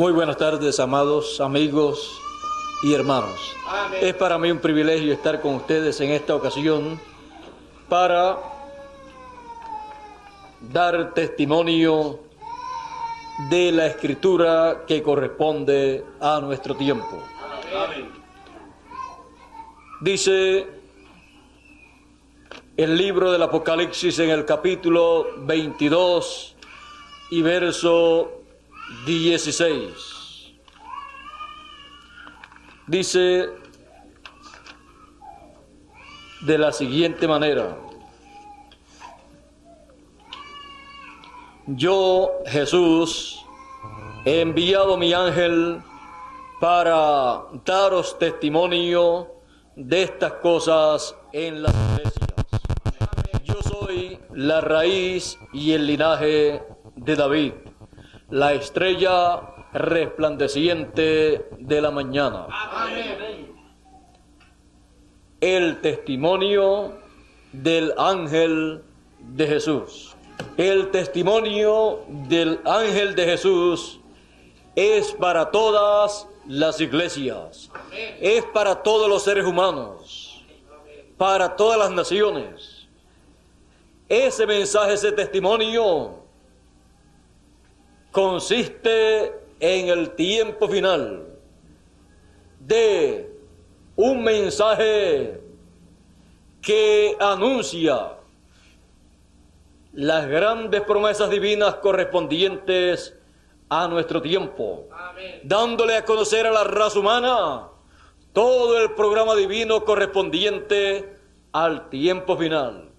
Muy buenas tardes, amados amigos y hermanos. Es para mí un privilegio estar con ustedes en esta ocasión para dar testimonio de la escritura que corresponde a nuestro tiempo. Dice el libro del Apocalipsis en el capítulo 22 y verso 16. Dice de la siguiente manera. Yo, Jesús, he enviado mi ángel para daros testimonio de estas cosas en las iglesias. Yo soy la raíz y el linaje de David, la estrella resplandeciente de la mañana. El testimonio del ángel de Jesús. El testimonio del ángel de Jesús es para todas las iglesias, es para todos los seres humanos, para todas las naciones. Ese mensaje, ese testimonio consiste en el tiempo final de un mensaje que anuncia las grandes promesas divinas correspondientes a nuestro tiempo, dándole a conocer a la raza humana todo el programa divino correspondiente al tiempo final,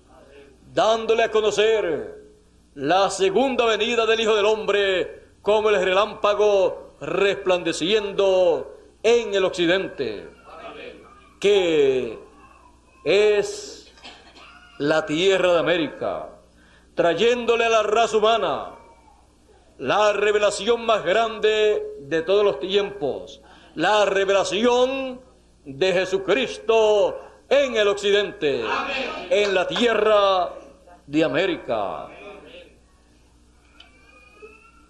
dándole a conocer la segunda venida del Hijo del Hombre como el relámpago resplandeciendo en el occidente, que es la tierra de América, trayéndole a la raza humana la revelación más grande de todos los tiempos, la revelación de Jesucristo en el occidente, en la tierra de América.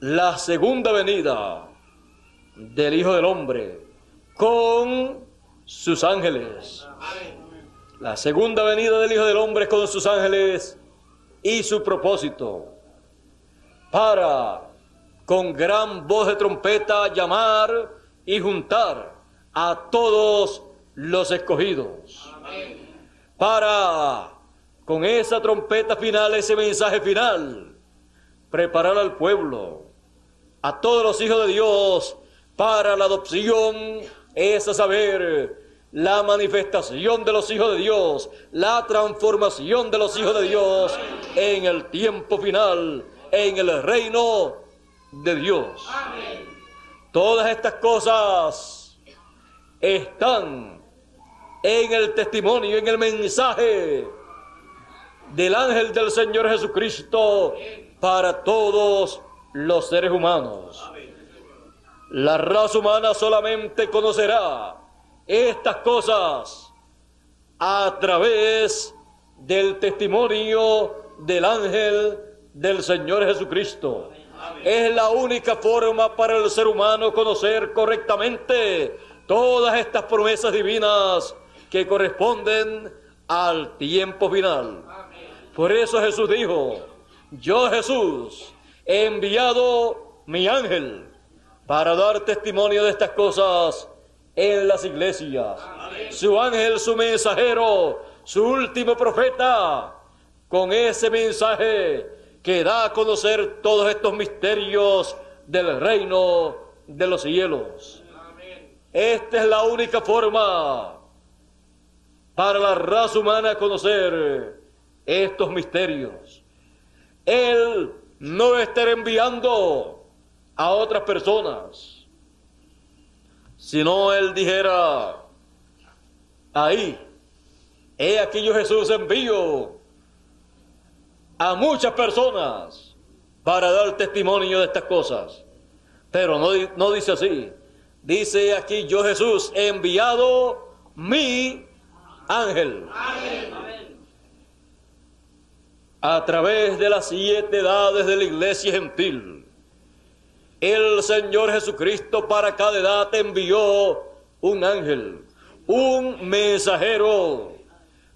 La segunda venida del Hijo del Hombre con sus ángeles. La segunda venida del Hijo del Hombre con sus ángeles y su propósito para con gran voz de trompeta llamar y juntar a todos los escogidos. Para con esa trompeta final, ese mensaje final, preparar al pueblo, a todos los hijos de Dios, para la adopción, es a saber, la manifestación de los hijos de Dios, la transformación de los hijos de Dios en el tiempo final, en el reino de Dios. Todas estas cosas están en el testimonio, en el mensaje del ángel del Señor Jesucristo para todos los seres humanos. La raza humana solamente conocerá estas cosas a través del testimonio del ángel del Señor Jesucristo. Es la única forma para el ser humano conocer correctamente todas estas promesas divinas que corresponden al tiempo final. Por eso Jesús dijo, yo Jesús he enviado mi ángel para dar testimonio de estas cosas en las iglesias. Su ángel, su mensajero, su último profeta, con ese mensaje que da a conocer todos estos misterios del reino de los cielos. Esta es la única forma para la raza humana conocer estos misterios. Él no estará enviando a otras personas, sino Él dijera, ahí, he aquí yo Jesús envío a muchas personas para dar testimonio de estas cosas. Pero no, no dice así. Dice aquí yo Jesús he enviado mi ángel. A través de las siete edades de la iglesia gentil. el Señor Jesucristo para cada edad envió un ángel, un mensajero,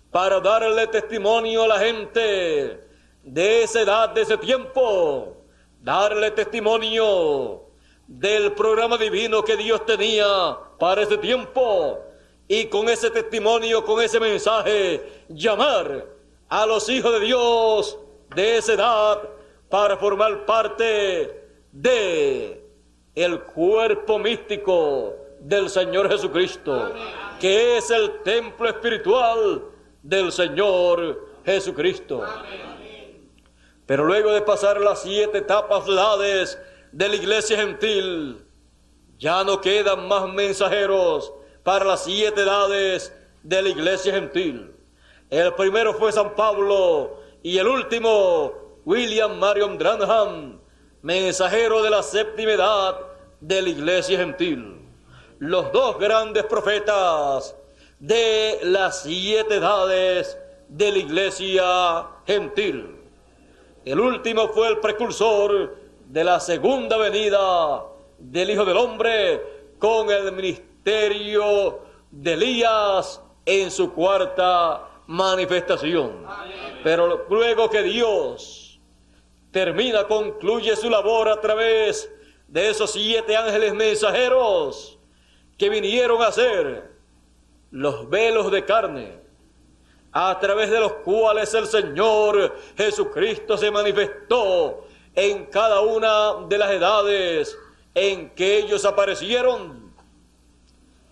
para darle testimonio a la gente de esa edad, de ese tiempo, darle testimonio del programa divino que Dios tenía para ese tiempo y con ese testimonio, con ese mensaje, llamar a los hijos de Dios de esa edad para formar parte de el cuerpo místico del Señor Jesucristo, que es el templo espiritual del Señor Jesucristo. Pero luego de pasar las siete etapas edades de la iglesia gentil, ya no quedan más mensajeros para las siete edades de la iglesia gentil. El primero fue San Pablo y el último William Marion Branham, mensajero de la séptima edad de la iglesia gentil. Los dos grandes profetas de las siete edades de la iglesia gentil. El último fue el precursor de la segunda venida del Hijo del Hombre con el ministerio de Elías en su cuarta manifestación. Pero luego que Dios termina, concluye su labor a través de esos siete ángeles mensajeros que vinieron a ser los velos de carne, a través de los cuales el Señor Jesucristo se manifestó en cada una de las edades en que ellos aparecieron,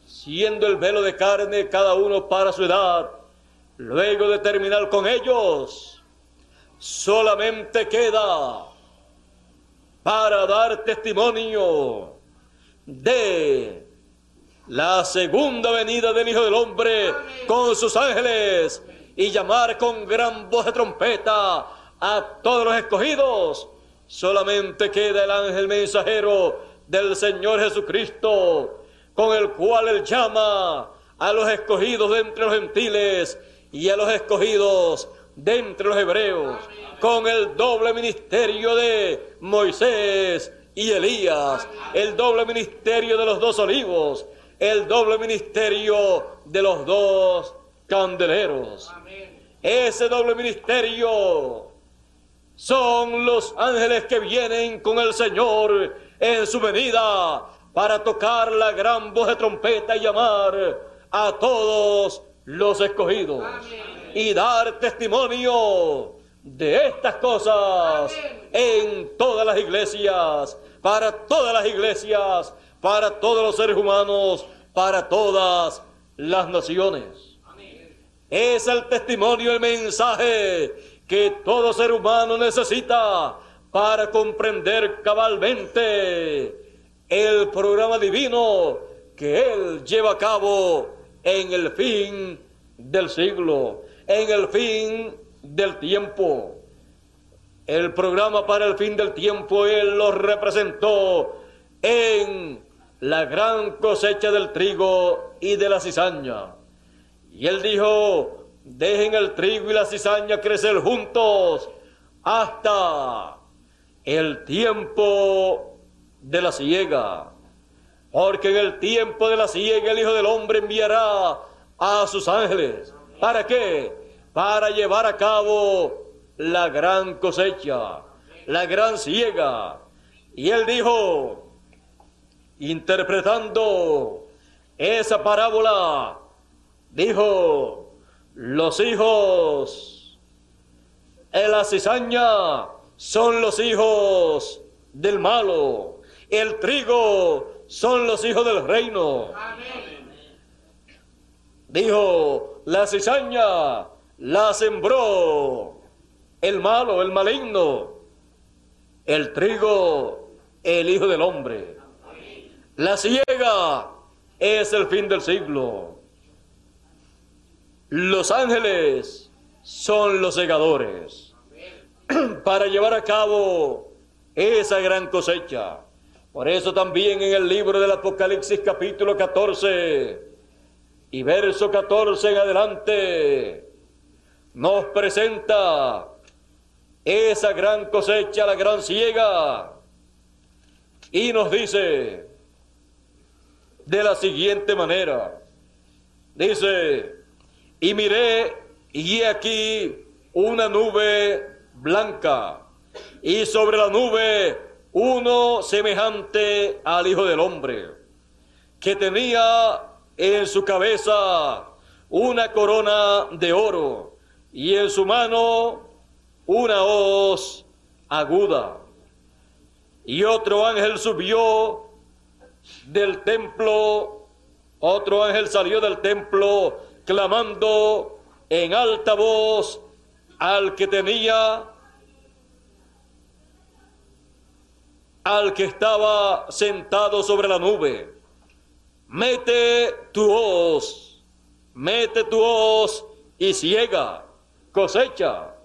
siendo el velo de carne cada uno para su edad. Luego de terminar con ellos, solamente queda para dar testimonio de la segunda venida del Hijo del Hombre con sus ángeles y llamar con gran voz de trompeta a todos los escogidos. Solamente queda el ángel mensajero del Señor Jesucristo, con el cual él llama a los escogidos de entre los gentiles y a los escogidos de entre los hebreos, con el doble ministerio de Moisés y Elías, el doble ministerio de los dos olivos, el doble ministerio de los dos candeleros. Ese doble ministerio son los ángeles que vienen con el Señor en su venida para tocar la gran voz de trompeta y llamar a todos los escogidos y dar testimonio de estas cosas en todas las iglesias, para todas las iglesias, para todos los seres humanos, para todas las naciones. Es el testimonio, el mensaje que todo ser humano necesita para comprender cabalmente el programa divino que Él lleva a cabo en el fin del siglo, en el fin del tiempo. El programa para el fin del tiempo Él lo representó en la gran cosecha del trigo y de la cizaña. Y él dijo, dejen el trigo y la cizaña crecer juntos hasta el tiempo de la siega. Porque en el tiempo de la siega el Hijo del Hombre enviará a sus ángeles. ¿Para qué? Para llevar a cabo la gran cosecha, la gran siega. Y él dijo, interpretando esa parábola, dijo, los hijos en la cizaña son los hijos del malo, el trigo son los hijos del reino. Dijo, la cizaña la sembró el malo, el maligno, el trigo, el hijo del hombre. La ciega es el fin del siglo. Los ángeles son los segadores para llevar a cabo esa gran cosecha. Por eso también en el libro del Apocalipsis capítulo 14 y verso 14 en adelante nos presenta esa gran cosecha, la gran ciega Y nos dice de la siguiente manera, dice, y miré y aquí una nube blanca y sobre la nube uno semejante al Hijo del Hombre, que tenía en su cabeza una corona de oro y en su mano una hoz aguda. Y otro ángel subió del templo, otro ángel salió del templo clamando en alta voz al que tenía, al que estaba sentado sobre la nube. Mete tu hoz, mete tu hoz y ciega, cosecha,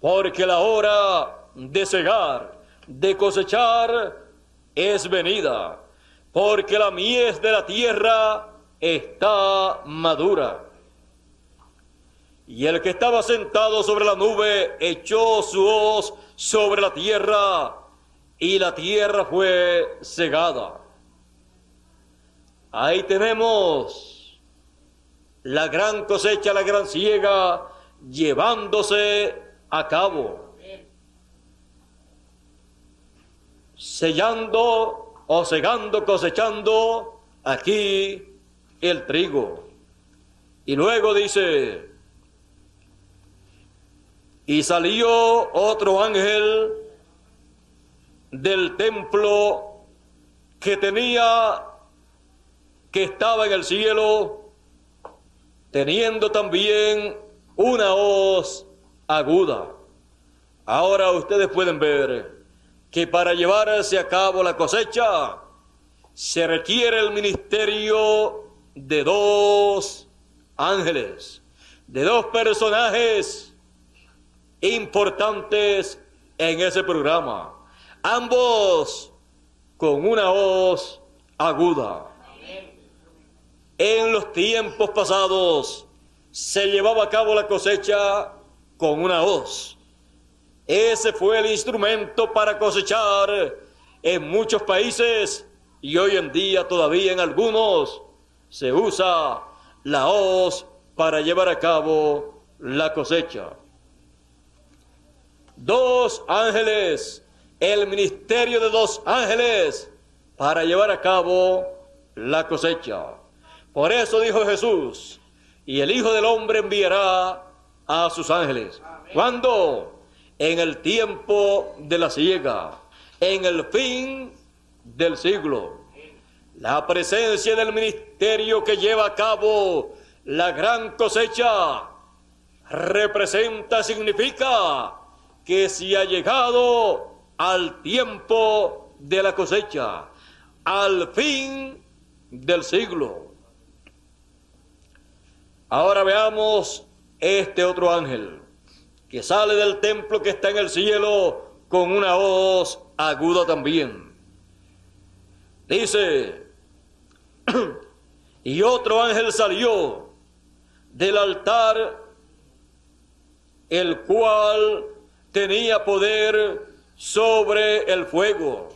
porque la hora de cegar, de cosechar, es venida, porque la mies de la tierra está madura. Y el que estaba sentado sobre la nube echó su hoz sobre la tierra y la tierra fue cegada. Ahí tenemos la gran cosecha, la gran ciega llevándose a cabo. Sellando o segando, cosechando aquí el trigo. Y luego dice, y salió otro ángel del templo que tenía, que estaba en el cielo, teniendo también una hoz aguda. Ahora ustedes pueden ver que para llevarse a cabo la cosecha se requiere el ministerio de dos ángeles, de dos personajes importantes en ese programa, ambos con una voz aguda. En los tiempos pasados se llevaba a cabo la cosecha con una hoz. Ese fue el instrumento para cosechar en muchos países y hoy en día todavía en algunos se usa la hoz para llevar a cabo la cosecha dos ángeles, el ministerio de dos ángeles para llevar a cabo la cosecha. Por eso dijo Jesús, y el Hijo del Hombre enviará a sus ángeles. ¿Cuándo? En el tiempo de la ciega, en el fin del siglo. La presencia del ministerio que lleva a cabo la gran cosecha representa, significa que se ha llegado al tiempo de la cosecha, al fin del siglo. Ahora veamos este otro ángel que sale del templo que está en el cielo con una voz aguda también. Dice, y otro ángel salió del altar, el cual tenía poder sobre el fuego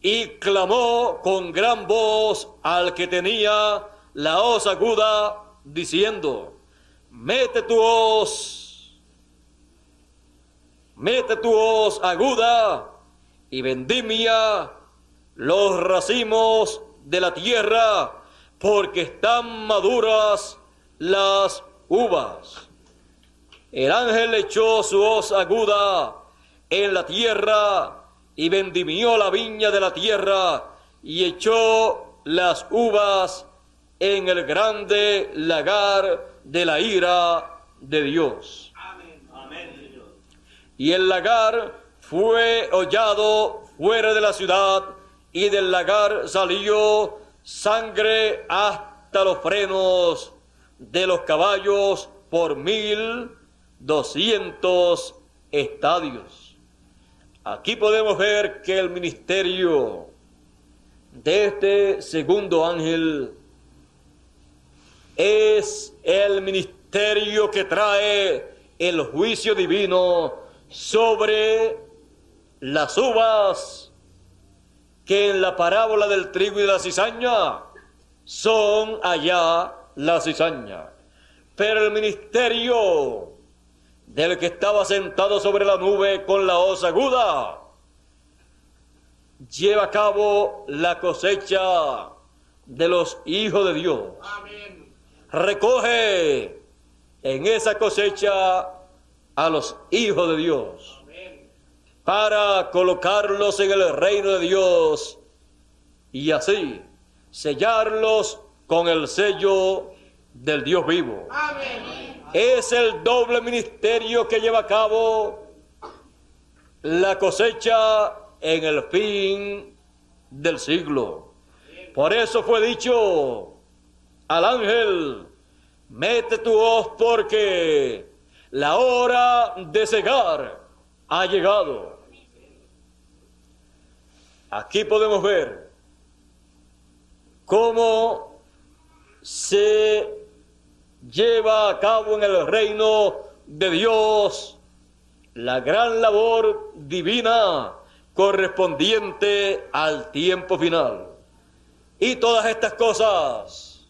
y clamó con gran voz al que tenía la hoz aguda, diciendo, mete tu hoz, mete tu hoz aguda y vendimia los racimos de la tierra, porque están maduras las uvas. El ángel echó su hoz aguda en la tierra y vendimió la viña de la tierra y echó las uvas en el grande lagar de la ira de Dios. Y el lagar fue hollado fuera de la ciudad y del lagar salió sangre hasta los frenos de los caballos por mil 200 estadios. Aquí podemos ver que el ministerio de este segundo ángel es el ministerio que trae el juicio divino sobre las uvas que en la parábola del trigo y de la cizaña son allá la cizaña. Pero el ministerio del que estaba sentado sobre la nube con la hoz aguda lleva a cabo la cosecha de los hijos de Dios. Recoge en esa cosecha a los hijos de Dios para colocarlos en el reino de Dios y así sellarlos con el sello del Dios vivo. Es el doble ministerio que lleva a cabo la cosecha en el fin del siglo. Por eso fue dicho al ángel, mete tu hoz porque la hora de cegar ha llegado. Aquí podemos ver cómo se lleva a cabo en el reino de Dios la gran labor divina correspondiente al tiempo final. Y todas estas cosas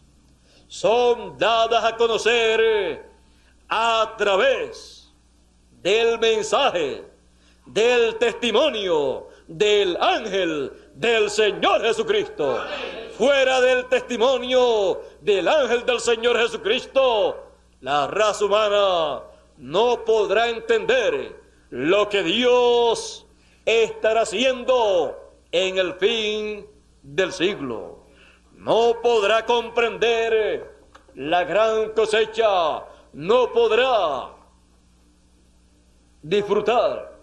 son dadas a conocer a través del mensaje, del testimonio, del ángel del Señor Jesucristo. Fuera del testimonio del ángel del Señor Jesucristo, la raza humana no podrá entender lo que Dios estará haciendo en el fin del siglo. No podrá comprender la gran cosecha, no podrá disfrutar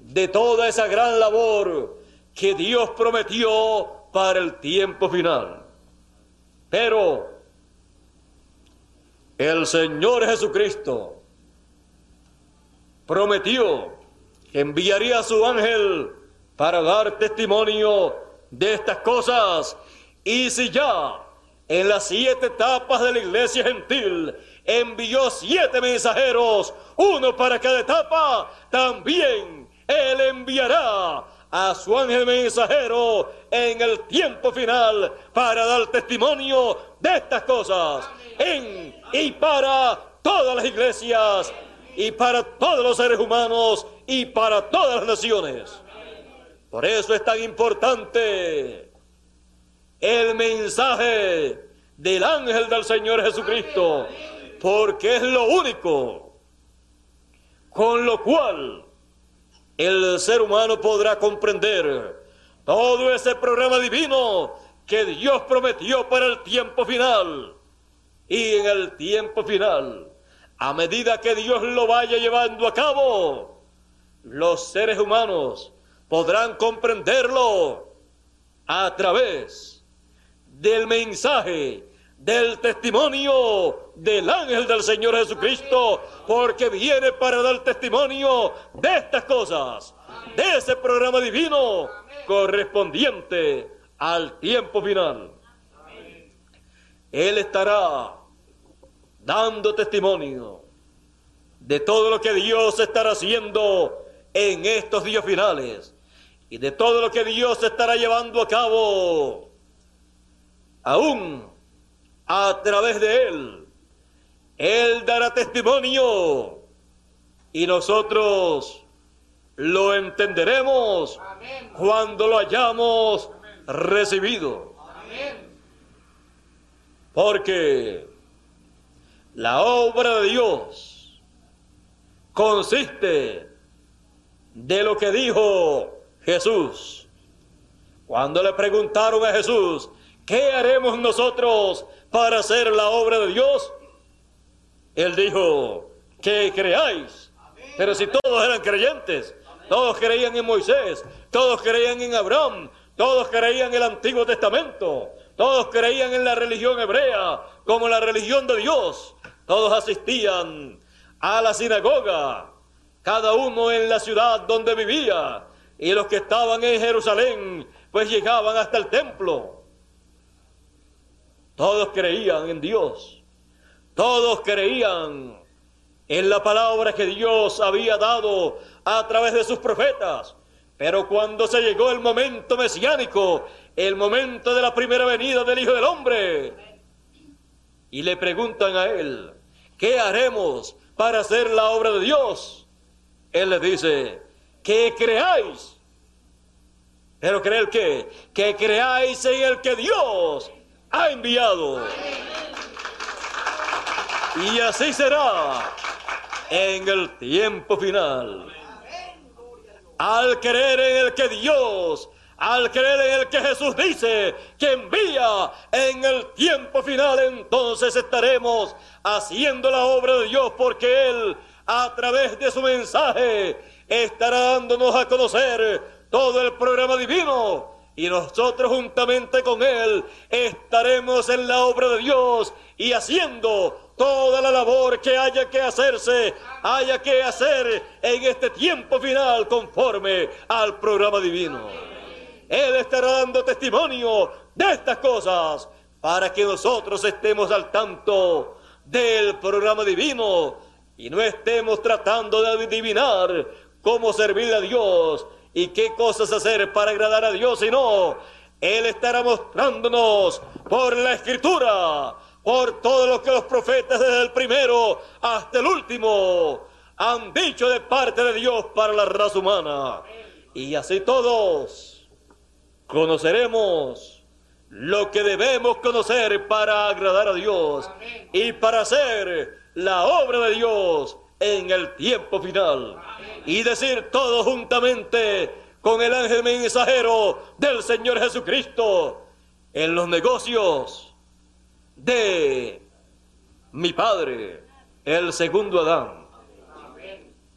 de toda esa gran labor que Dios prometió para el tiempo final. Pero el Señor Jesucristo prometió que enviaría a su ángel para dar testimonio de estas cosas. Y si ya en las siete etapas de la iglesia gentil envió siete mensajeros, uno para cada etapa, también Él enviará a su ángel mensajero en el tiempo final para dar testimonio de estas cosas en y para todas las iglesias y para todos los seres humanos y para todas las naciones. Por eso es tan importante el mensaje del ángel del Señor Jesucristo, porque es lo único con lo cual el ser humano podrá comprender todo ese programa divino que Dios prometió para el tiempo final. Y en el tiempo final, a medida que Dios lo vaya llevando a cabo, los seres humanos podrán comprenderlo a través del mensaje del testimonio del ángel del Señor Jesucristo, porque viene para dar testimonio de estas cosas, de ese programa divino correspondiente al tiempo final. Él estará dando testimonio de todo lo que Dios estará haciendo en estos días finales y de todo lo que Dios estará llevando a cabo aún a través de Él. Él dará testimonio y nosotros lo entenderemos cuando lo hayamos recibido. Porque la obra de Dios consiste de lo que dijo Jesús. Cuando le preguntaron a Jesús, ¿qué haremos nosotros para hacer la obra de Dios? Él dijo, que creáis. Pero si todos eran creyentes, todos creían en Moisés, todos creían en Abraham, todos creían en el Antiguo Testamento, todos creían en la religión hebrea como la religión de Dios, todos asistían a la sinagoga, cada uno en la ciudad donde vivía, y los que estaban en Jerusalén, pues llegaban hasta el templo. Todos creían en Dios. Todos creían en la palabra que Dios había dado a través de sus profetas. Pero cuando se llegó el momento mesiánico, el momento de la primera venida del Hijo del Hombre, y le preguntan a él, ¿qué haremos para hacer la obra de Dios? Él les dice, que creáis. Pero creer que, que creáis en el que Dios ha enviado. Y así será en el tiempo final. Al creer en el que Dios, al creer en el que Jesús dice que envía en el tiempo final, entonces estaremos haciendo la obra de Dios porque Él, a través de su mensaje, estará dándonos a conocer todo el programa divino y nosotros juntamente con Él estaremos en la obra de Dios y haciendo toda la labor que haya que hacerse, haya que hacer en este tiempo final conforme al programa divino. Él estará dando testimonio de estas cosas para que nosotros estemos al tanto del programa divino y no estemos tratando de adivinar cómo servir a Dios y qué cosas hacer para agradar a Dios, sino Él estará mostrándonos por la escritura por todo lo que los profetas desde el primero hasta el último han dicho de parte de Dios para la raza humana. Y así todos conoceremos lo que debemos conocer para agradar a Dios y para hacer la obra de Dios en el tiempo final. Y decir todos juntamente con el ángel mensajero del Señor Jesucristo en los negocios de mi Padre, el segundo Adán,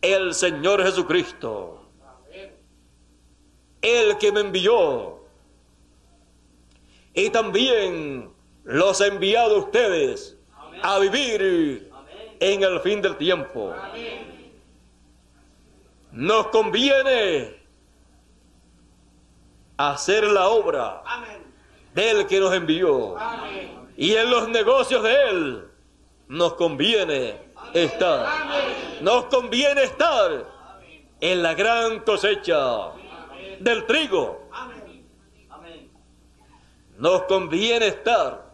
el Señor Jesucristo, el que me envió, y también los he enviado a ustedes a vivir en el fin del tiempo. Nos conviene hacer la obra del que nos envió. Y en los negocios de Él nos conviene estar. Nos conviene estar en la gran cosecha del trigo. Nos conviene estar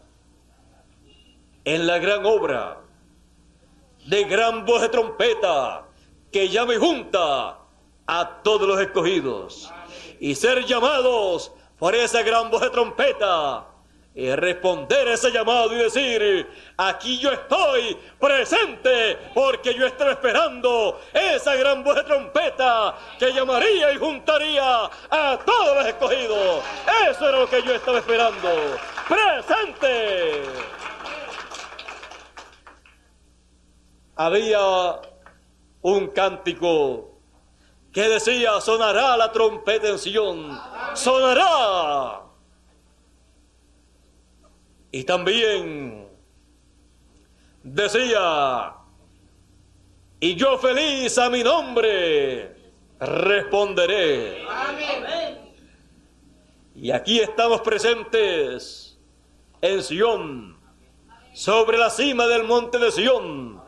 en la gran obra de gran voz de trompeta que llame junta a todos los escogidos y ser llamados por esa gran voz de trompeta responder ese llamado y decir, aquí yo estoy presente porque yo estaba esperando esa gran voz de trompeta que llamaría y juntaría a todos los escogidos. Eso era lo que yo estaba esperando. Presente. Había un cántico que decía, sonará la trompeta en Sion, sonará y también decía, y yo feliz a mi nombre responderé. Y aquí estamos presentes en Sión, sobre la cima del monte de Sión,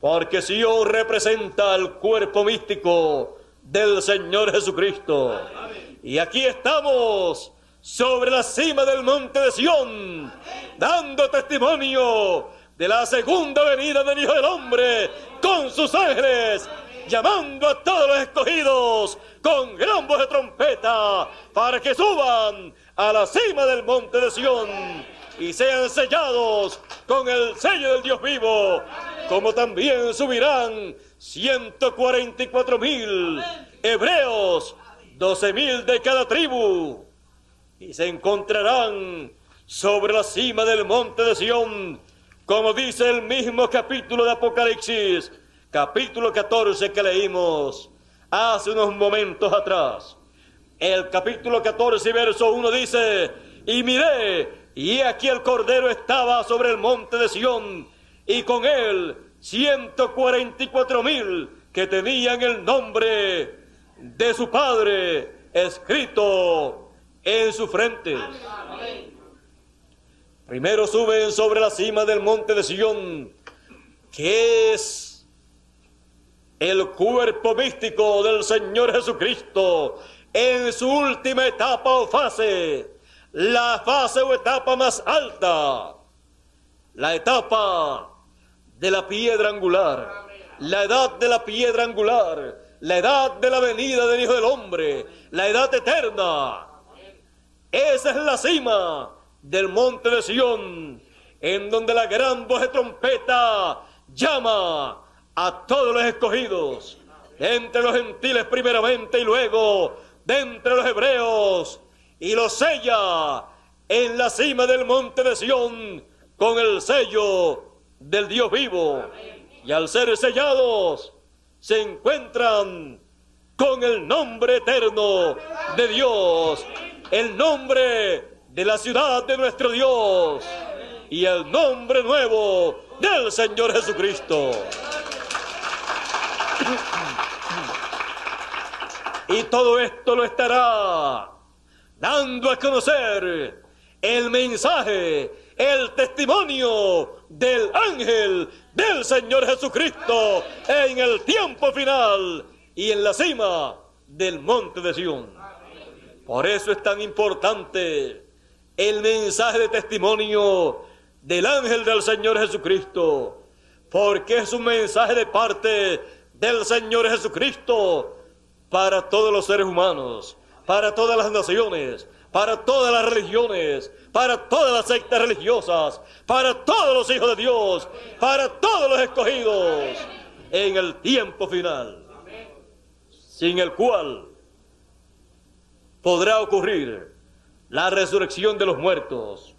porque Sión representa el cuerpo místico del Señor Jesucristo. Y aquí estamos sobre la cima del monte de Sión, dando testimonio de la segunda venida del Hijo del Hombre con sus ángeles, llamando a todos los escogidos con gran voz de trompeta para que suban a la cima del monte de Sión y sean sellados con el sello del Dios vivo, como también subirán 144 mil hebreos, 12 mil de cada tribu y se encontrarán sobre la cima del monte de Sión, como dice el mismo capítulo de Apocalipsis, capítulo 14 que leímos hace unos momentos atrás. El capítulo 14, verso 1 dice, y miré, y aquí el Cordero estaba sobre el monte de Sión, y con él 144 mil que tenían el nombre de su Padre escrito en su frente. Primero suben sobre la cima del monte de Sion, que es el cuerpo místico del Señor Jesucristo, en su última etapa o fase, la fase o etapa más alta, la etapa de la piedra angular, la edad de la piedra angular, la edad de la venida del Hijo del Hombre, la edad eterna. Esa es la cima del monte de Sión, en donde la gran voz de trompeta llama a todos los escogidos, entre los gentiles primeramente y luego de entre los hebreos, y los sella en la cima del monte de Sión con el sello del Dios vivo. Y al ser sellados, se encuentran con el nombre eterno de Dios, el nombre de la ciudad de nuestro Dios y el nombre nuevo del Señor Jesucristo. Y todo esto lo estará dando a conocer el mensaje, el testimonio del ángel del Señor Jesucristo en el tiempo final y en la cima del monte de Sión. Por eso es tan importante el mensaje de testimonio del ángel del Señor Jesucristo, porque es un mensaje de parte del Señor Jesucristo para todos los seres humanos, para todas las naciones, para todas las religiones, para todas las sectas religiosas, para todos los hijos de Dios, para todos los escogidos en el tiempo final, sin el cual podrá ocurrir la resurrección de los muertos,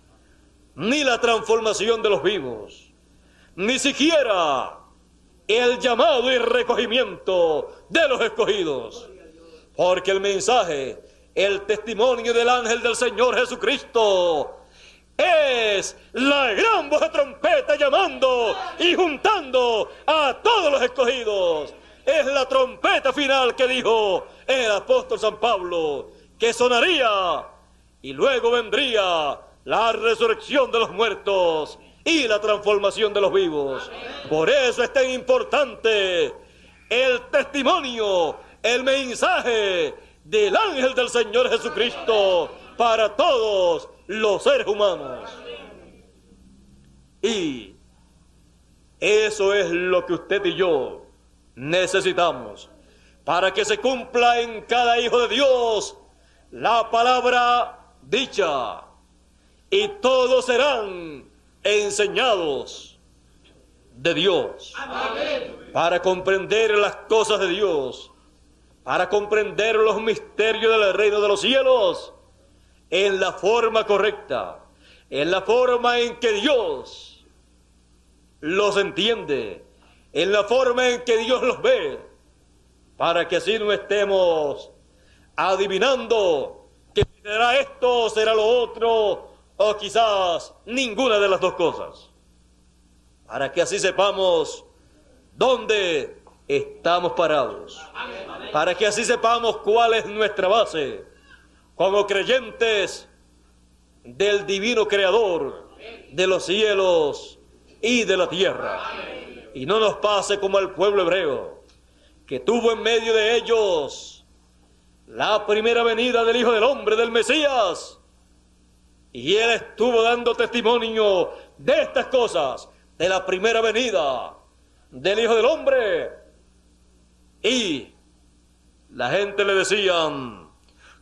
ni la transformación de los vivos, ni siquiera el llamado y recogimiento de los escogidos. Porque el mensaje, el testimonio del ángel del Señor Jesucristo, es la gran voz de trompeta llamando y juntando a todos los escogidos. Es la trompeta final que dijo el apóstol San Pablo, que sonaría y luego vendría la resurrección de los muertos y la transformación de los vivos. Por eso es tan importante el testimonio, el mensaje del ángel del Señor Jesucristo para todos los seres humanos. Y eso es lo que usted y yo necesitamos para que se cumpla en cada hijo de Dios la palabra dicha y todos serán enseñados de Dios. Para comprender las cosas de Dios, para comprender los misterios del reino de los cielos en la forma correcta, en la forma en que Dios los entiende, en la forma en que Dios los ve, para que así no estemos adivinando que será esto, será lo otro, o quizás ninguna de las dos cosas. Para que así sepamos dónde estamos parados. Para que así sepamos cuál es nuestra base como creyentes del divino creador de los cielos y de la tierra. Y no nos pase como al pueblo hebreo, que tuvo en medio de ellos la primera venida del Hijo del Hombre, del Mesías, y él estuvo dando testimonio de estas cosas, de la primera venida del Hijo del Hombre. Y la gente le decían,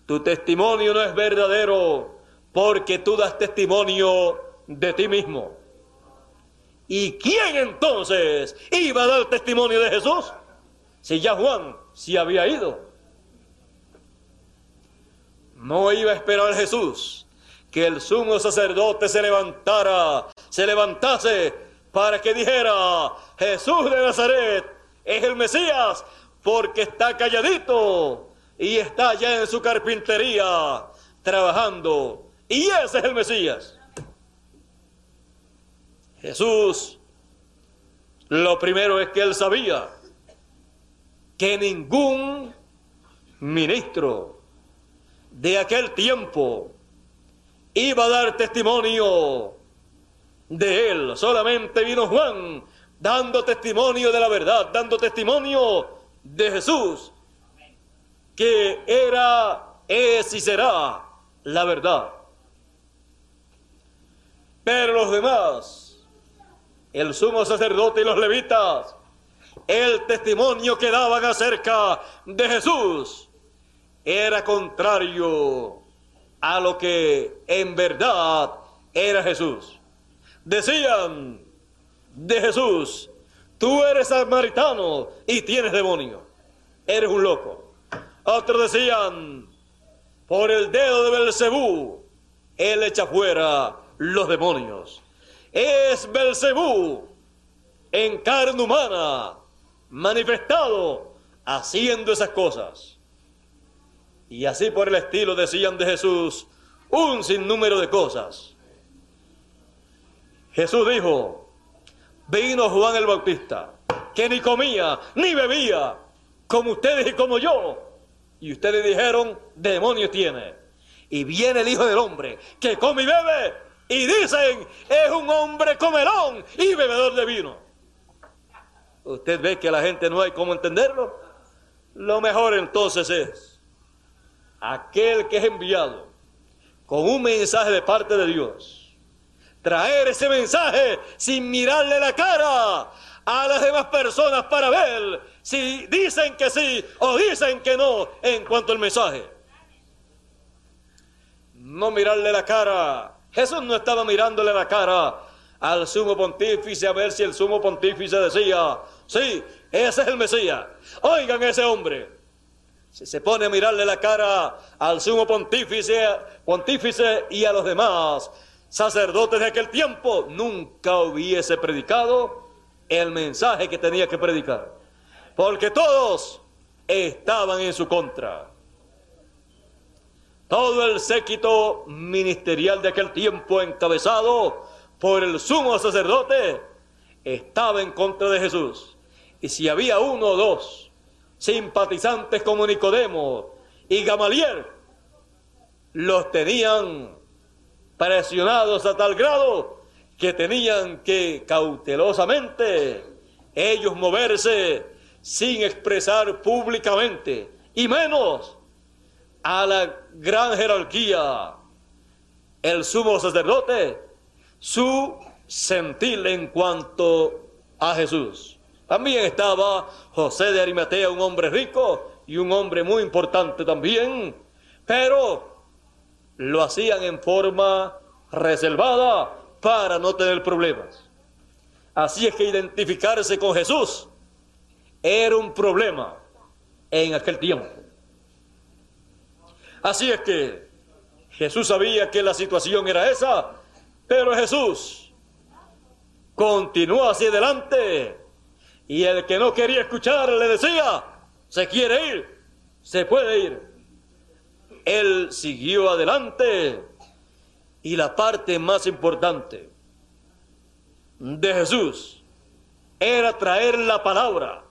tu testimonio no es verdadero porque tú das testimonio de ti mismo. ¿Y quién entonces iba a dar testimonio de Jesús? Si ya Juan se había ido. No iba a esperar Jesús que el sumo sacerdote se levantara, se levantase para que dijera, Jesús de Nazaret es el Mesías porque está calladito y está ya en su carpintería trabajando. Y ese es el Mesías. Jesús, lo primero es que él sabía que ningún ministro de aquel tiempo iba a dar testimonio de él. Solamente vino Juan dando testimonio de la verdad, dando testimonio de Jesús. que era, es y será la verdad. Pero los demás, el sumo sacerdote y los levitas, el testimonio que daban acerca de Jesús era contrario a lo que en verdad era Jesús. Decían de Jesús, tú eres samaritano y tienes demonio, eres un loco. Otros decían, por el dedo de Belcebú, él echa fuera los demonios. Es Belcebú en carne humana, manifestado, haciendo esas cosas. Y así por el estilo decían de Jesús un sinnúmero de cosas. Jesús dijo, vino Juan el Bautista, que ni comía ni bebía, como ustedes y como yo. Y ustedes dijeron, demonio tiene. Y viene el Hijo del Hombre, que come y bebe, y dicen, es un hombre comelón y bebedor de vino. Usted ve que la gente no hay cómo entenderlo. Lo mejor entonces es aquel que es enviado con un mensaje de parte de Dios, traer ese mensaje sin mirarle la cara a las demás personas para ver si dicen que sí o dicen que no en cuanto al mensaje. No mirarle la cara. Jesús no estaba mirándole la cara al sumo pontífice a ver si el sumo pontífice decía, sí, ese es el Mesías. Oigan ese hombre. Si se pone a mirarle la cara al sumo pontífice, pontífice y a los demás sacerdotes de aquel tiempo, nunca hubiese predicado el mensaje que tenía que predicar. Porque todos estaban en su contra. Todo el séquito ministerial de aquel tiempo, encabezado por el sumo sacerdote, estaba en contra de Jesús. Y si había uno o dos simpatizantes como Nicodemo y Gamaliel, los tenían presionados a tal grado que tenían que cautelosamente ellos moverse sin expresar públicamente, y menos a la gran jerarquía, el sumo sacerdote, su sentir en cuanto a Jesús. También estaba José de Arimatea, un hombre rico y un hombre muy importante también, pero lo hacían en forma reservada para no tener problemas. Así es que identificarse con Jesús era un problema en aquel tiempo. Así es que Jesús sabía que la situación era esa, pero Jesús continuó hacia adelante y el que no quería escuchar le decía, se quiere ir, se puede ir. Él siguió adelante y la parte más importante de Jesús era traer la palabra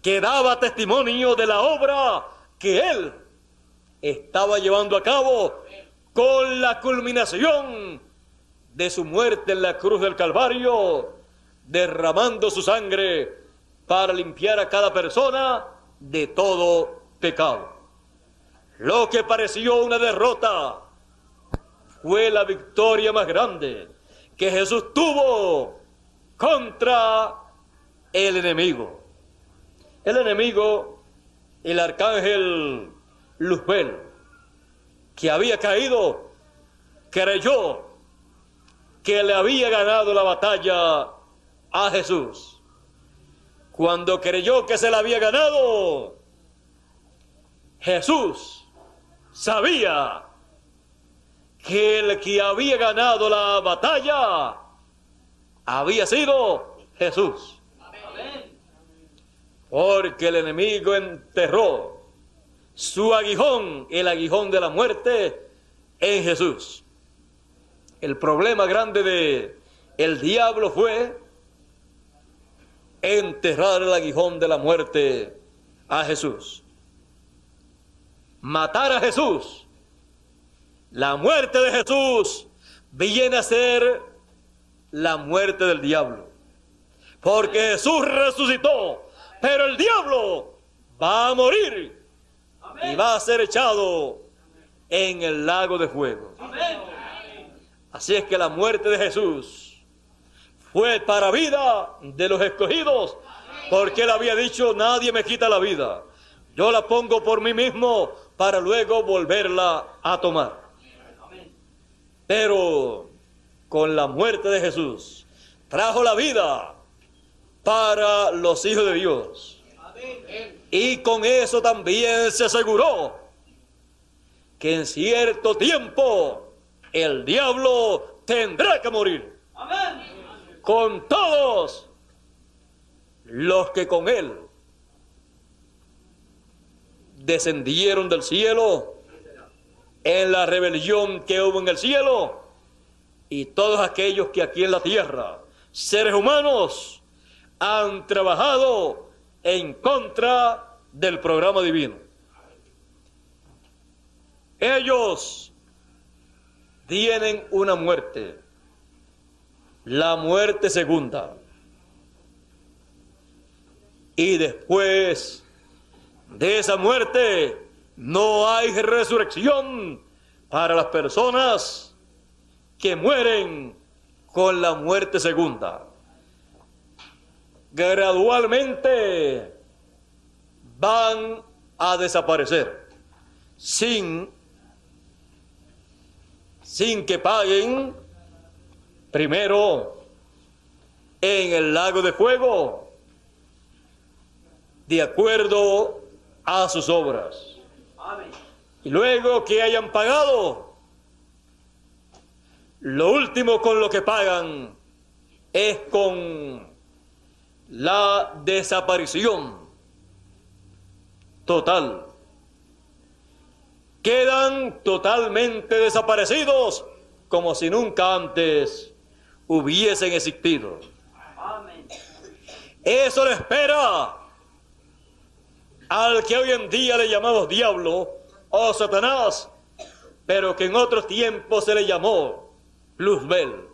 que daba testimonio de la obra que él estaba llevando a cabo con la culminación de su muerte en la cruz del Calvario derramando su sangre para limpiar a cada persona de todo pecado. Lo que pareció una derrota fue la victoria más grande que Jesús tuvo contra el enemigo. El enemigo, el arcángel Luzbel, que había caído, creyó que le había ganado la batalla a Jesús. Cuando creyó que se la había ganado, Jesús sabía que el que había ganado la batalla había sido Jesús. Porque el enemigo enterró su aguijón, el aguijón de la muerte, en Jesús. El problema grande de el diablo fue enterrar el aguijón de la muerte a Jesús. Matar a Jesús. La muerte de Jesús viene a ser la muerte del diablo. Porque Jesús resucitó, pero el diablo va a morir y va a ser echado en el lago de fuego. Así es que la muerte de Jesús fue para vida de los escogidos, porque él había dicho, nadie me quita la vida, yo la pongo por mí mismo para luego volverla a tomar. Pero con la muerte de Jesús trajo la vida para los hijos de Dios. Y con eso también se aseguró que en cierto tiempo el diablo tendrá que morir. Con todos los que con él descendieron del cielo en la rebelión que hubo en el cielo y todos aquellos que aquí en la tierra, seres humanos, han trabajado en contra del programa divino. Ellos tienen una muerte, la muerte segunda. Y después de esa muerte no hay resurrección para las personas que mueren con la muerte segunda. Gradualmente van a desaparecer sin sin que paguen primero en el lago de fuego de acuerdo a sus obras. Y luego que hayan pagado, lo último con lo que pagan es con la desaparición total quedan totalmente desaparecidos como si nunca antes hubiesen existido. Eso le espera al que hoy en día le llamamos diablo o Satanás, pero que en otros tiempos se le llamó Luzbel.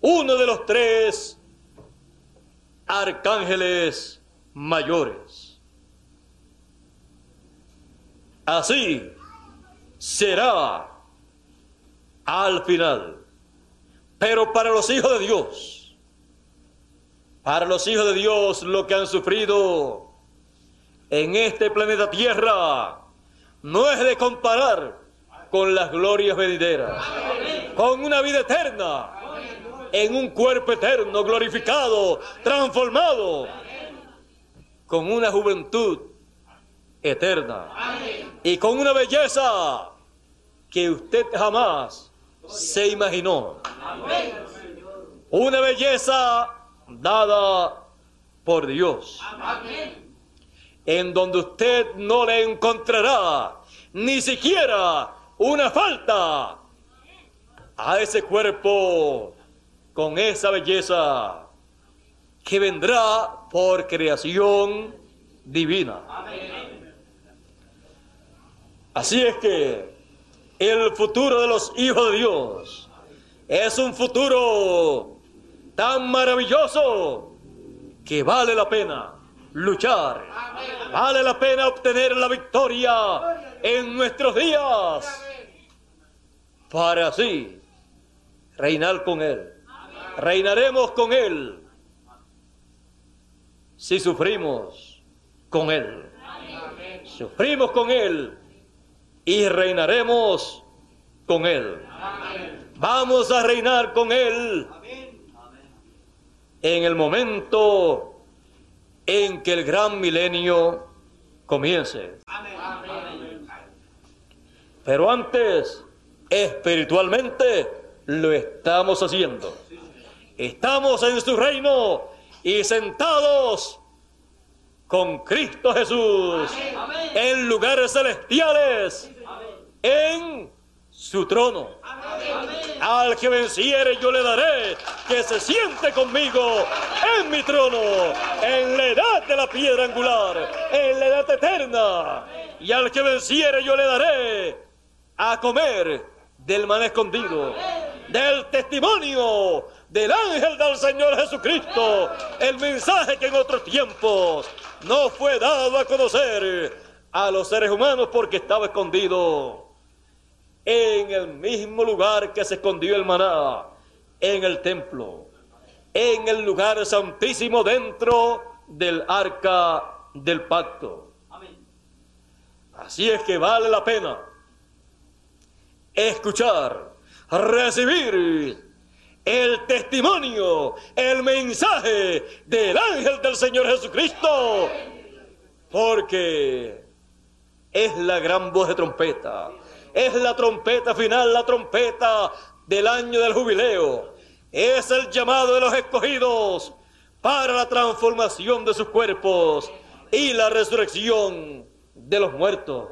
Uno de los tres arcángeles mayores. Así será al final. Pero para los hijos de Dios, para los hijos de Dios, lo que han sufrido en este planeta Tierra no es de comparar con las glorias venideras, con una vida eterna, en un cuerpo eterno, glorificado, transformado, con una juventud eterna. Y con una belleza que usted jamás se imaginó. Una belleza dada por Dios. En donde usted no le encontrará ni siquiera una falta a ese cuerpo con esa belleza que vendrá por creación divina. Así es que el futuro de los hijos de Dios es un futuro tan maravilloso que vale la pena luchar, vale la pena obtener la victoria en nuestros días para así reinar con Él. Reinaremos con Él si sufrimos con Él. Sufrimos con Él y reinaremos con Él. Vamos a reinar con Él en el momento en que el gran milenio comience. Pero antes, espiritualmente, lo estamos haciendo. Estamos en su reino y sentados con Cristo Jesús en lugares celestiales en su trono. Al que venciere yo le daré que se siente conmigo en mi trono, en la edad de la piedra angular, en la edad eterna. Y al que venciere yo le daré a comer del man escondido, del testimonio del ángel del Señor Jesucristo, el mensaje que en otros tiempos no fue dado a conocer a los seres humanos porque estaba escondido en el mismo lugar que se escondió el maná, en el templo, en el lugar santísimo dentro del arca del pacto. Así es que vale la pena escuchar, recibir el testimonio, el mensaje del ángel del Señor Jesucristo, porque es la gran voz de trompeta, es la trompeta final, la trompeta del año del jubileo, es el llamado de los escogidos para la transformación de sus cuerpos y la resurrección de los muertos.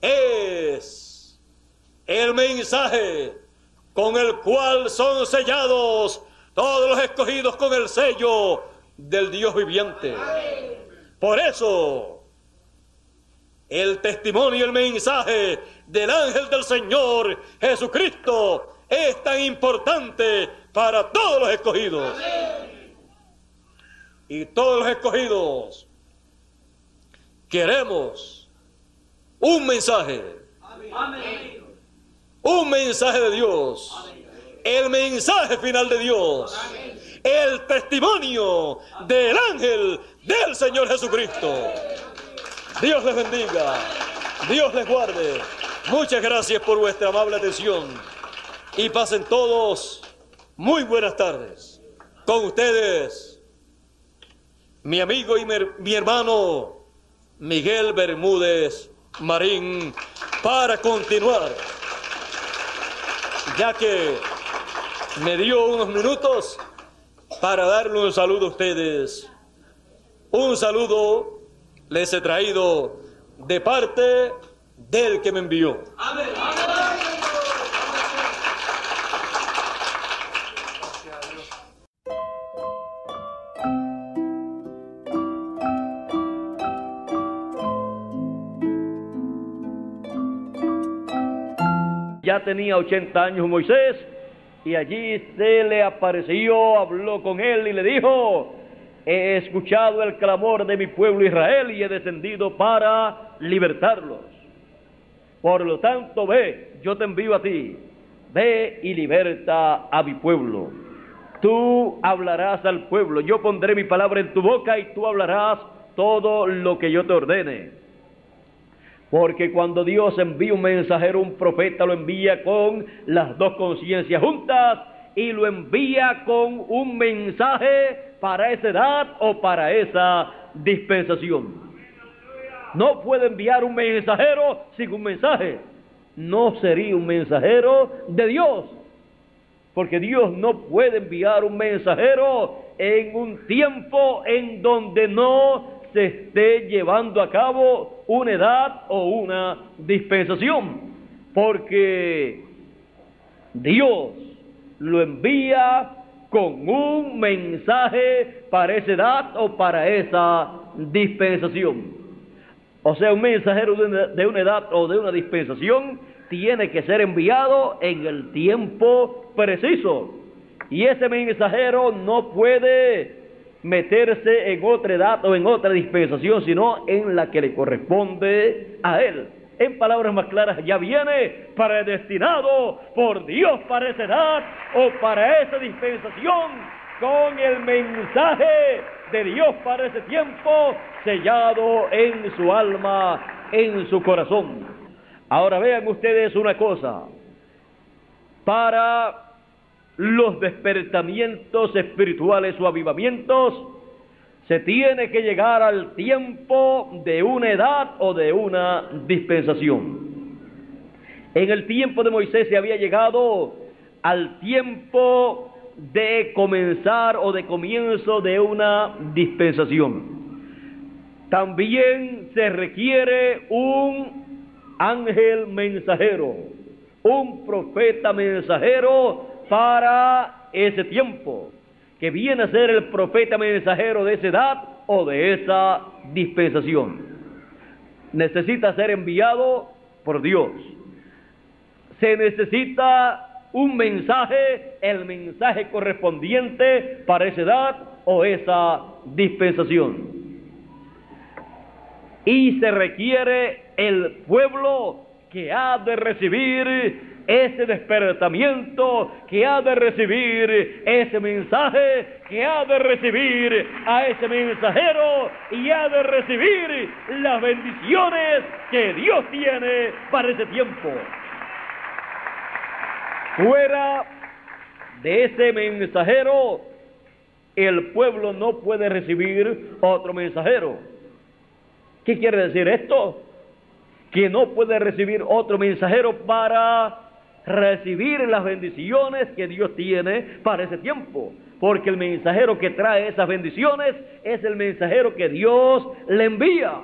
Es el mensaje con el cual son sellados todos los escogidos con el sello del Dios viviente. Por eso, el testimonio, el mensaje del ángel del Señor Jesucristo es tan importante para todos los escogidos. Y todos los escogidos queremos un mensaje. Amén un mensaje de Dios, el mensaje final de Dios, el testimonio del ángel del Señor Jesucristo. Dios les bendiga, Dios les guarde. Muchas gracias por vuestra amable atención y pasen todos muy buenas tardes. Con ustedes, mi amigo y mi hermano Miguel Bermúdez Marín, para continuar ya que me dio unos minutos para darle un saludo a ustedes. Un saludo les he traído de parte del que me envió. Amén. Ya tenía 80 años Moisés y allí se le apareció, habló con él y le dijo, he escuchado el clamor de mi pueblo Israel y he descendido para libertarlos. Por lo tanto, ve, yo te envío a ti, ve y liberta a mi pueblo. Tú hablarás al pueblo, yo pondré mi palabra en tu boca y tú hablarás todo lo que yo te ordene. Porque cuando Dios envía un mensajero, un profeta, lo envía con las dos conciencias juntas y lo envía con un mensaje para esa edad o para esa dispensación. No puede enviar un mensajero sin un mensaje. No sería un mensajero de Dios. Porque Dios no puede enviar un mensajero en un tiempo en donde no se esté llevando a cabo una edad o una dispensación, porque Dios lo envía con un mensaje para esa edad o para esa dispensación. O sea, un mensajero de una edad o de una dispensación tiene que ser enviado en el tiempo preciso. Y ese mensajero no puede meterse en otra edad o en otra dispensación, sino en la que le corresponde a él. En palabras más claras, ya viene predestinado por Dios para esa edad o para esa dispensación, con el mensaje de Dios para ese tiempo sellado en su alma, en su corazón. Ahora vean ustedes una cosa, para los despertamientos espirituales o avivamientos, se tiene que llegar al tiempo de una edad o de una dispensación. En el tiempo de Moisés se había llegado al tiempo de comenzar o de comienzo de una dispensación. También se requiere un ángel mensajero, un profeta mensajero para ese tiempo, que viene a ser el profeta mensajero de esa edad o de esa dispensación. Necesita ser enviado por Dios. Se necesita un mensaje, el mensaje correspondiente para esa edad o esa dispensación. Y se requiere el pueblo que ha de recibir ese despertamiento, que ha de recibir ese mensaje, que ha de recibir a ese mensajero y ha de recibir las bendiciones que Dios tiene para ese tiempo. Fuera de ese mensajero, el pueblo no puede recibir otro mensajero. ¿Qué quiere decir esto? Que no puede recibir otro mensajero para recibir las bendiciones que Dios tiene para ese tiempo. Porque el mensajero que trae esas bendiciones es el mensajero que Dios le envía.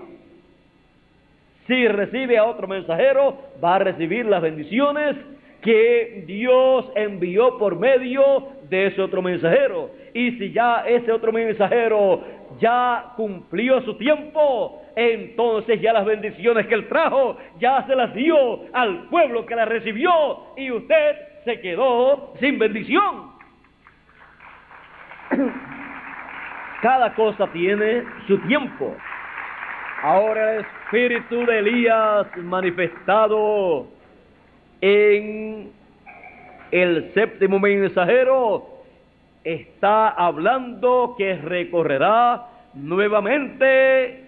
Si recibe a otro mensajero, va a recibir las bendiciones que Dios envió por medio de ese otro mensajero. Y si ya ese otro mensajero ya cumplió su tiempo, entonces ya las bendiciones que él trajo ya se las dio al pueblo que las recibió y usted se quedó sin bendición. Cada cosa tiene su tiempo. Ahora el espíritu de Elías manifestado en el séptimo mensajero está hablando que recorrerá nuevamente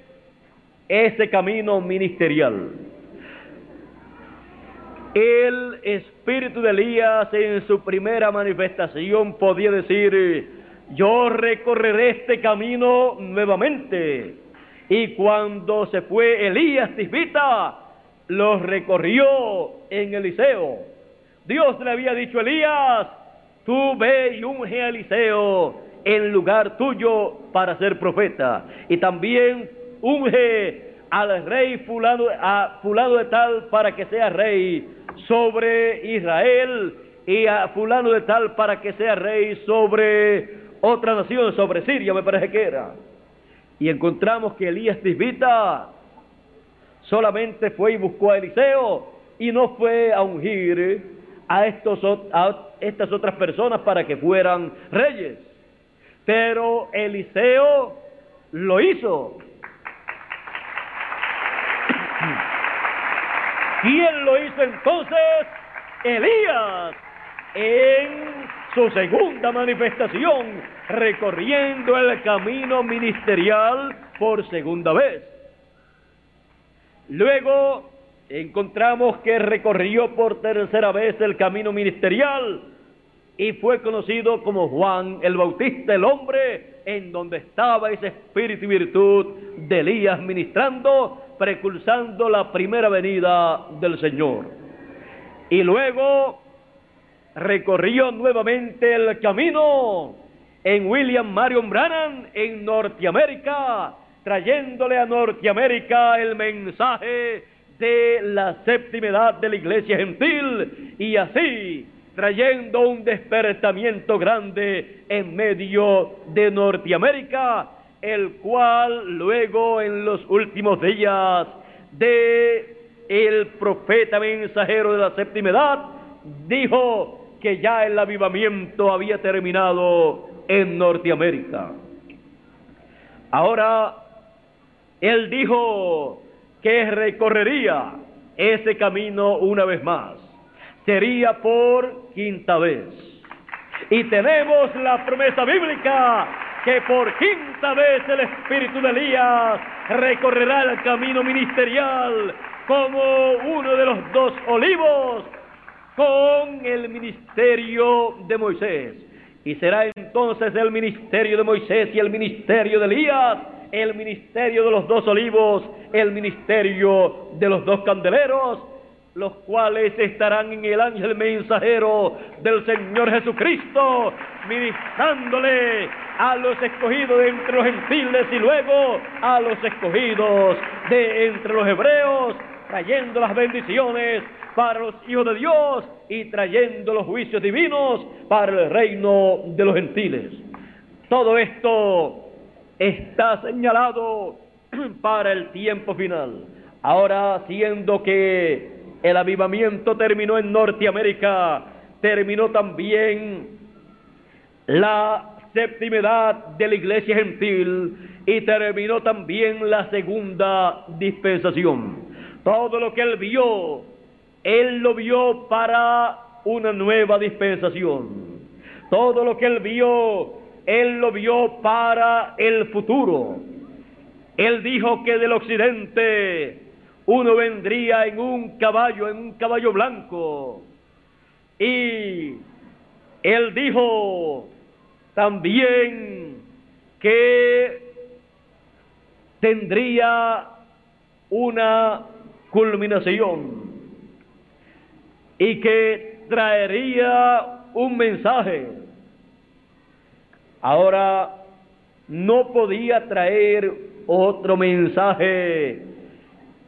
ese camino ministerial. El espíritu de Elías en su primera manifestación podía decir, yo recorreré este camino nuevamente. Y cuando se fue Elías Tisbita, lo recorrió en Eliseo. Dios le había dicho a Elías, tú ve y unge a Eliseo en lugar tuyo para ser profeta. Y también unge al rey fulano, a fulano de tal para que sea rey sobre Israel y a fulano de tal para que sea rey sobre otra nación, sobre Siria me parece que era. Y encontramos que Elías Tisbita solamente fue y buscó a Eliseo y no fue a ungir a, estos, a estas otras personas para que fueran reyes. Pero Eliseo lo hizo. ¿Quién lo hizo entonces? Elías, en su segunda manifestación, recorriendo el camino ministerial por segunda vez. Luego encontramos que recorrió por tercera vez el camino ministerial y fue conocido como Juan el Bautista, el hombre en donde estaba ese espíritu y virtud de Elías ministrando, precursando la primera venida del Señor. Y luego recorrió nuevamente el camino en William Marion Brannan en Norteamérica, trayéndole a Norteamérica el mensaje de la séptima edad de la iglesia gentil y así trayendo un despertamiento grande en medio de Norteamérica, el cual luego en los últimos días de el profeta mensajero de la séptima edad dijo que ya el avivamiento había terminado en Norteamérica. Ahora, él dijo que recorrería ese camino una vez más. Sería por quinta vez. Y tenemos la promesa bíblica que por quinta vez el espíritu de Elías recorrerá el camino ministerial como uno de los dos olivos con el ministerio de Moisés. Y será entonces el ministerio de Moisés y el ministerio de Elías, el ministerio de los dos olivos, el ministerio de los dos candeleros, los cuales estarán en el ángel mensajero del Señor Jesucristo, ministrándole a los escogidos de entre los gentiles y luego a los escogidos de entre los hebreos, trayendo las bendiciones para los hijos de Dios y trayendo los juicios divinos para el reino de los gentiles. Todo esto está señalado para el tiempo final. Ahora, siendo que el avivamiento terminó en Norteamérica, terminó también la de la iglesia gentil y terminó también la segunda dispensación. Todo lo que él vio, él lo vio para una nueva dispensación. Todo lo que él vio, él lo vio para el futuro. Él dijo que del occidente uno vendría en un caballo, en un caballo blanco. Y él dijo también que tendría una culminación y que traería un mensaje. Ahora no podía traer otro mensaje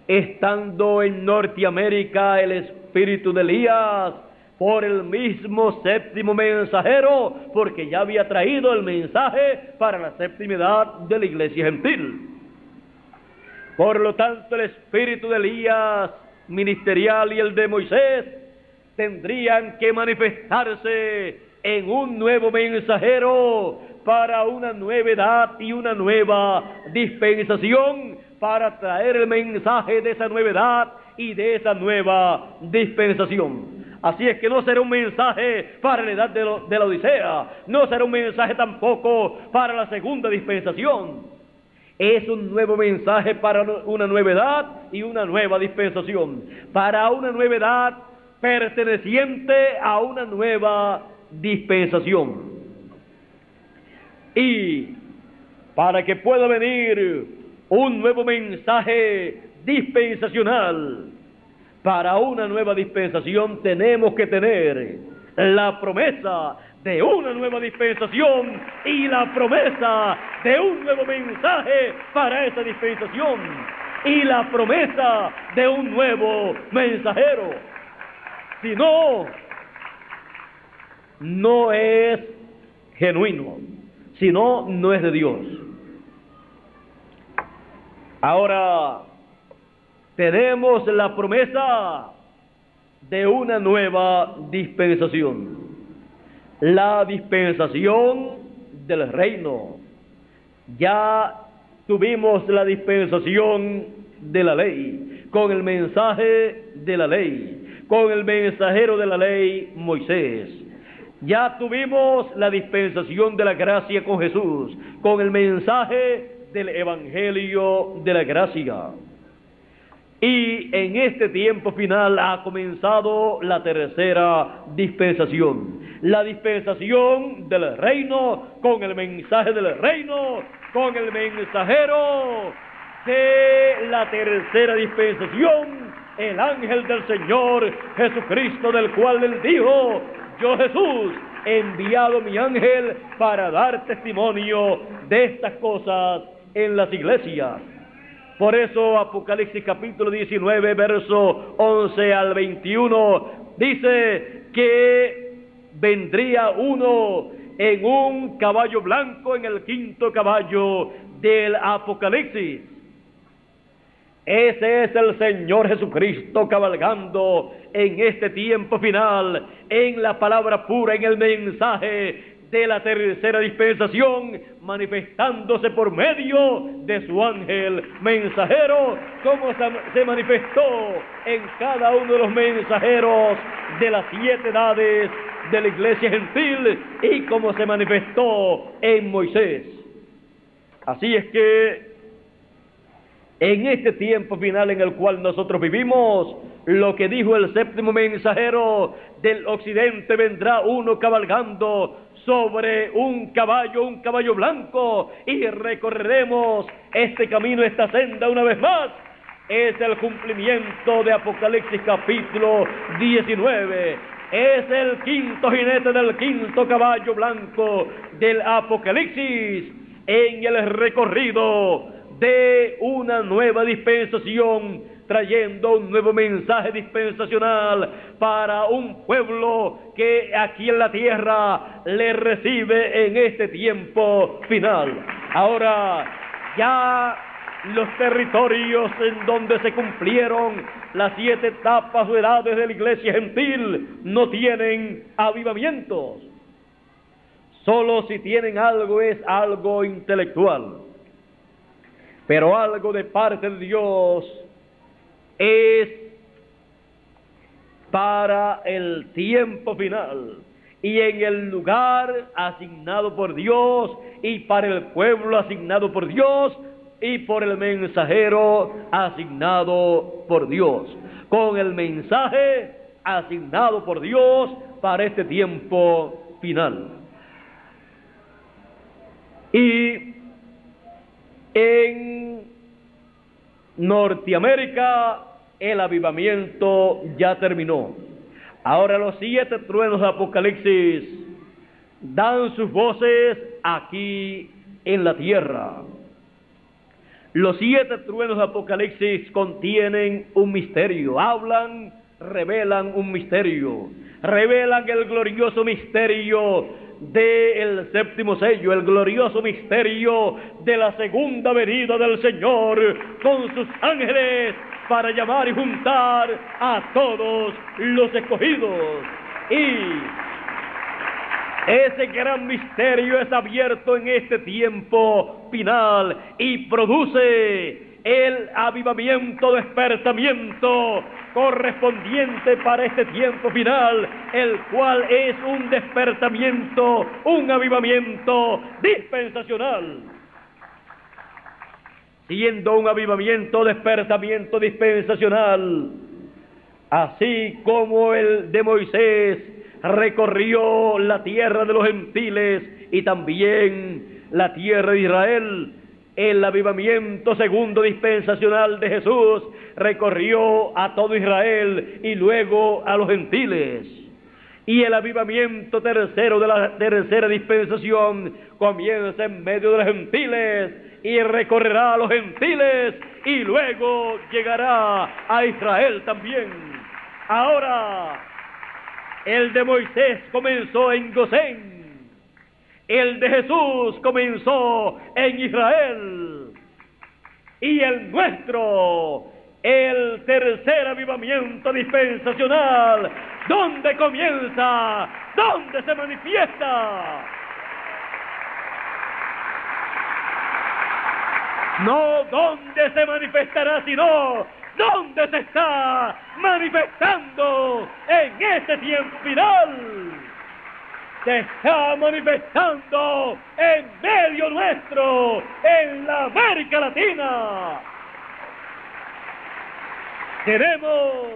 estando en Norteamérica el espíritu de Elías por el mismo séptimo mensajero, porque ya había traído el mensaje para la séptima edad de la iglesia gentil. Por lo tanto, el espíritu de Elías ministerial y el de Moisés tendrían que manifestarse en un nuevo mensajero para una nueva edad y una nueva dispensación para traer el mensaje de esa nueva edad y de esa nueva dispensación. Así es que no será un mensaje para la edad de, la Odisea, no será un mensaje tampoco para la segunda dispensación. Es un nuevo mensaje para una nueva edad y una nueva dispensación, para una nueva edad perteneciente a una nueva dispensación. Y para que pueda venir un nuevo mensaje dispensacional, para una nueva dispensación tenemos que tener la promesa de una nueva dispensación y la promesa de un nuevo mensaje para esa dispensación y la promesa de un nuevo mensajero. Si no, no es genuino, si no, no es de Dios. Ahora, tenemos la promesa de una nueva dispensación. La dispensación del reino. Ya tuvimos la dispensación de la ley, con el mensaje de la ley, con el mensajero de la ley, Moisés. Ya tuvimos la dispensación de la gracia con Jesús, con el mensaje del Evangelio de la gracia. Y en este tiempo final ha comenzado la tercera dispensación. La dispensación del reino con el mensaje del reino, con el mensajero de la tercera dispensación, el ángel del Señor Jesucristo, del cual él dijo, yo Jesús he enviado mi ángel para dar testimonio de estas cosas en las iglesias. Por eso Apocalipsis capítulo 19, verso 11 al 21, dice que vendría uno en un caballo blanco, en el quinto caballo del Apocalipsis. Ese es el Señor Jesucristo cabalgando en este tiempo final, en la palabra pura, en el mensaje de la tercera dispensación, manifestándose por medio de su ángel mensajero, como se manifestó en cada uno de los mensajeros de las siete edades de la iglesia gentil y como se manifestó en Moisés. Así es que en este tiempo final en el cual nosotros vivimos, lo que dijo el séptimo mensajero del occidente vendrá uno cabalgando sobre un caballo, un caballo blanco, y recorreremos este camino, esta senda una vez más. Es el cumplimiento de Apocalipsis capítulo 19. Es el quinto jinete del quinto caballo blanco del Apocalipsis en el recorrido de una nueva dispensación trayendo un nuevo mensaje dispensacional para un pueblo que aquí en la tierra le recibe en este tiempo final. Ahora, ya los territorios en donde se cumplieron las siete etapas o edades de la iglesia gentil no tienen avivamientos. Solo si tienen algo es algo intelectual. Pero algo de parte de Dios es para el tiempo final y en el lugar asignado por Dios y para el pueblo asignado por Dios y por el mensajero asignado por Dios. Con el mensaje asignado por Dios para este tiempo final. Y en Norteamérica el avivamiento ya terminó. Ahora los siete truenos de Apocalipsis dan sus voces aquí en la tierra. Los siete truenos de Apocalipsis contienen un misterio, hablan, revelan un misterio, revelan el glorioso misterio del séptimo sello, el glorioso misterio de la segunda venida del Señor con sus ángeles para llamar y juntar a todos los escogidos. Y ese gran misterio es abierto en este tiempo final y produce el avivamiento, despertamiento correspondiente para este tiempo final, el cual es un despertamiento, un avivamiento dispensacional siendo un avivamiento, despertamiento dispensacional, así como el de Moisés recorrió la tierra de los gentiles y también la tierra de Israel. El avivamiento segundo dispensacional de Jesús recorrió a todo Israel y luego a los gentiles. Y el avivamiento tercero de la tercera dispensación comienza en medio de los gentiles y recorrerá a los gentiles y luego llegará a Israel también. Ahora, el de Moisés comenzó en Gosén, el de Jesús comenzó en Israel y el nuestro, el tercer avivamiento dispensacional, ¿dónde comienza? ¿Dónde se manifiesta? No dónde se manifestará, sino dónde se está manifestando en este tiempo final. Se está manifestando en medio nuestro, en la América Latina. Tenemos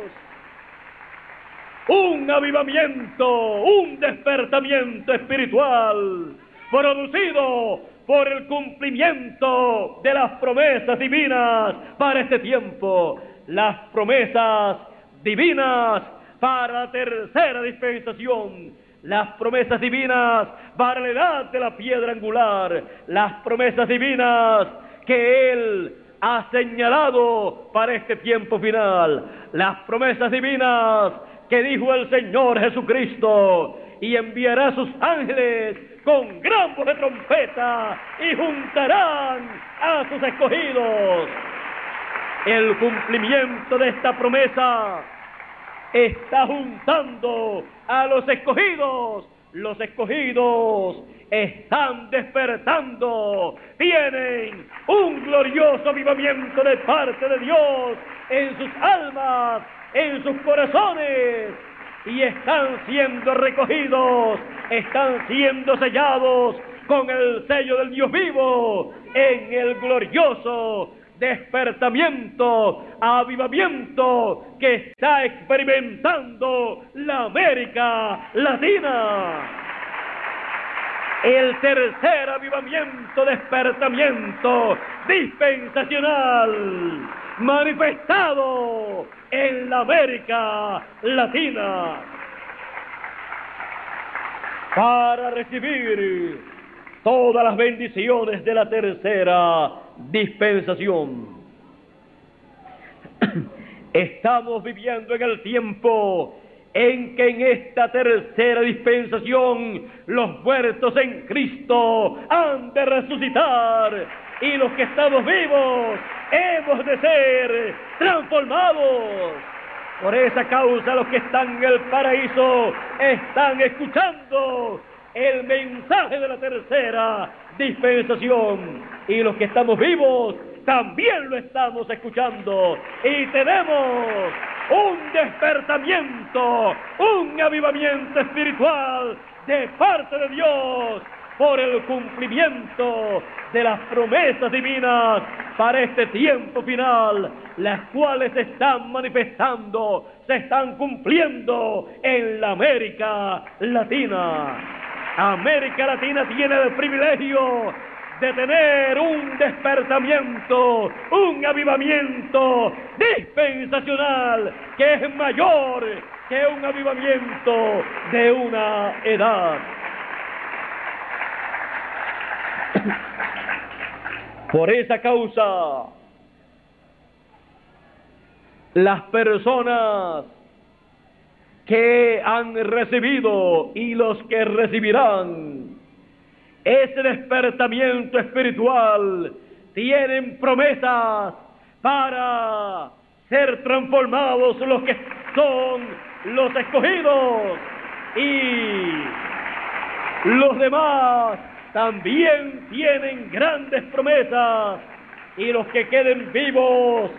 un avivamiento, un despertamiento espiritual producido por el cumplimiento de las promesas divinas para este tiempo, las promesas divinas para la tercera dispensación, las promesas divinas para la edad de la piedra angular, las promesas divinas que Él ha señalado para este tiempo final, las promesas divinas que dijo el Señor Jesucristo, y enviará sus ángeles con gran voz de trompeta y juntarán a sus escogidos. El cumplimiento de esta promesa está juntando a los escogidos. Los escogidos están despertando, tienen un glorioso avivamiento de parte de Dios en sus almas, en sus corazones y están siendo recogidos, están siendo sellados con el sello del Dios vivo en el glorioso despertamiento, avivamiento que está experimentando la América Latina. El tercer avivamiento, despertamiento dispensacional manifestado en la América Latina para recibir todas las bendiciones de la tercera dispensación. Estamos viviendo en el tiempo en que en esta tercera dispensación los muertos en Cristo han de resucitar y los que estamos vivos hemos de ser transformados. Por esa causa los que están en el paraíso están escuchando el mensaje de la tercera dispensación. Y los que estamos vivos también lo estamos escuchando. Y tenemos un despertamiento, un avivamiento espiritual de parte de Dios por el cumplimiento de las promesas divinas para este tiempo final, las cuales se están manifestando, se están cumpliendo en la América Latina. América Latina tiene el privilegio de tener un despertamiento, un avivamiento dispensacional que es mayor que un avivamiento de una edad. Por esa causa, las personas que han recibido y los que recibirán ese despertamiento espiritual tienen promesas para ser transformados los que son los escogidos y los demás también tienen grandes promesas y los que queden vivos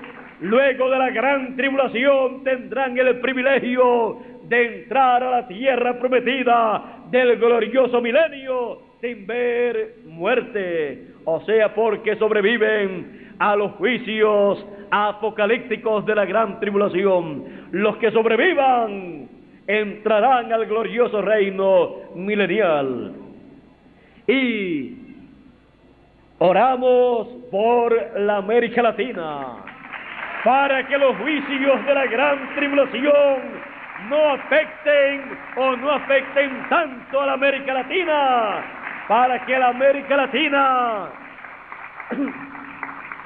luego de la gran tribulación tendrán el privilegio de entrar a la tierra prometida del glorioso milenio sin ver muerte, o sea, porque sobreviven a los juicios apocalípticos de la gran tribulación. Los que sobrevivan entrarán al glorioso reino milenial. Y oramos por la América Latina para que los juicios de la gran tribulación no afecten o no afecten tanto a la América Latina, para que la América Latina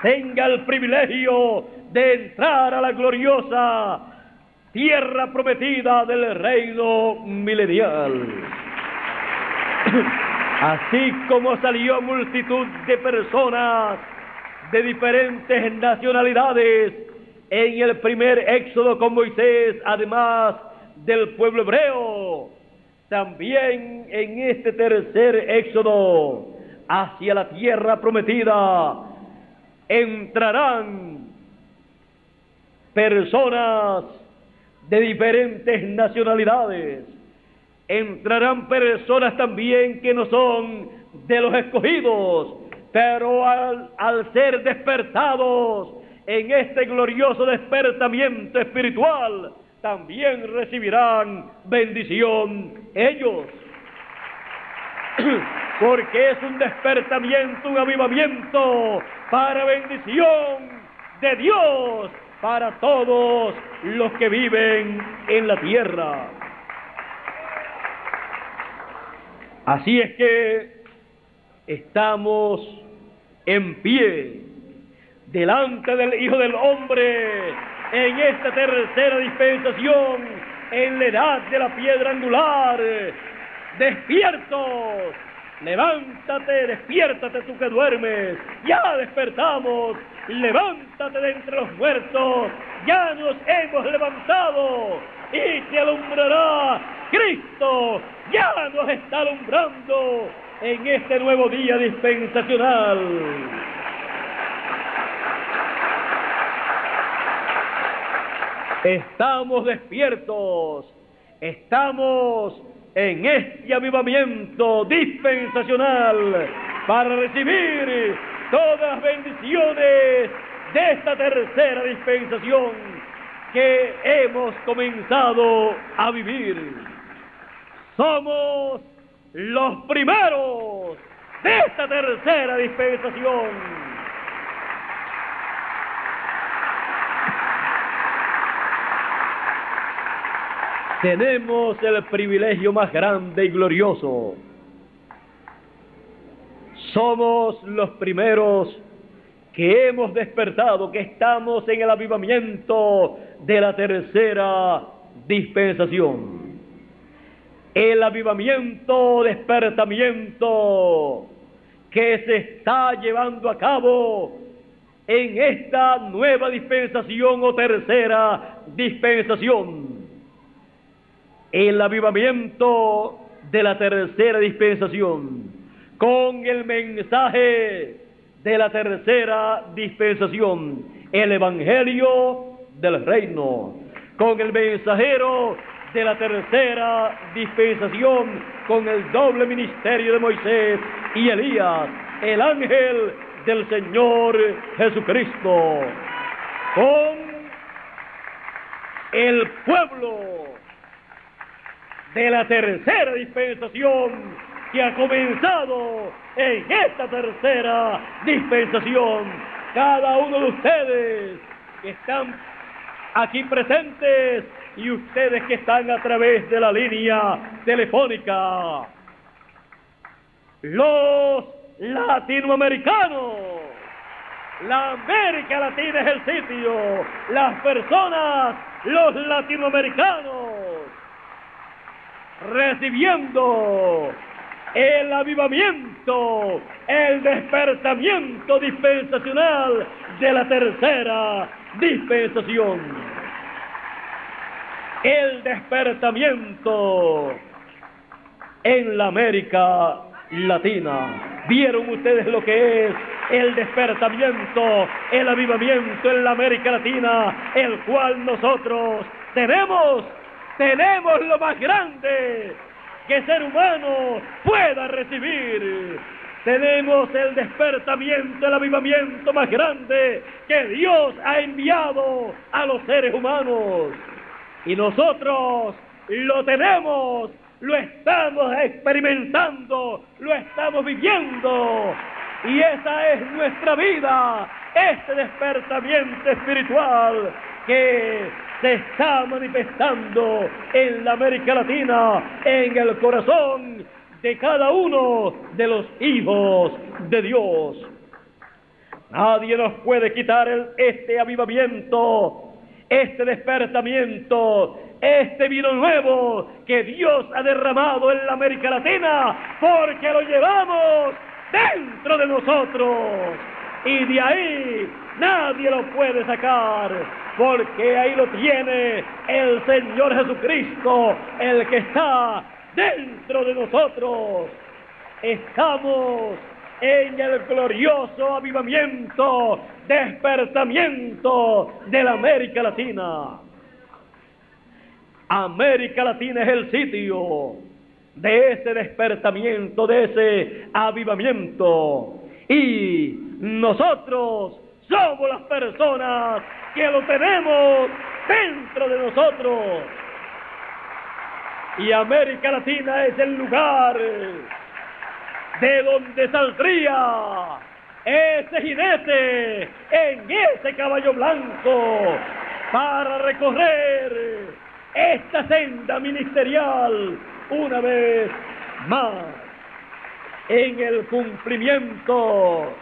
tenga el privilegio de entrar a la gloriosa tierra prometida del reino milenial. Así como salió multitud de personas de diferentes nacionalidades en el primer éxodo con Moisés, además del pueblo hebreo, también en este tercer éxodo hacia la tierra prometida entrarán personas de diferentes nacionalidades entrarán personas también que no son de los escogidos, pero al, ser despertados en este glorioso despertamiento espiritual, también recibirán bendición ellos. Porque es un despertamiento, un avivamiento para bendición de Dios para todos los que viven en la tierra. Así es que estamos en pie delante del Hijo del Hombre en esta tercera dispensación, en la edad de la piedra angular. Despiertos, levántate, despiértate tú que duermes, ya despertamos, levántate de entre los muertos, ya nos hemos levantado y te alumbrará. Cristo ya nos está alumbrando en este nuevo día dispensacional. Estamos despiertos, estamos en este avivamiento dispensacional para recibir todas las bendiciones de esta tercera dispensación que hemos comenzado a vivir. Somos los primeros de esta tercera dispensación. Tenemos el privilegio más grande y glorioso. Somos los primeros que hemos despertado, que estamos en el avivamiento de la tercera dispensación el avivamiento, despertamiento que se está llevando a cabo en esta nueva dispensación o tercera dispensación. El avivamiento de la tercera dispensación, con el mensaje de la tercera dispensación, el Evangelio del Reino, con el mensajero de la tercera dispensación, con el doble ministerio de Moisés y Elías, el ángel del Señor Jesucristo, con el pueblo de la tercera dispensación que ha comenzado en esta tercera dispensación. Cada uno de ustedes que están aquí presentes y ustedes que están a través de la línea telefónica. Los latinoamericanos. La América Latina es el sitio. Las personas, los latinoamericanos, recibiendo el avivamiento, el despertamiento dispensacional de la tercera dispensación. El despertamiento en la América Latina. ¿Vieron ustedes lo que es el despertamiento, el avivamiento en la América Latina, el cual nosotros tenemos, tenemos lo más grande que ser humano pueda recibir. Tenemos el despertamiento, el avivamiento más grande que Dios ha enviado a los seres humanos. Y nosotros lo tenemos, lo estamos experimentando, lo estamos viviendo. Y esa es nuestra vida, este despertamiento espiritual que se está manifestando en la América Latina, en el corazón de cada uno de los hijos de Dios. Nadie nos puede quitar este avivamiento, este despertamiento, este vino nuevo que Dios ha derramado en la América Latina, porque lo llevamos dentro de nosotros. Y de ahí nadie lo puede sacar porque ahí lo tiene el Señor Jesucristo, el que está dentro de nosotros. Estamos en el glorioso avivamiento, despertamiento de la América Latina. América Latina es el sitio de ese despertamiento, de ese avivamiento. Y nosotros somos las personas que lo tenemos dentro de nosotros. Y América Latina es el lugar de donde saldría ese jinete en ese caballo blanco para recorrer esta senda ministerial una vez más en el cumplimiento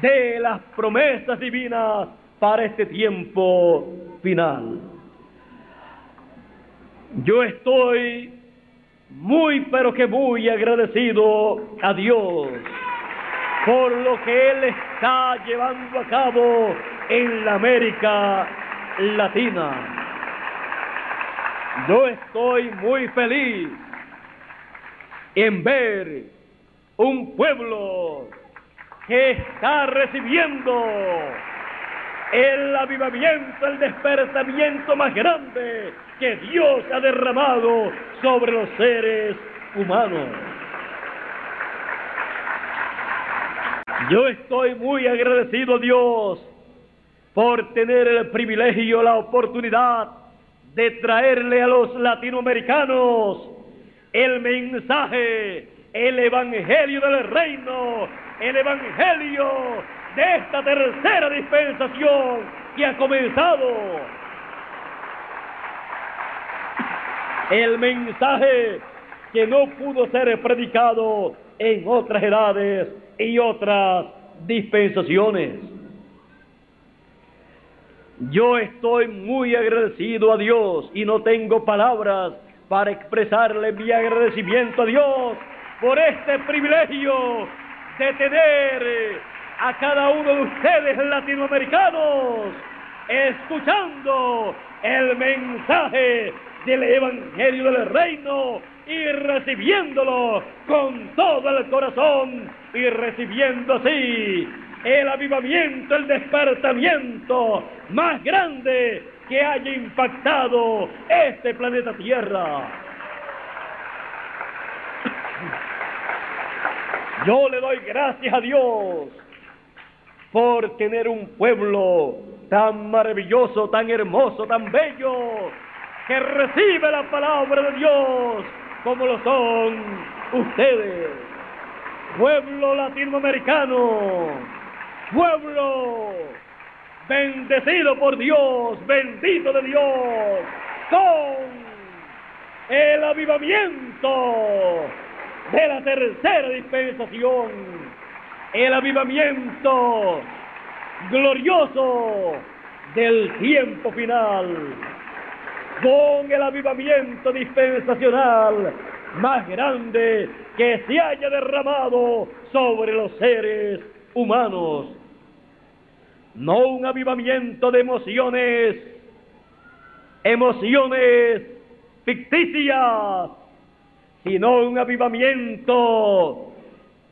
de las promesas divinas para este tiempo final. Yo estoy muy pero que muy agradecido a Dios por lo que Él está llevando a cabo en la América Latina. Yo estoy muy feliz en ver un pueblo que está recibiendo el avivamiento, el despertamiento más grande que Dios ha derramado sobre los seres humanos. Yo estoy muy agradecido a Dios por tener el privilegio, la oportunidad de traerle a los latinoamericanos el mensaje, el evangelio del reino, el evangelio de esta tercera dispensación que ha comenzado. El mensaje que no pudo ser predicado en otras edades y otras dispensaciones. Yo estoy muy agradecido a Dios y no tengo palabras para expresarle mi agradecimiento a Dios por este privilegio de tener a cada uno de ustedes latinoamericanos escuchando el mensaje del Evangelio del Reino y recibiéndolo con todo el corazón y recibiendo así el avivamiento, el despertamiento más grande que haya impactado este planeta Tierra. Yo le doy gracias a Dios por tener un pueblo tan maravilloso, tan hermoso, tan bello, que recibe la palabra de Dios como lo son ustedes. Pueblo latinoamericano, pueblo bendecido por Dios, bendito de Dios, con el avivamiento de la tercera dispensación, el avivamiento glorioso del tiempo final, con el avivamiento dispensacional más grande que se haya derramado sobre los seres humanos. No un avivamiento de emociones, emociones ficticias, sino un avivamiento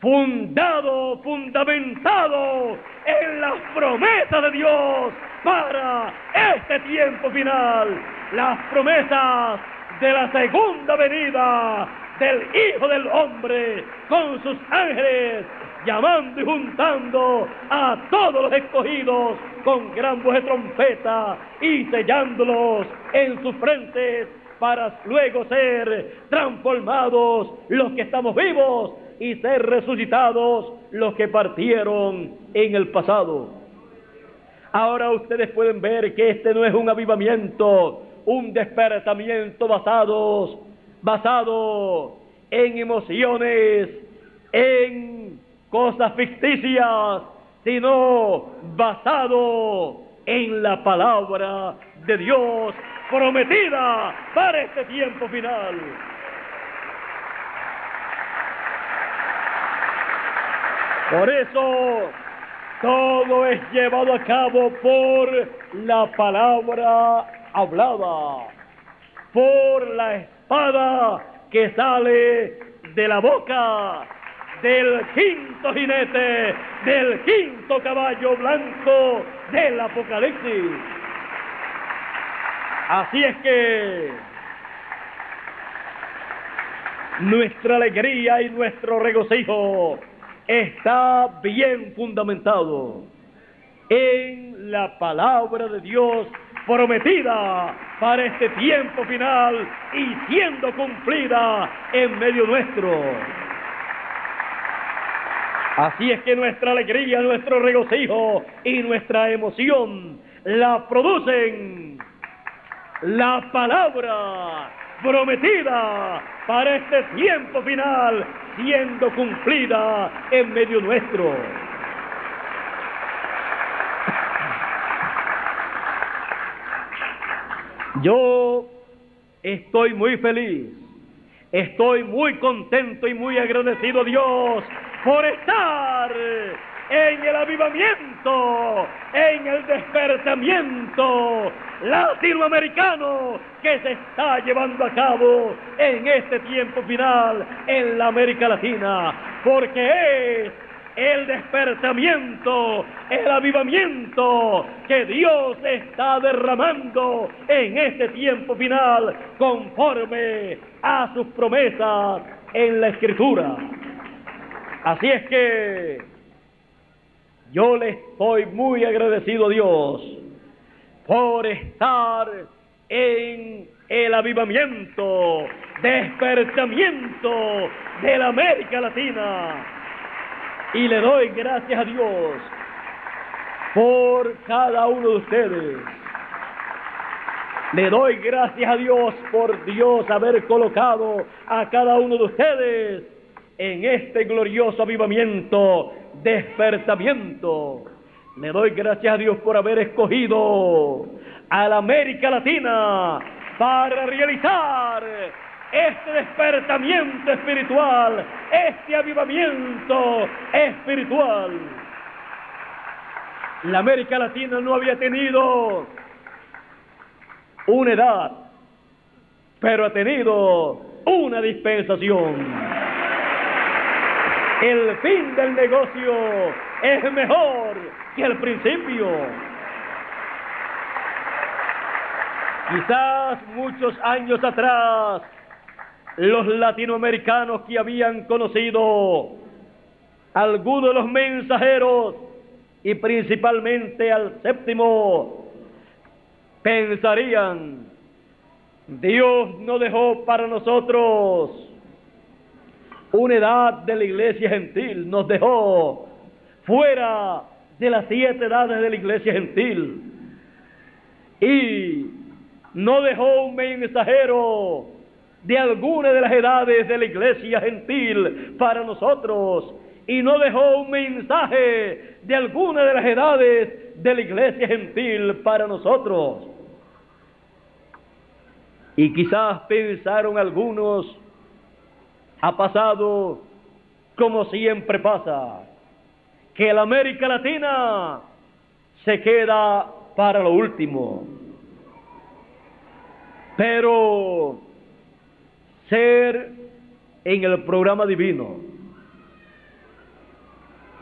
fundado, fundamentado en las promesas de Dios para este tiempo final, las promesas de la segunda venida del Hijo del Hombre con sus ángeles, llamando y juntando a todos los escogidos con gran voz de trompeta y sellándolos en sus frentes para luego ser transformados los que estamos vivos y ser resucitados los que partieron en el pasado. Ahora ustedes pueden ver que este no es un avivamiento, un despertamiento basados, basado en emociones, en cosas ficticias, sino basado en la palabra de Dios prometida para este tiempo final. Por eso todo es llevado a cabo por la palabra hablada, por la espada que sale de la boca del quinto jinete, del quinto caballo blanco del Apocalipsis. Así es que nuestra alegría y nuestro regocijo está bien fundamentado en la palabra de Dios prometida para este tiempo final y siendo cumplida en medio nuestro. Así es que nuestra alegría, nuestro regocijo y nuestra emoción la producen la palabra prometida para este tiempo final siendo cumplida en medio nuestro. Yo estoy muy feliz, estoy muy contento y muy agradecido a Dios por estar en el avivamiento, en el despertamiento latinoamericano que se está llevando a cabo en este tiempo final en la América Latina, porque es el despertamiento, el avivamiento que Dios está derramando en este tiempo final conforme a sus promesas en la Escritura. Así es que yo le estoy muy agradecido a Dios por estar en el avivamiento, despertamiento de la América Latina. Y le doy gracias a Dios por cada uno de ustedes. Le doy gracias a Dios por Dios haber colocado a cada uno de ustedes en este glorioso avivamiento despertamiento. Le doy gracias a Dios por haber escogido a la América Latina para realizar este despertamiento espiritual, este avivamiento espiritual. La América Latina no había tenido una edad, pero ha tenido una dispensación. El fin del negocio es mejor que el principio. Quizás muchos años atrás, los latinoamericanos que habían conocido algunos de los mensajeros y principalmente al séptimo, pensarían, Dios no dejó para nosotros. Una edad de la iglesia gentil, nos dejó fuera de las siete edades de la iglesia gentil. Y no dejó un mensajero de alguna de las edades de la iglesia gentil para nosotros y no dejó un mensaje de alguna de las edades de la iglesia gentil para nosotros. Y quizás pensaron algunos, ha pasado como siempre pasa, que la América Latina se queda para lo último. Pero ser en el programa divino,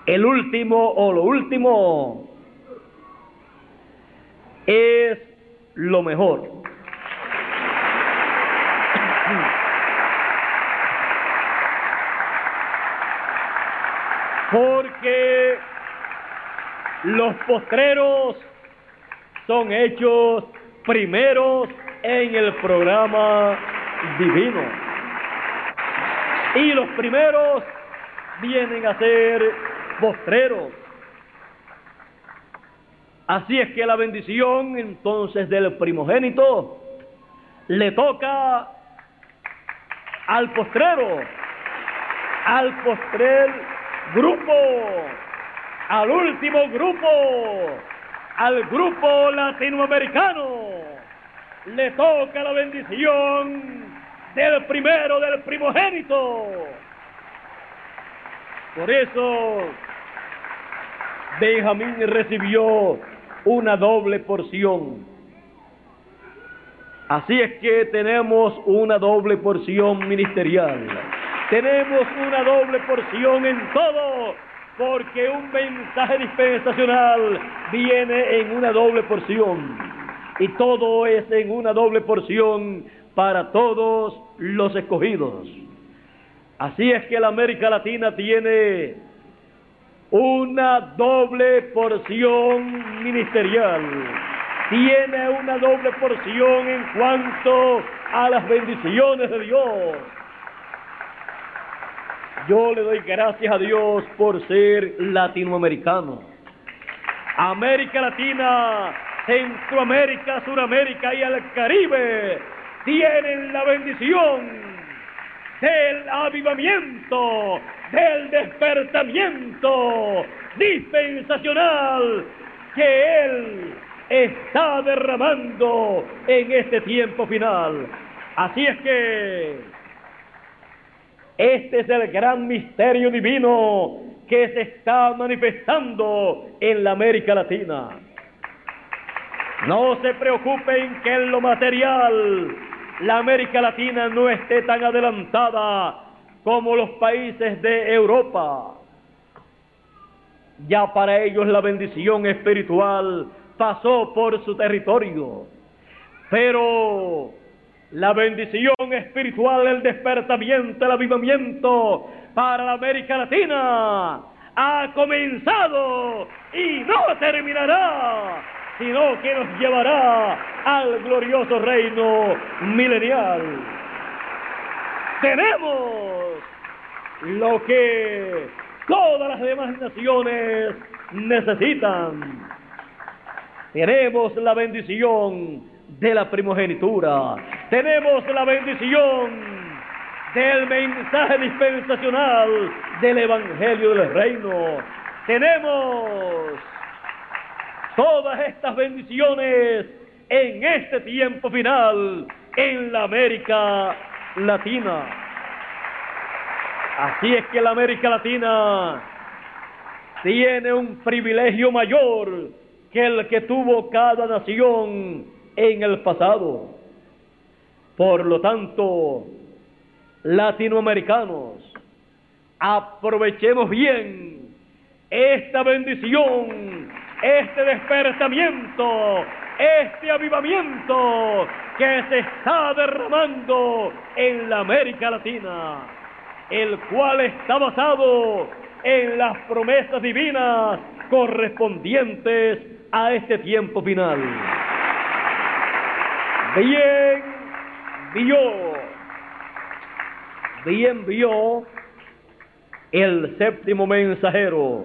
el último o lo último es lo mejor. Porque los postreros son hechos primeros en el programa divino. Y los primeros vienen a ser postreros. Así es que la bendición entonces del primogénito le toca al postrero, al postrer grupo, al último grupo, al grupo latinoamericano. Le toca la bendición del primero, del primogénito. Por eso Benjamín recibió una doble porción. Así es que tenemos una doble porción ministerial. Tenemos una doble porción en todo, porque un mensaje dispensacional viene en una doble porción. Y todo es en una doble porción para todos los escogidos. Así es que la América Latina tiene una doble porción ministerial. Tiene una doble porción en cuanto a las bendiciones de Dios. Yo le doy gracias a Dios por ser latinoamericano. América Latina, Centroamérica, Suramérica y el Caribe tienen la bendición del avivamiento, del despertamiento dispensacional que Él está derramando en este tiempo final. Así es que este es el gran misterio divino que se está manifestando en la América Latina. No se preocupen que en lo material la América Latina no esté tan adelantada como los países de Europa. Ya para ellos la bendición espiritual pasó por su territorio, pero la bendición espiritual, el despertamiento, el avivamiento para la América Latina ha comenzado y no terminará sino que nos llevará al glorioso reino milenial. Tenemos lo que todas las demás naciones necesitan. Tenemos la bendición de la primogenitura. Tenemos la bendición del mensaje dispensacional del Evangelio del Reino. Tenemos todas estas bendiciones en este tiempo final en la América Latina. Así es que la América Latina tiene un privilegio mayor que el que tuvo cada nación en el pasado. Por lo tanto, latinoamericanos, aprovechemos bien esta bendición, este despertamiento, este avivamiento que se está derramando en la América Latina, el cual está basado en las promesas divinas correspondientes a este tiempo final. Bien vio, bien vio el séptimo mensajero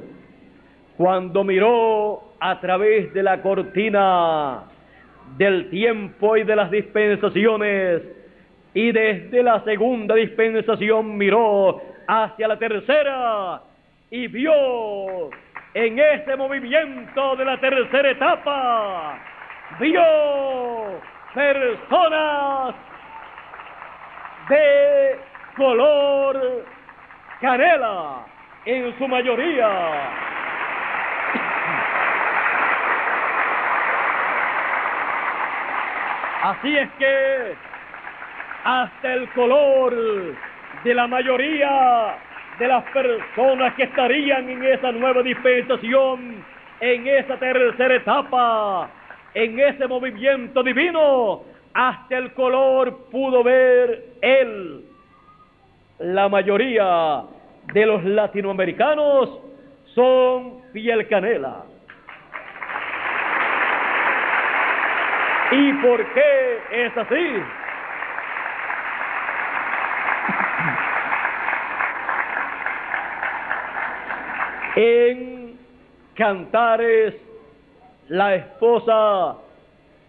cuando miró a través de la cortina del tiempo y de las dispensaciones y desde la segunda dispensación miró hacia la tercera y vio en ese movimiento de la tercera etapa, vio personas de color canela en su mayoría. Así es que hasta el color de la mayoría de las personas que estarían en esa nueva dispensación, en esa tercera etapa, en ese movimiento divino, hasta el color pudo ver él. La mayoría de los latinoamericanos son piel canela. ¿Y por qué es así? En Cantares, la esposa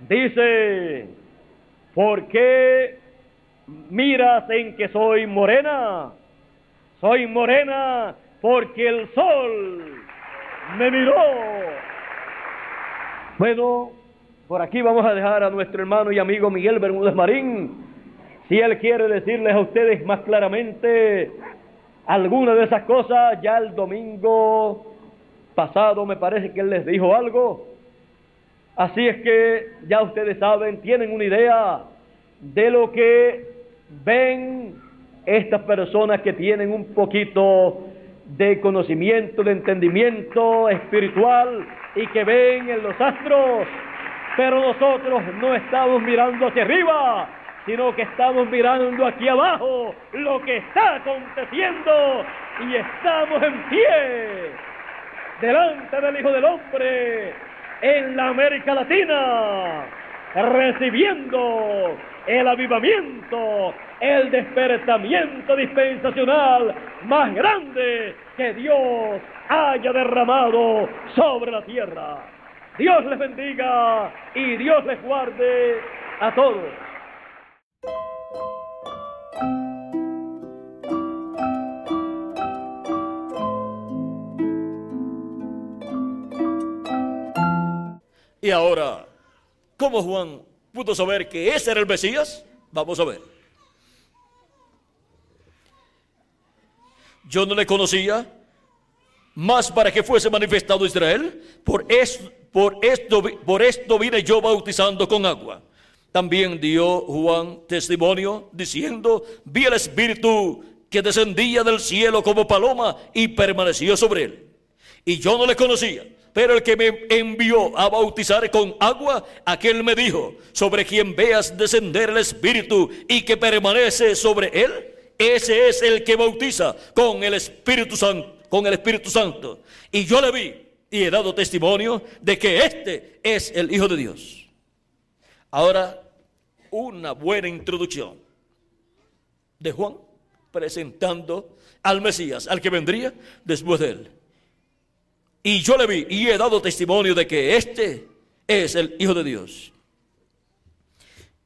dice, ¿por qué miras en que soy morena? Soy morena porque el sol me miró. Bueno, por aquí vamos a dejar a nuestro hermano y amigo Miguel Bermúdez Marín, si él quiere decirles a ustedes más claramente alguna de esas cosas, ya el domingo pasado me parece que él les dijo algo. Así es que ya ustedes saben, tienen una idea de lo que ven estas personas que tienen un poquito de conocimiento, de entendimiento espiritual y que ven en los astros. Pero nosotros no estamos mirando hacia arriba, sino que estamos mirando aquí abajo lo que está aconteciendo y estamos en pie delante del Hijo del Hombre en la América Latina, recibiendo el avivamiento, el despertamiento dispensacional más grande que Dios haya derramado sobre la tierra. Dios les bendiga y Dios les guarde a todos. Y ahora, ¿cómo Juan pudo saber que ese era el Mesías? Vamos a ver. Yo no le conocía, más para que fuese manifestado Israel, por esto, por esto, por esto vine yo bautizando con agua. También dio Juan testimonio diciendo, vi el Espíritu que descendía del cielo como paloma y permaneció sobre él. Y yo no le conocía, pero el que me envió a bautizar con agua, aquel me dijo, sobre quien veas descender el Espíritu y que permanece sobre él, ese es el que bautiza con el Espíritu Santo, con el Espíritu Santo. Y yo le vi y he dado testimonio de que este es el Hijo de Dios. Ahora, una buena introducción de Juan presentando al Mesías, al que vendría después de él. Y yo le vi y he dado testimonio de que este es el Hijo de Dios.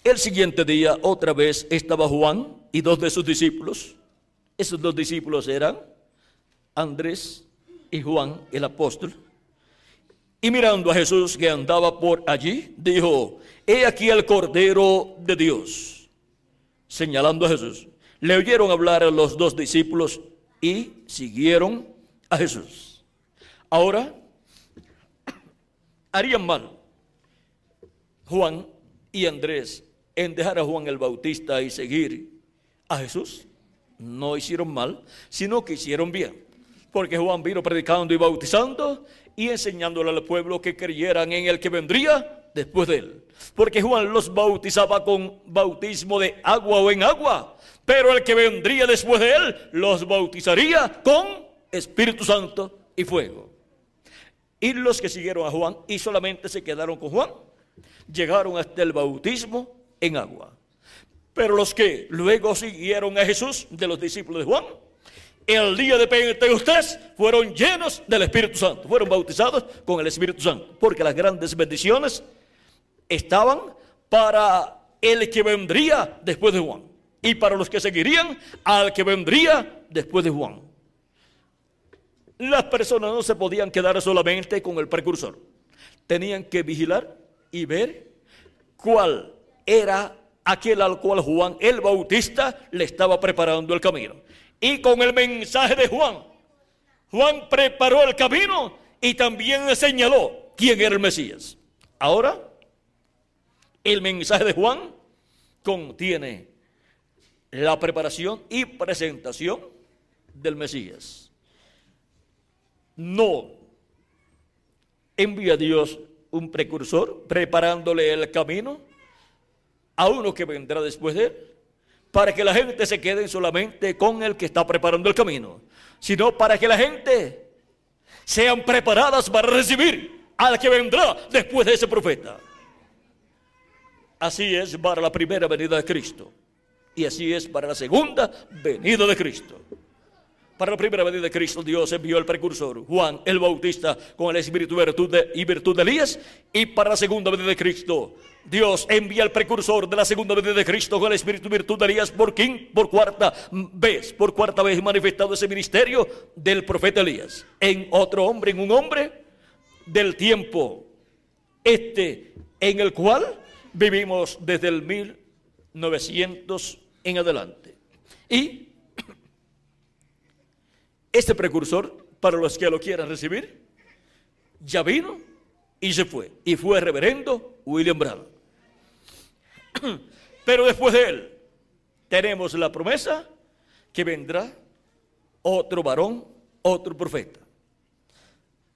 El siguiente día, otra vez, estaba Juan y dos de sus discípulos. Esos dos discípulos eran Andrés y Juan, el apóstol. Y mirando a Jesús que andaba por allí, dijo, he aquí el Cordero de Dios. Señalando a Jesús. Le oyeron hablar a los dos discípulos y siguieron a Jesús. Ahora, harían mal Juan y Andrés en dejar a Juan el Bautista y seguir a Jesús. No hicieron mal, sino que hicieron bien. Porque Juan vino predicando y bautizando y enseñándole al pueblo que creyeran en el que vendría después de él. Porque Juan los bautizaba con bautismo de agua o en agua. Pero el que vendría después de él los bautizaría con Espíritu Santo y fuego. Y los que siguieron a Juan y solamente se quedaron con Juan, llegaron hasta el bautismo en agua. Pero los que luego siguieron a Jesús, de los discípulos de Juan, el día de Pentecostés fueron llenos del Espíritu Santo, fueron bautizados con el Espíritu Santo, porque las grandes bendiciones estaban para el que vendría después de Juan y para los que seguirían al que vendría después de Juan. Las personas no se podían quedar solamente con el precursor, tenían que vigilar y ver cuál era aquel al cual Juan el Bautista le estaba preparando el camino. Y con el mensaje de Juan, Juan preparó el camino y también señaló quién era el Mesías. Ahora, el mensaje de Juan contiene la preparación y presentación del Mesías. No envía a Dios un precursor preparándole el camino a uno que vendrá después de él, para que la gente se quede solamente con el que está preparando el camino, sino para que la gente sean preparadas para recibir al que vendrá después de ese profeta. Así es para la primera venida de Cristo y así es para la segunda venida de Cristo. Para la primera venida de Cristo, Dios envió el precursor, Juan el Bautista, con el espíritu y virtud de Elías. Y para la segunda venida de Cristo, Dios envía el precursor de la segunda venida de Cristo con el espíritu y virtud de Elías por, quinta, por cuarta vez, por cuarta vez manifestado ese ministerio del profeta Elías. En otro hombre, en un hombre del tiempo este en el cual vivimos desde el 1900 en adelante. Y este precursor, para los que lo quieran recibir, ya vino y se fue. Y fue el reverendo William Brown. Pero después de él, tenemos la promesa que vendrá otro varón, otro profeta.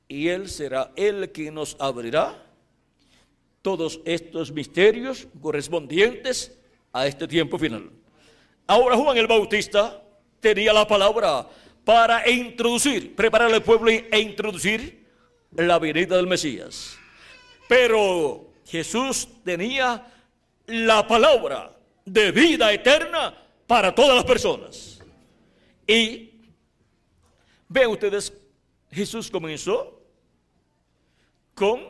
Y él será el que nos abrirá todos estos misterios correspondientes a este tiempo final. Ahora Juan el Bautista tenía la palabra para introducir, preparar al pueblo e introducir la venida del Mesías. Pero Jesús tenía la palabra de vida eterna para todas las personas. Y vean ustedes, Jesús comenzó con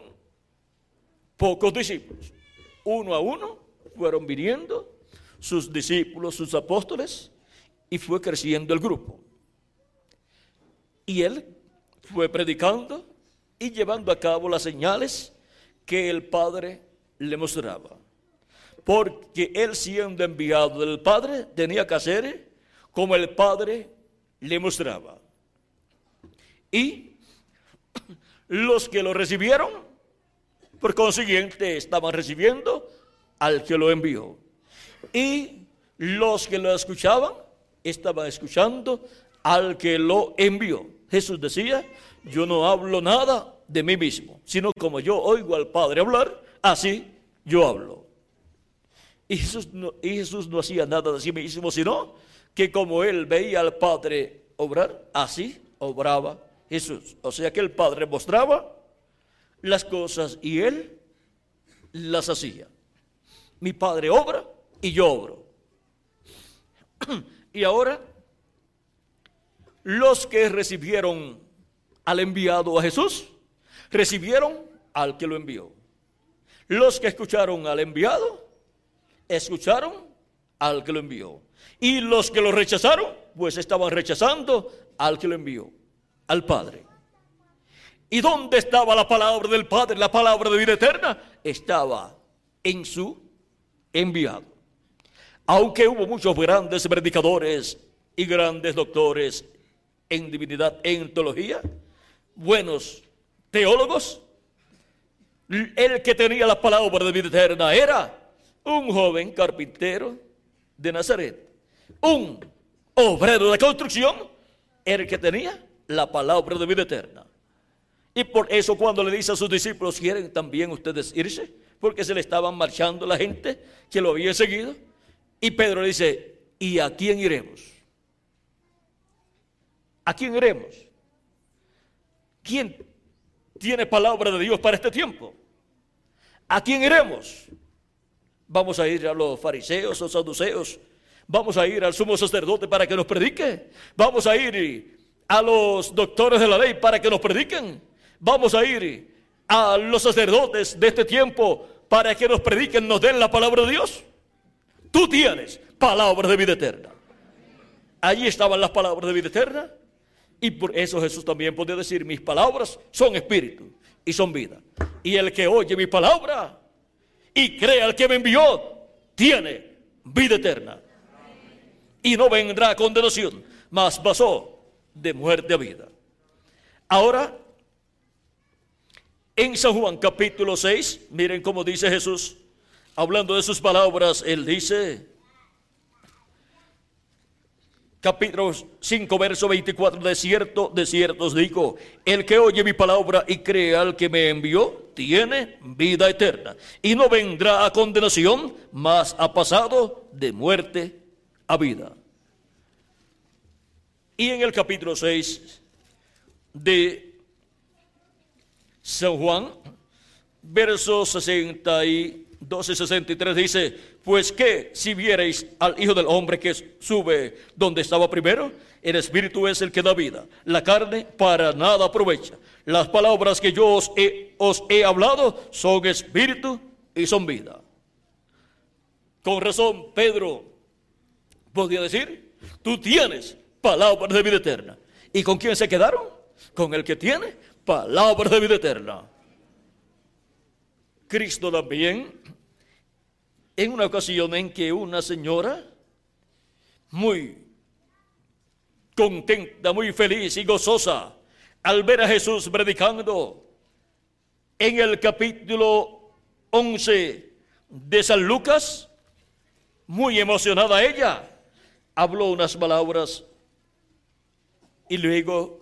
pocos discípulos. Uno a uno fueron viniendo sus discípulos, sus apóstoles, y fue creciendo el grupo. Y él fue predicando y llevando a cabo las señales que el Padre le mostraba. Porque él siendo enviado del Padre tenía que hacer como el Padre le mostraba. Y los que lo recibieron, por consiguiente, estaban recibiendo al que lo envió. Y los que lo escuchaban, estaban escuchando al que lo envió. Jesús decía, yo no hablo nada de mí mismo, sino como yo oigo al Padre hablar, así yo hablo. Y Jesús no, y Jesús no hacía nada de sí mismo, sino que como él veía al Padre obrar, así obraba Jesús. O sea que el Padre mostraba las cosas y él las hacía. Mi Padre obra y yo obro. y ahora los que recibieron al enviado a Jesús, recibieron al que lo envió. Los que escucharon al enviado, escucharon al que lo envió. Y los que lo rechazaron, pues estaban rechazando al que lo envió, al Padre. ¿Y dónde estaba la palabra del Padre, la palabra de vida eterna? Estaba en su enviado. Aunque hubo muchos grandes predicadores y grandes doctores en divinidad, en teología, buenos teólogos, el que tenía la palabra de vida eterna era un joven carpintero de Nazaret, un obrero de construcción, el que tenía la palabra de vida eterna. Y por eso cuando le dice a sus discípulos, ¿quieren también ustedes irse? Porque se le estaban marchando la gente que lo había seguido. Y Pedro le dice, ¿y a quién iremos? ¿A quién iremos? ¿Quién tiene palabra de Dios para este tiempo? ¿A quién iremos? Vamos a ir a los fariseos o saduceos. Vamos a ir al sumo sacerdote para que nos predique. Vamos a ir a los doctores de la ley para que nos prediquen. Vamos a ir a los sacerdotes de este tiempo para que nos prediquen, nos den la palabra de Dios. Tú tienes palabra de vida eterna. Allí estaban las palabras de vida eterna. Y por eso Jesús también podía decir, mis palabras son espíritu y son vida. Y el que oye mi palabra y crea al que me envió, tiene vida eterna. Y no vendrá condenación, mas pasó de muerte a vida. Ahora, en San Juan capítulo 6, miren cómo dice Jesús, hablando de sus palabras, él dice, capítulo 5, verso 24, de cierto, de cierto os digo, el que oye mi palabra y cree al que me envió, tiene vida eterna, y no vendrá a condenación, mas ha pasado de muerte a vida. Y en el capítulo 6 de San Juan, verso 62 y 63 dice, pues que si vierais al Hijo del Hombre que sube donde estaba primero, el Espíritu es el que da vida, la carne para nada aprovecha. Las palabras que yo os he, os he hablado son espíritu y son vida. Con razón, Pedro podía decir, tú tienes palabras de vida eterna. ¿Y con quién se quedaron? Con el que tiene palabras de vida eterna. Cristo también en una ocasión en que una señora muy contenta, muy feliz y gozosa al ver a Jesús predicando en el capítulo 11 de San Lucas, muy emocionada ella, habló unas palabras y luego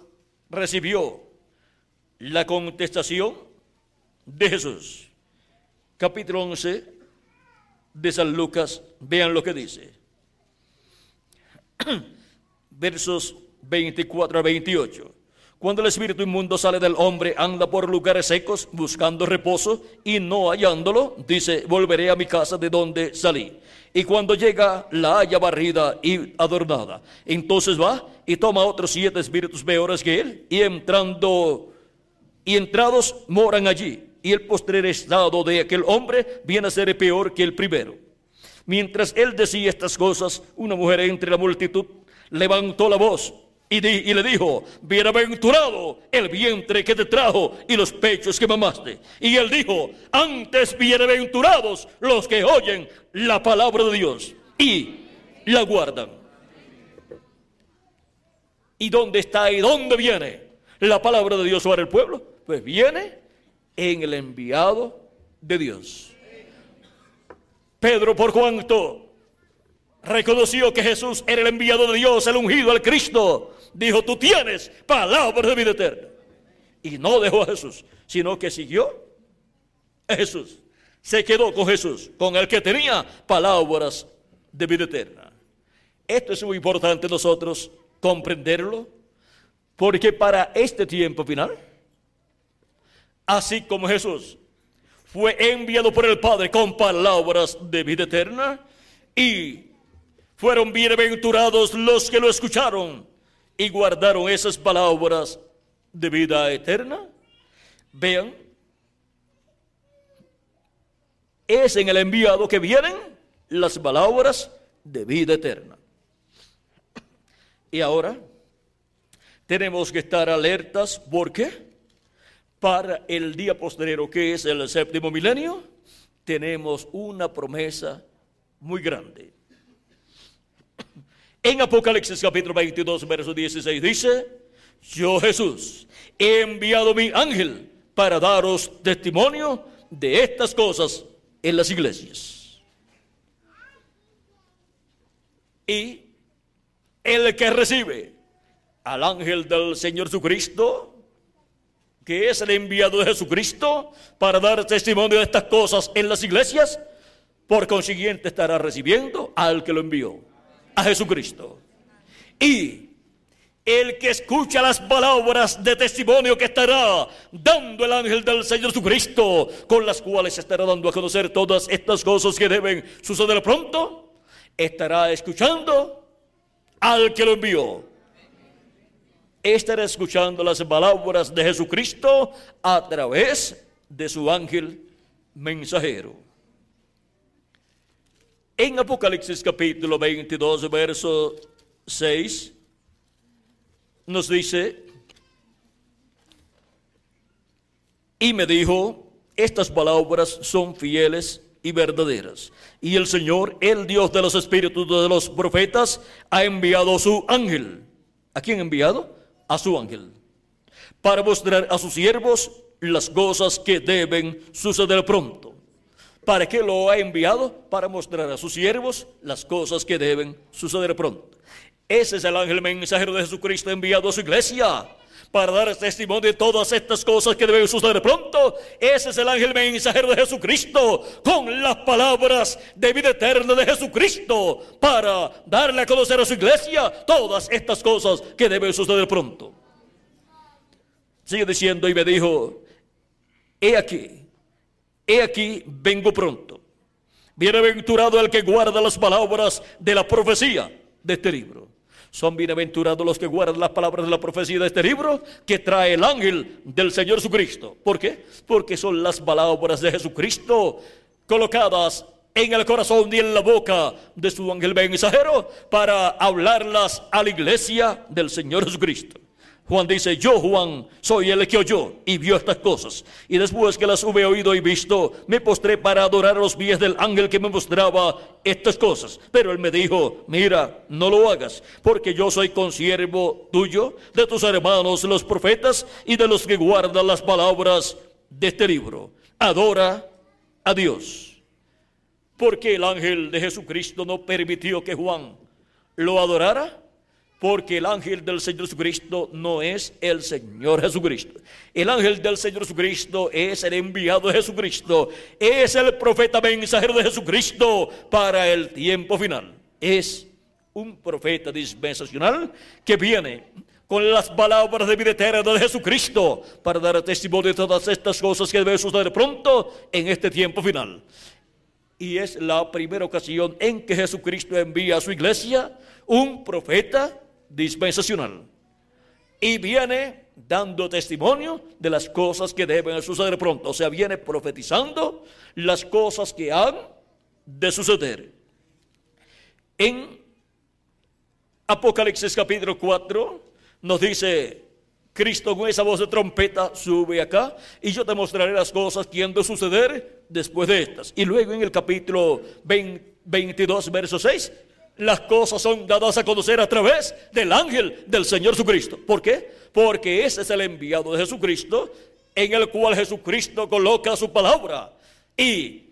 recibió la contestación de Jesús. Capítulo 11 de San Lucas, vean lo que dice. Versos 24 a 28. Cuando el espíritu inmundo sale del hombre, anda por lugares secos buscando reposo y no hallándolo, dice, volveré a mi casa de donde salí. Y cuando llega, la haya barrida y adornada. Entonces va y toma otros siete espíritus peores que él y entrando y entrados moran allí y el postrer estado de aquel hombre viene a ser peor que el primero. Mientras él decía estas cosas, una mujer entre la multitud levantó la voz y, y, le dijo, bienaventurado el vientre que te trajo y los pechos que mamaste. Y él dijo, antes bienaventurados los que oyen la palabra de Dios y la guardan. ¿Y dónde está y dónde viene la palabra de Dios sobre el pueblo? Pues viene en el enviado de Dios. Pedro, por cuanto reconoció que Jesús era el enviado de Dios, el ungido, el Cristo, dijo, tú tienes palabra de vida eterna. Y no dejó a Jesús, sino que siguió a Jesús. Se quedó con Jesús, con el que tenía palabras de vida eterna. Esto es muy importante nosotros comprenderlo, porque para este tiempo final, así como Jesús fue enviado por el Padre con palabras de vida eterna y fueron bienaventurados los que lo escucharon y guardaron esas palabras de vida eterna. Vean, es en el enviado que vienen las palabras de vida eterna. Y ahora tenemos que estar alertas porque para el día postrero, que es el séptimo milenio, tenemos una promesa muy grande. En Apocalipsis capítulo 22, verso 16 dice, yo Jesús he enviado mi ángel para daros testimonio de estas cosas en las iglesias. Y el que recibe al ángel del Señor Jesucristo, que es el enviado de Jesucristo para dar testimonio de estas cosas en las iglesias, por consiguiente estará recibiendo al que lo envió, a Jesucristo. Y el que escucha las palabras de testimonio que estará dando el ángel del Señor Jesucristo, con las cuales estará dando a conocer todas estas cosas que deben suceder pronto, estará escuchando al que lo envió. Estará escuchando las palabras de Jesucristo a través de su ángel mensajero. En Apocalipsis capítulo 22, verso 6, nos dice, y me dijo, estas palabras son fieles y verdaderas. Y el Señor, el Dios de los espíritus de los profetas, ha enviado su ángel. ¿A quién ha enviado? A su ángel. Para mostrar a sus siervos las cosas que deben suceder pronto. ¿Para qué lo ha enviado? Para mostrar a sus siervos las cosas que deben suceder pronto. Ese es el ángel mensajero de Jesucristo enviado a su iglesia para dar testimonio de todas estas cosas que deben suceder pronto. Ese es el ángel mensajero de Jesucristo con las palabras de vida eterna de Jesucristo para darle a conocer a su iglesia todas estas cosas que deben suceder pronto. Sigue diciendo y me dijo, he aquí, he aquí, vengo pronto. Bienaventurado el que guarda las palabras de la profecía de este libro. Son bienaventurados los que guardan las palabras de la profecía de este libro que trae el ángel del Señor Jesucristo. ¿Por qué? Porque son las palabras de Jesucristo colocadas en el corazón y en la boca de su ángel mensajero para hablarlas a la iglesia del Señor Jesucristo. Juan dice, yo Juan soy el que oyó y vio estas cosas. Y después que las hube oído y visto, me postré para adorar los pies del ángel que me mostraba estas cosas. Pero él me dijo, mira, no lo hagas, porque yo soy consiervo tuyo, de tus hermanos los profetas y de los que guardan las palabras de este libro. Adora a Dios. Porque el ángel de Jesucristo no permitió que Juan lo adorara porque el ángel del Señor Jesucristo no es el Señor Jesucristo. El ángel del Señor Jesucristo es el enviado de Jesucristo. Es el profeta mensajero de Jesucristo para el tiempo final. Es un profeta dispensacional que viene con las palabras de vida eterna de Jesucristo para dar testimonio de todas estas cosas que deben suceder pronto en este tiempo final. Y es la primera ocasión en que Jesucristo envía a su iglesia un profeta dispensacional. Y viene dando testimonio de las cosas que deben suceder pronto. O sea, viene profetizando las cosas que han de suceder. En Apocalipsis capítulo 4 nos dice, Cristo con esa voz de trompeta sube acá y yo te mostraré las cosas que han de suceder después de estas. Y luego en el capítulo 22, verso 6, las cosas son dadas a conocer a través del ángel del Señor Jesucristo. ¿Por qué? Porque ese es el enviado de Jesucristo en el cual Jesucristo coloca su palabra. Y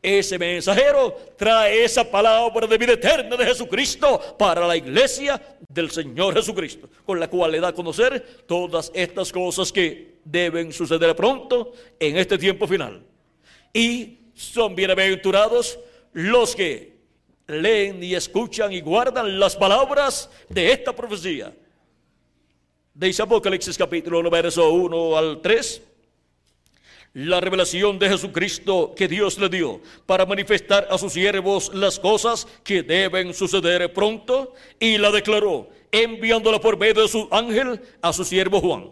ese mensajero trae esa palabra de vida eterna de Jesucristo para la iglesia del Señor Jesucristo, con la cual le da a conocer todas estas cosas que deben suceder pronto en este tiempo final. Y son bienaventurados los que leen y escuchan y guardan las palabras de esta profecía. Dice Apocalipsis capítulo 1, verso 1 al 3. La revelación de Jesucristo que Dios le dio para manifestar a sus siervos las cosas que deben suceder pronto y la declaró enviándola por medio de su ángel a su siervo Juan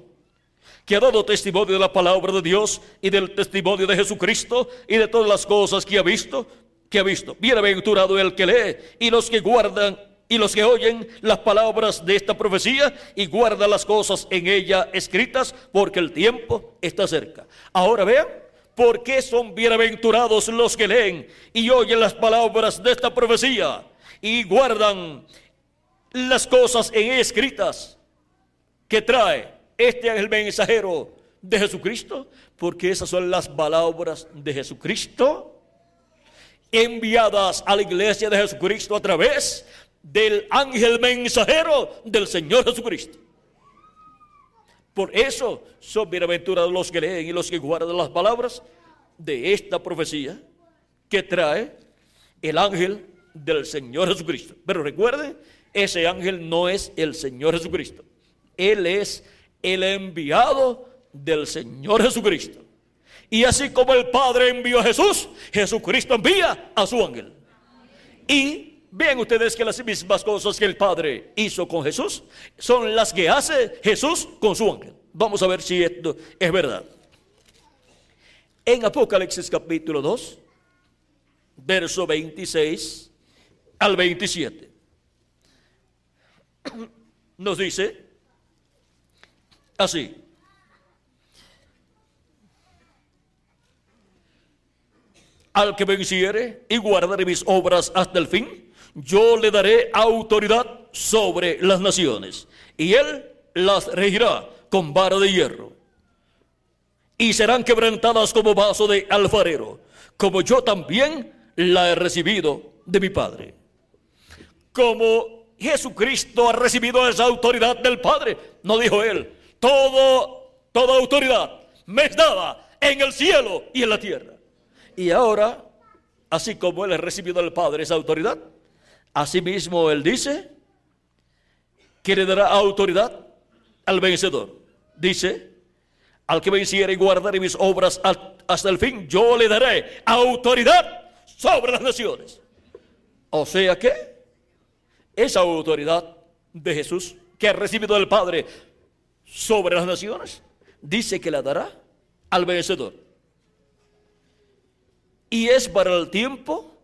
que ha dado testimonio de la palabra de Dios y del testimonio de Jesucristo y de todas las cosas que ha visto, que ha visto. Bienaventurado el que lee y los que guardan y los que oyen las palabras de esta profecía y guardan las cosas en ella escritas, porque el tiempo está cerca. Ahora vean, ¿por qué son bienaventurados los que leen y oyen las palabras de esta profecía y guardan las cosas en ella escritas que trae este ángel mensajero de Jesucristo? Porque esas son las palabras de Jesucristo enviadas a la iglesia de Jesucristo a través del ángel mensajero del Señor Jesucristo. Por eso son bienaventurados los que leen y los que guardan las palabras de esta profecía que trae el ángel del Señor Jesucristo. Pero recuerde, ese ángel no es el Señor Jesucristo. Él es el enviado del Señor Jesucristo. Y así como el Padre envió a Jesús, Jesucristo envía a su ángel. Y ven ustedes que las mismas cosas que el Padre hizo con Jesús son las que hace Jesús con su ángel. Vamos a ver si esto es verdad. En Apocalipsis capítulo 2, verso 26 al 27, nos dice así. Al que venciere y guardare mis obras hasta el fin, yo le daré autoridad sobre las naciones, y él las regirá con vara de hierro. Y serán quebrantadas como vaso de alfarero, como yo también la he recibido de mi Padre. Como Jesucristo ha recibido esa autoridad del Padre, no dijo él, todo, toda autoridad me es dada en el cielo y en la tierra. Y ahora, así como Él ha recibido del Padre esa autoridad, asimismo Él dice que le dará autoridad al vencedor. Dice, al que venciere y guardare mis obras hasta el fin, yo le daré autoridad sobre las naciones. O sea que esa autoridad de Jesús que ha recibido del Padre sobre las naciones, dice que la dará al vencedor. Y es para el tiempo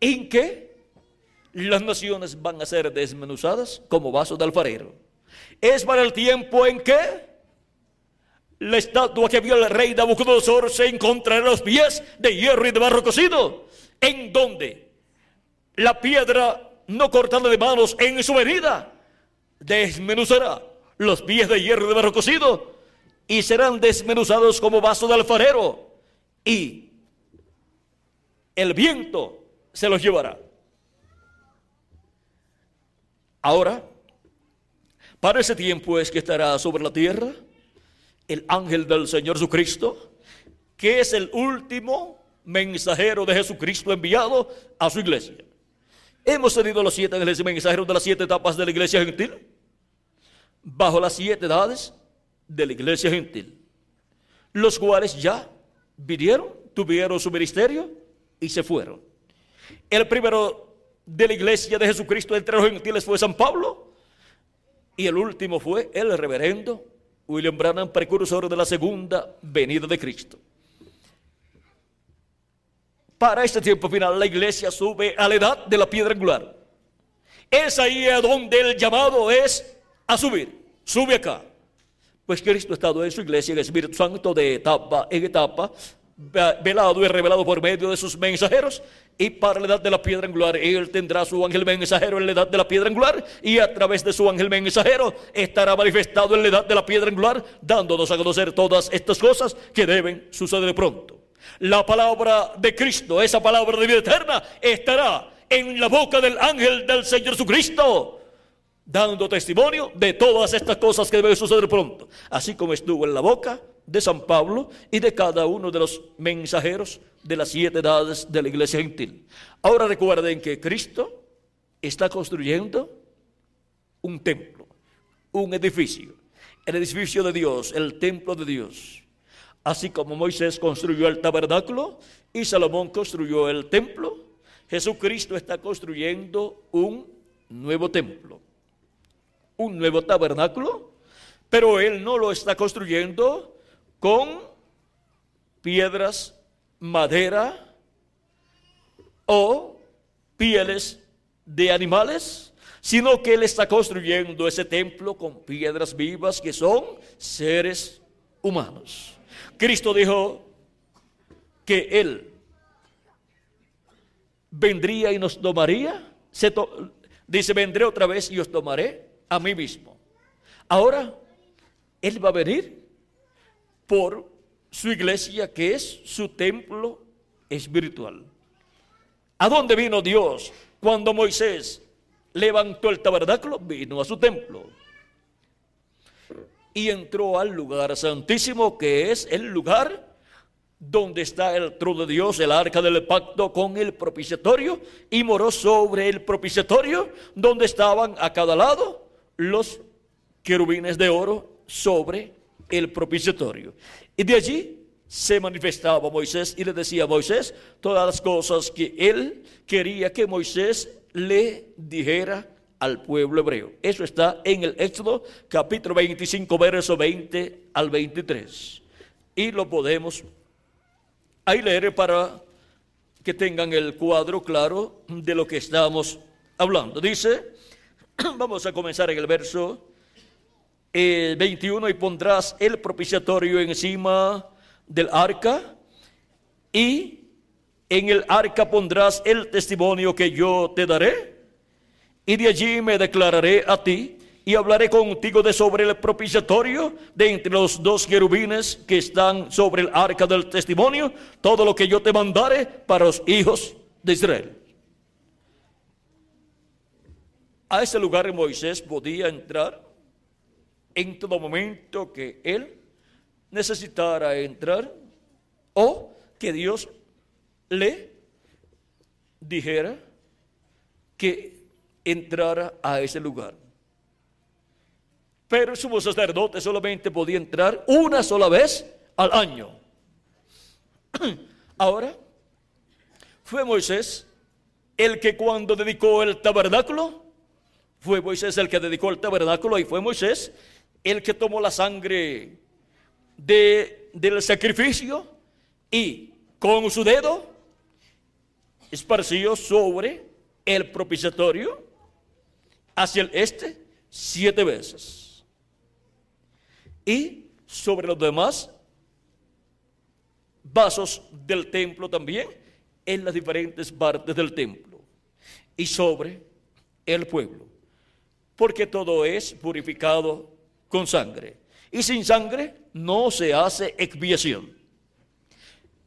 en que las naciones van a ser desmenuzadas como vasos de alfarero. Es para el tiempo en que la estatua que vio el rey Nabucodonosor se encontrará en los pies de hierro y de barro cocido, en donde la piedra no cortada de manos en su venida desmenuzará los pies de hierro y de barro cocido y serán desmenuzados como vaso de alfarero y el viento se los llevará. Ahora, para ese tiempo es que estará sobre la tierra el ángel del Señor Jesucristo, que es el último mensajero de Jesucristo enviado a su iglesia. Hemos tenido los siete mensajeros de las siete etapas de la iglesia gentil, bajo las siete edades de la iglesia gentil, los cuales ya vinieron, tuvieron su ministerio y se fueron. El primero de la iglesia de Jesucristo entre los gentiles fue San Pablo y el último fue el reverendo William Branham, precursor de la segunda venida de Cristo. Para este tiempo final la iglesia sube a la edad de la piedra angular. Es ahí a donde el llamado es a subir. Sube acá. Pues Cristo ha estado en su iglesia, el Espíritu Santo de etapa en etapa, velado y revelado por medio de sus mensajeros y para la edad de la piedra angular él tendrá su ángel mensajero en la edad de la piedra angular y a través de su ángel mensajero estará manifestado en la edad de la piedra angular dándonos a conocer todas estas cosas que deben suceder pronto. La palabra de Cristo, esa palabra de vida eterna, estará en la boca del ángel del Señor Jesucristo dando testimonio de todas estas cosas que deben suceder pronto, así como estuvo en la boca de San Pablo y de cada uno de los mensajeros de las siete edades de la iglesia gentil. Ahora recuerden que Cristo está construyendo un templo, un edificio, el edificio de Dios, el templo de Dios. Así como Moisés construyó el tabernáculo y Salomón construyó el templo, Jesucristo está construyendo un nuevo templo, un nuevo tabernáculo, pero Él no lo está construyendo con piedras, madera o pieles de animales, sino que Él está construyendo ese templo con piedras vivas que son seres humanos. Cristo dijo que Él vendría y nos tomaría. dice, vendré otra vez y os tomaré a mí mismo. Ahora, Él va a venir por su iglesia, que es su templo espiritual. ¿A dónde vino Dios cuando Moisés levantó el tabernáculo, vino a su templo y entró al lugar santísimo, que es el lugar donde está el trono de Dios, el arca del pacto con el propiciatorio, y moró sobre el propiciatorio, donde estaban a cada lado los querubines de oro sobre el propiciatorio. Y de allí se manifestaba Moisés y le decía a Moisés todas las cosas que él quería que Moisés le dijera al pueblo hebreo. Eso está en el Éxodo capítulo 25, verso 20 al 23. Y lo podemos ahí leer para que tengan el cuadro claro de lo que estamos hablando. Dice, vamos a comenzar en el verso 21, eh, y pondrás el propiciatorio encima del arca y en el arca pondrás el testimonio que yo te daré y de allí me declararé a ti y hablaré contigo de sobre el propiciatorio de entre los dos querubines que están sobre el arca del testimonio, todo lo que yo te mandare para los hijos de Israel. A ese lugar Moisés podía entrar en todo momento que él necesitara entrar o que Dios le dijera que entrara a ese lugar. Pero el sumo sacerdote solamente podía entrar una sola vez al año. Ahora, fue Moisés el que cuando dedicó el tabernáculo, fue Moisés el que dedicó el tabernáculo y fue Moisés el que tomó la sangre de, del sacrificio y con su dedo esparció sobre el propiciatorio hacia el este siete veces. Y sobre los demás vasos del templo también, en las diferentes partes del templo. Y sobre el pueblo. Porque todo es purificado con sangre. Y sin sangre no se hace expiación.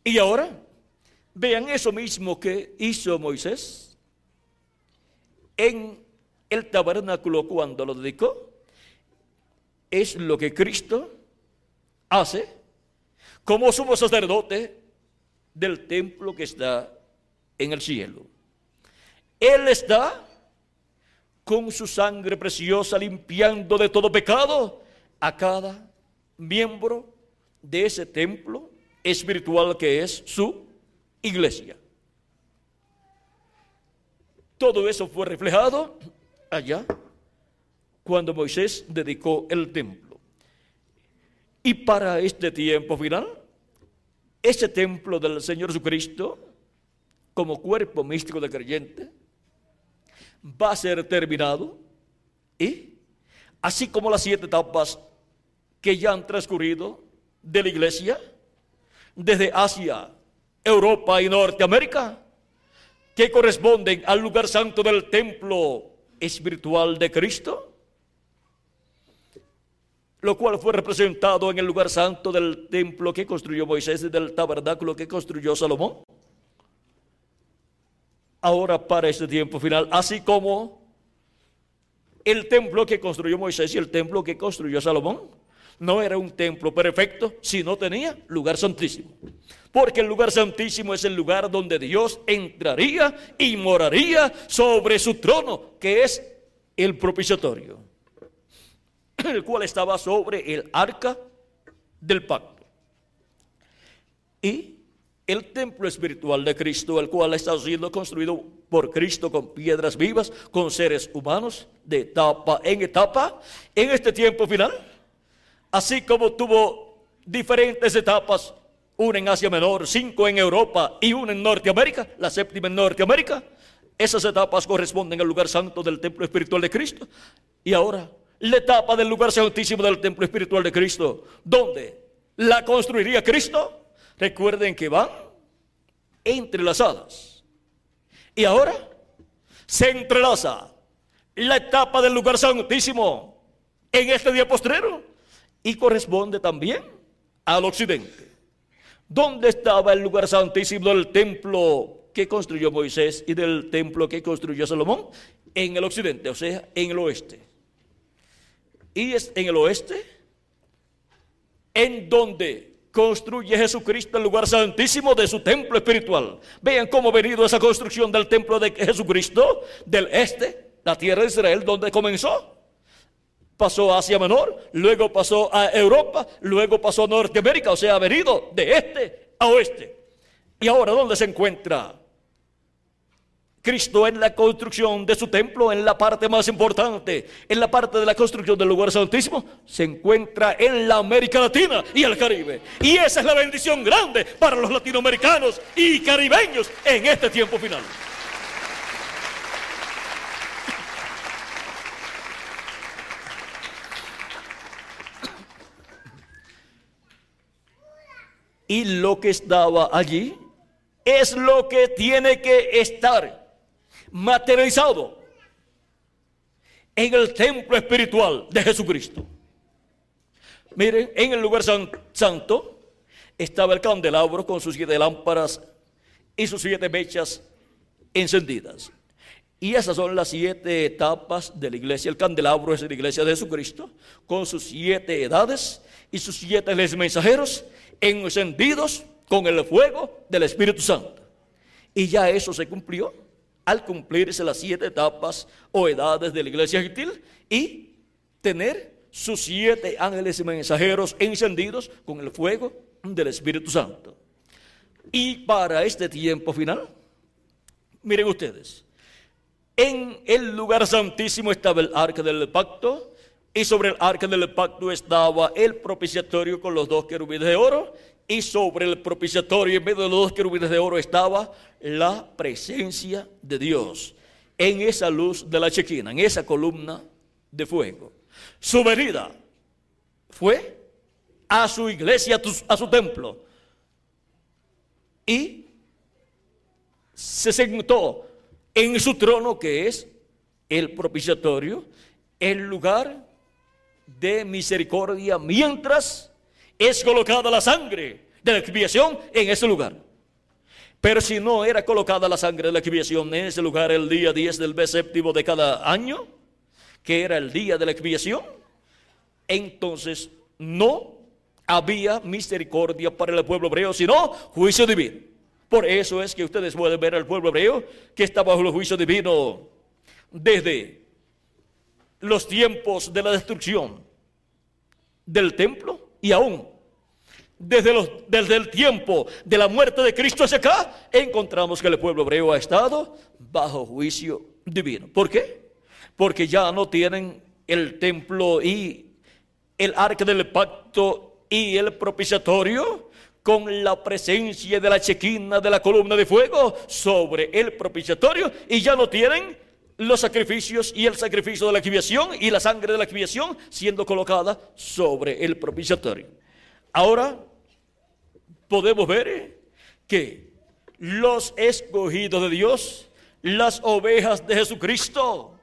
Y ahora, vean eso mismo que hizo Moisés en el tabernáculo cuando lo dedicó es lo que Cristo hace como sumo sacerdote del templo que está en el cielo. Él está con su sangre preciosa limpiando de todo pecado a cada miembro de ese templo espiritual que es su iglesia. Todo eso fue reflejado allá cuando Moisés dedicó el templo. Y para este tiempo final, ese templo del Señor Jesucristo, como cuerpo místico de creyente, va a ser terminado y así como las siete etapas que ya han transcurrido de la iglesia, desde Asia, Europa y Norteamérica, que corresponden al lugar santo del templo espiritual de Cristo, lo cual fue representado en el lugar santo del templo que construyó Moisés y del tabernáculo que construyó Salomón. Ahora para este tiempo final, así como el templo que construyó Moisés y el templo que construyó Salomón, no era un templo perfecto si no tenía lugar santísimo. Porque el lugar santísimo es el lugar donde Dios entraría y moraría sobre su trono, que es el propiciatorio, el cual estaba sobre el arca del pacto. Y el templo espiritual de Cristo, el cual está siendo construido por Cristo con piedras vivas, con seres humanos de etapa en etapa, en este tiempo final así como tuvo diferentes etapas, una en Asia Menor, cinco en Europa y una en Norteamérica, la séptima en Norteamérica. Esas etapas corresponden al lugar santo del templo espiritual de Cristo. Y ahora, la etapa del lugar santísimo del templo espiritual de Cristo, ¿dónde la construiría Cristo? Recuerden que van entrelazadas. Y ahora se entrelaza la etapa del lugar santísimo en este día postrero y corresponde también al occidente. ¿Dónde estaba el lugar santísimo del templo que construyó Moisés y del templo que construyó Salomón? en el occidente, o sea, en el oeste. Y es en el oeste en donde construye Jesucristo el lugar santísimo de su templo espiritual. Vean cómo ha venido esa construcción del templo de Jesucristo del este, la tierra de Israel, donde comenzó. Pasó a Asia Menor, luego pasó a Europa, luego pasó a Norteamérica, o sea, ha venido de este a oeste. ¿Y ahora dónde se encuentra? Cristo en la construcción de su templo, en la parte más importante, en la parte de la construcción del lugar santísimo, se encuentra en la América Latina y el Caribe. Y esa es la bendición grande para los latinoamericanos y caribeños en este tiempo final. Y lo que estaba allí es lo que tiene que estar materializado en el templo espiritual de Jesucristo. Miren, en el lugar santo estaba el candelabro con sus siete lámparas y sus siete mechas encendidas. Y esas son las siete etapas de la iglesia. El candelabro es la iglesia de Jesucristo, con sus siete edades y sus siete mensajeros encendidos con el fuego del Espíritu Santo. Y ya eso se cumplió al cumplirse las siete etapas o edades de la iglesia gentil y tener sus siete ángeles y mensajeros encendidos con el fuego del Espíritu Santo. Y para este tiempo final, miren ustedes, en el lugar santísimo estaba el arca del pacto y sobre el arca del pacto estaba el propiciatorio con los dos querubines de oro y sobre el propiciatorio en medio de los dos querubines de oro estaba la presencia de Dios en esa luz de la chequina, en esa columna de fuego. Su venida fue a su iglesia, a su templo, y se sentó en su trono que es el propiciatorio, el lugar de misericordia, mientras es colocada la sangre de la expiación en ese lugar. Pero si no era colocada la sangre de la expiación en ese lugar el día 10 del mes de cada año, que era el día de la expiación, entonces no había misericordia para el pueblo hebreo, sino juicio divino. Por eso es que ustedes pueden ver al pueblo hebreo que está bajo el juicio divino desde los tiempos de la destrucción del templo y aún desde, el tiempo de la muerte de Cristo hacia acá, encontramos que el pueblo hebreo ha estado bajo juicio divino. ¿Por qué? Porque ya no tienen el templo y el arca del pacto y el propiciatorio con la presencia de la chequina de la columna de fuego sobre el propiciatorio y ya no tienen los sacrificios y el sacrificio de la expiación y la sangre de la expiación siendo colocada sobre el propiciatorio. Ahora podemos ver que los escogidos de Dios, las ovejas de Jesucristo,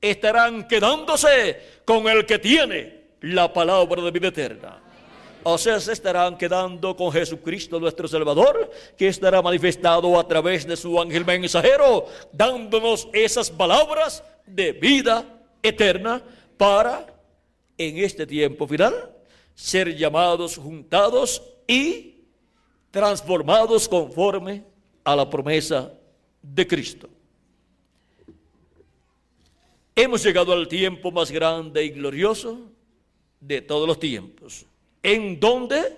estarán quedándose con el que tiene la palabra de vida eterna. O sea, se estarán quedando con Jesucristo nuestro Salvador, que estará manifestado a través de su ángel mensajero, dándonos esas palabras de vida eterna para, en este tiempo final, ser llamados, juntados y transformados conforme a la promesa de Cristo. Hemos llegado al tiempo más grande y glorioso de todos los tiempos, en donde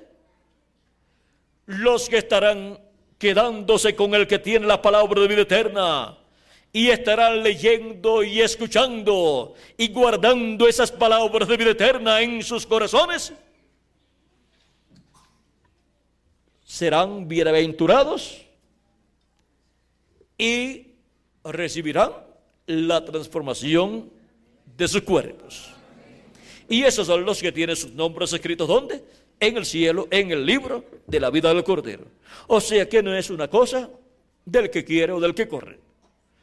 los que estarán quedándose con el que tiene la palabra de vida eterna y estarán leyendo y escuchando y guardando esas palabras de vida eterna en sus corazones, serán bienaventurados y recibirán la transformación de sus cuerpos. Y esos son los que tienen sus nombres escritos ¿dónde? En el cielo, en el libro de la vida del Cordero. O sea que no es una cosa del que quiere o del que corre,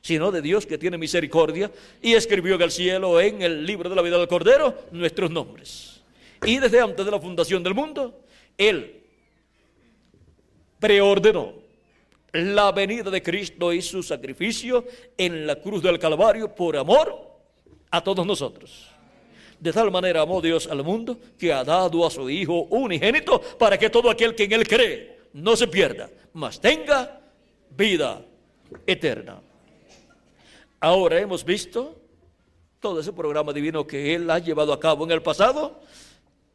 sino de Dios que tiene misericordia y escribió en el cielo, en el libro de la vida del Cordero, nuestros nombres. Y desde antes de la fundación del mundo, Él preordenó la venida de Cristo y su sacrificio en la cruz del Calvario por amor a todos nosotros. De tal manera amó Dios al mundo que ha dado a su Hijo unigénito para que todo aquel que en Él cree no se pierda, mas tenga vida eterna. Ahora hemos visto todo ese programa divino que Él ha llevado a cabo en el pasado,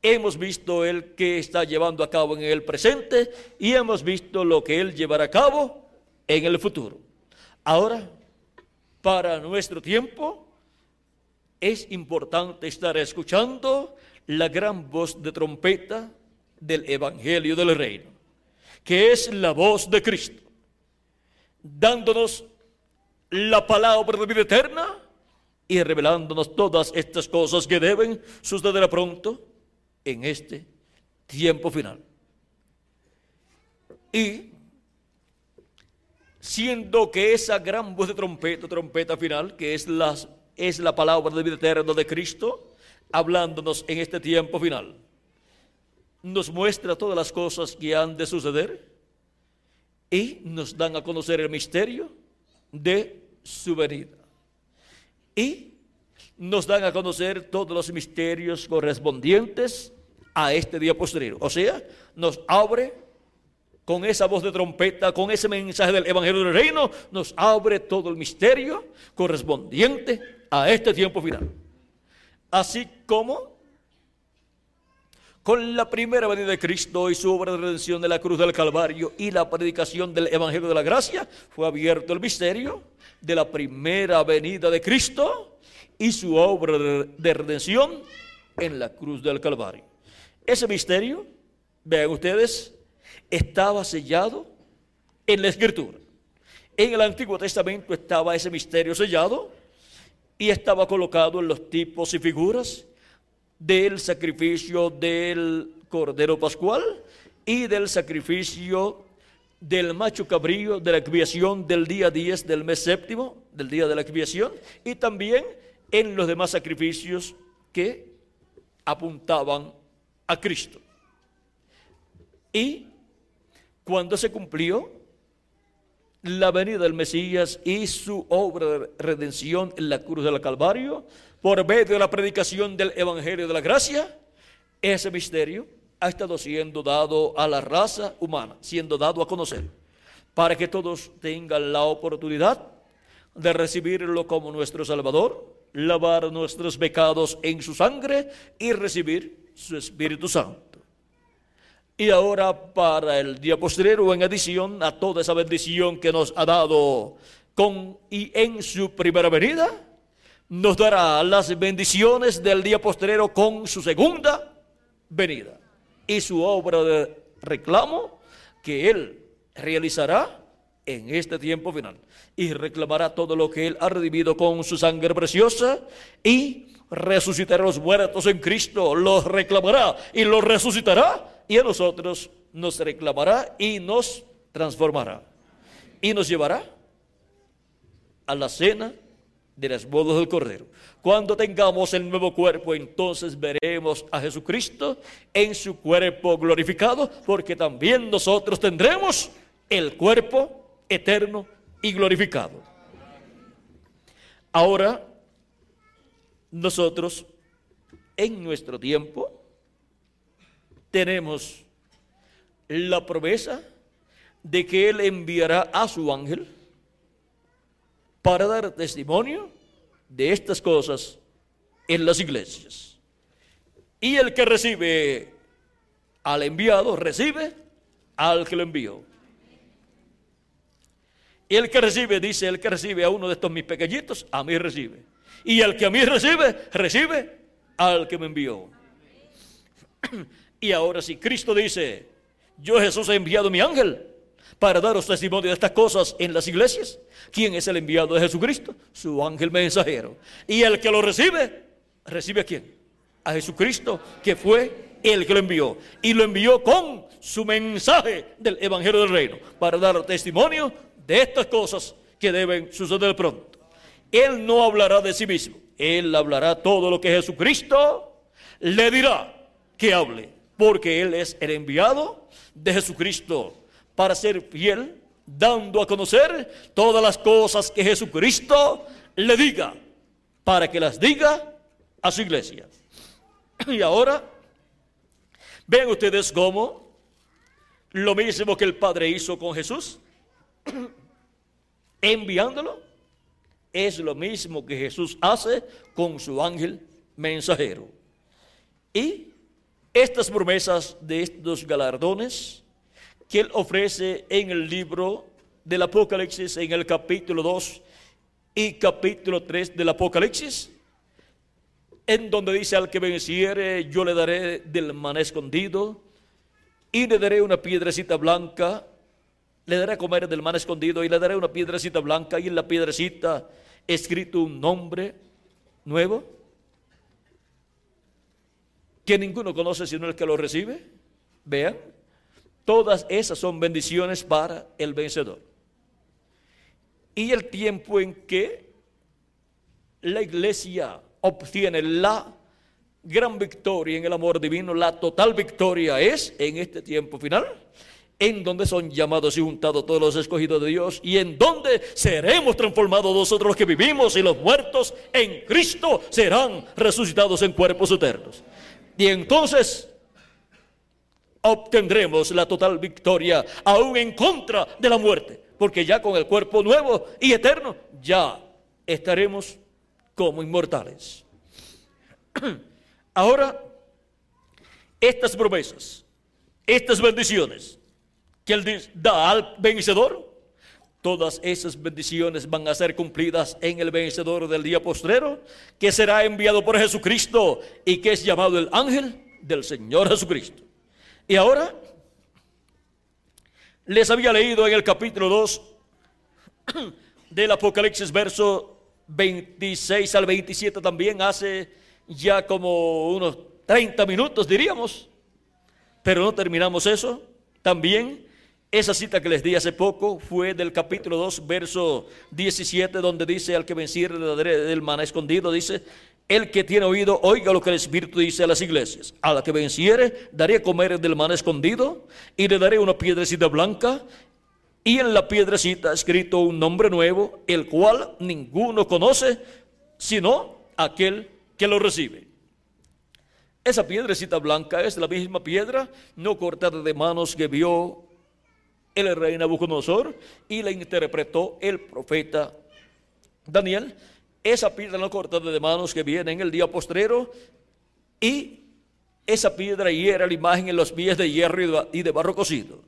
hemos visto el que está llevando a cabo en el presente y hemos visto lo que Él llevará a cabo en el futuro. Ahora, para nuestro tiempo, es importante estar escuchando la gran voz de trompeta del Evangelio del Reino, que es la voz de Cristo, dándonos la palabra de vida eterna y revelándonos todas estas cosas que deben suceder pronto en este tiempo final. Y siendo que esa gran voz de trompeta, trompeta final, que es la palabra de vida eterna de Cristo, hablándonos en este tiempo final. Nos muestra todas las cosas que han de suceder y nos dan a conocer el misterio de su venida. Y nos dan a conocer todos los misterios correspondientes a este día posterior. O sea, nos abre con esa voz de trompeta, con ese mensaje del Evangelio del Reino, nos abre todo el misterio correspondiente a este tiempo final. Así como con la primera venida de Cristo y su obra de redención de la cruz del Calvario y la predicación del Evangelio de la Gracia, fue abierto el misterio de la primera venida de Cristo y su obra de redención en la cruz del Calvario. Ese misterio, vean ustedes, estaba sellado en la Escritura. En el Antiguo Testamento estaba ese misterio sellado y estaba colocado en los tipos y figuras del sacrificio del Cordero Pascual y del sacrificio del macho cabrío de la expiación del día 10 del mes séptimo, del día de la expiación, y también en los demás sacrificios que apuntaban a Cristo. Y cuando se cumplió la venida del Mesías y su obra de redención en la cruz del Calvario, por medio de la predicación del Evangelio de la Gracia, ese misterio ha estado siendo dado a la raza humana, siendo dado a conocer, para que todos tengan la oportunidad de recibirlo como nuestro Salvador, lavar nuestros pecados en su sangre y recibir su Espíritu Santo. Y ahora para el día posterior, en adición a toda esa bendición que nos ha dado con y en su primera venida, nos dará las bendiciones del día posterior con su segunda venida y su obra de reclamo que Él realizará en este tiempo final y reclamará todo lo que Él ha redimido con su sangre preciosa y resucitará a los muertos en Cristo, los reclamará y los resucitará y a nosotros nos reclamará y nos transformará. Y nos llevará a la cena de las bodas del Cordero. Cuando tengamos el nuevo cuerpo, entonces veremos a Jesucristo en su cuerpo glorificado, porque también nosotros tendremos el cuerpo eterno y glorificado. Ahora, nosotros, en nuestro tiempo, tenemos la promesa de que Él enviará a su ángel para dar testimonio de estas cosas en las iglesias. Y el que recibe al enviado, recibe al que lo envió. Y el que recibe, dice, el que recibe a uno de estos mis pequeñitos, a mí recibe. Y el que a mí recibe, recibe al que me envió. Y ahora si Cristo dice, yo Jesús he enviado mi ángel para daros testimonio de estas cosas en las iglesias, ¿quién es el enviado de Jesucristo? Su ángel mensajero. Y el que lo recibe, ¿recibe a quién? A Jesucristo, que fue el que lo envió. Y lo envió con su mensaje del Evangelio del Reino, para dar testimonio de estas cosas que deben suceder pronto. Él no hablará de sí mismo, Él hablará todo lo que Jesucristo le dirá que hable porque Él es el enviado de Jesucristo para ser fiel dando a conocer todas las cosas que Jesucristo le diga, para que las diga a su iglesia. Y ahora, vean ustedes cómo lo mismo que el Padre hizo con Jesús, enviándolo, es lo mismo que Jesús hace con su ángel mensajero. Y estas promesas de estos galardones que él ofrece en el libro del Apocalipsis, en el capítulo 2 y capítulo 3 del Apocalipsis, en donde dice al que venciere, yo le daré del maná escondido y le daré una piedrecita blanca, le daré a comer del maná escondido y le daré una piedrecita blanca y en la piedrecita escrito un nombre nuevo que ninguno conoce sino el que lo recibe. Vean, todas esas son bendiciones para el vencedor. Y el tiempo en que la iglesia obtiene la gran victoria en el amor divino, la total victoria es en este tiempo final, en donde son llamados y juntados todos los escogidos de Dios y en donde seremos transformados nosotros los que vivimos y los muertos en Cristo serán resucitados en cuerpos eternos. Y entonces obtendremos la total victoria aún en contra de la muerte, porque ya con el cuerpo nuevo y eterno ya estaremos como inmortales. Ahora, estas promesas, estas bendiciones que Él da al vencedor, todas esas bendiciones van a ser cumplidas en el vencedor del día postrero, que será enviado por Jesucristo y que es llamado el ángel del Señor Jesucristo. Y ahora, les había leído en el capítulo 2 del Apocalipsis, verso 26 al 27 también, hace ya como unos 30 minutos diríamos, pero no terminamos eso. También esa cita que les di hace poco fue del capítulo 2, verso 17, donde dice al que venciere del maná escondido, dice, el que tiene oído, oiga lo que el Espíritu dice a las iglesias. A la que venciere, daré comer del maná escondido y le daré una piedrecita blanca y en la piedrecita escrito un nombre nuevo, el cual ninguno conoce, sino aquel que lo recibe. Esa piedrecita blanca es la misma piedra no cortada de manos que vio el rey Nabucodonosor y la interpretó el profeta Daniel. Esa piedra no cortada de manos que viene en el día postrero y esa piedra hiera la imagen en los pies de hierro y de barro cocido.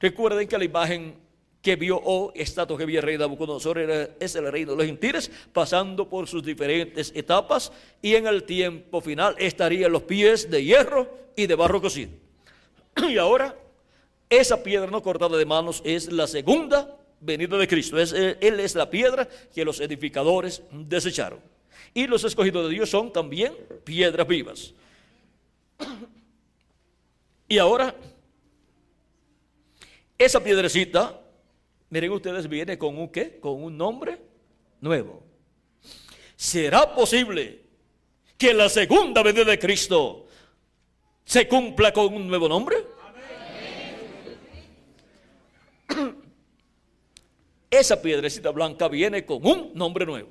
Recuerden que la imagen que vio, oh, estatua que vio el rey Nabucodonosor, era, es el reino de los gentiles, pasando por sus diferentes etapas, y en el tiempo final estarían los pies de hierro y de barro cocido. Y ahora, esa piedra no cortada de manos es la segunda venida de Cristo. Es, eh, él es la piedra que los edificadores desecharon. Y los escogidos de Dios son también piedras vivas. Y ahora, esa piedrecita Miren ustedes, viene con un qué? Con un nombre nuevo. ¿Será posible que la segunda venida de Cristo se cumpla con un nuevo nombre? Esa piedrecita blanca viene con un nombre nuevo.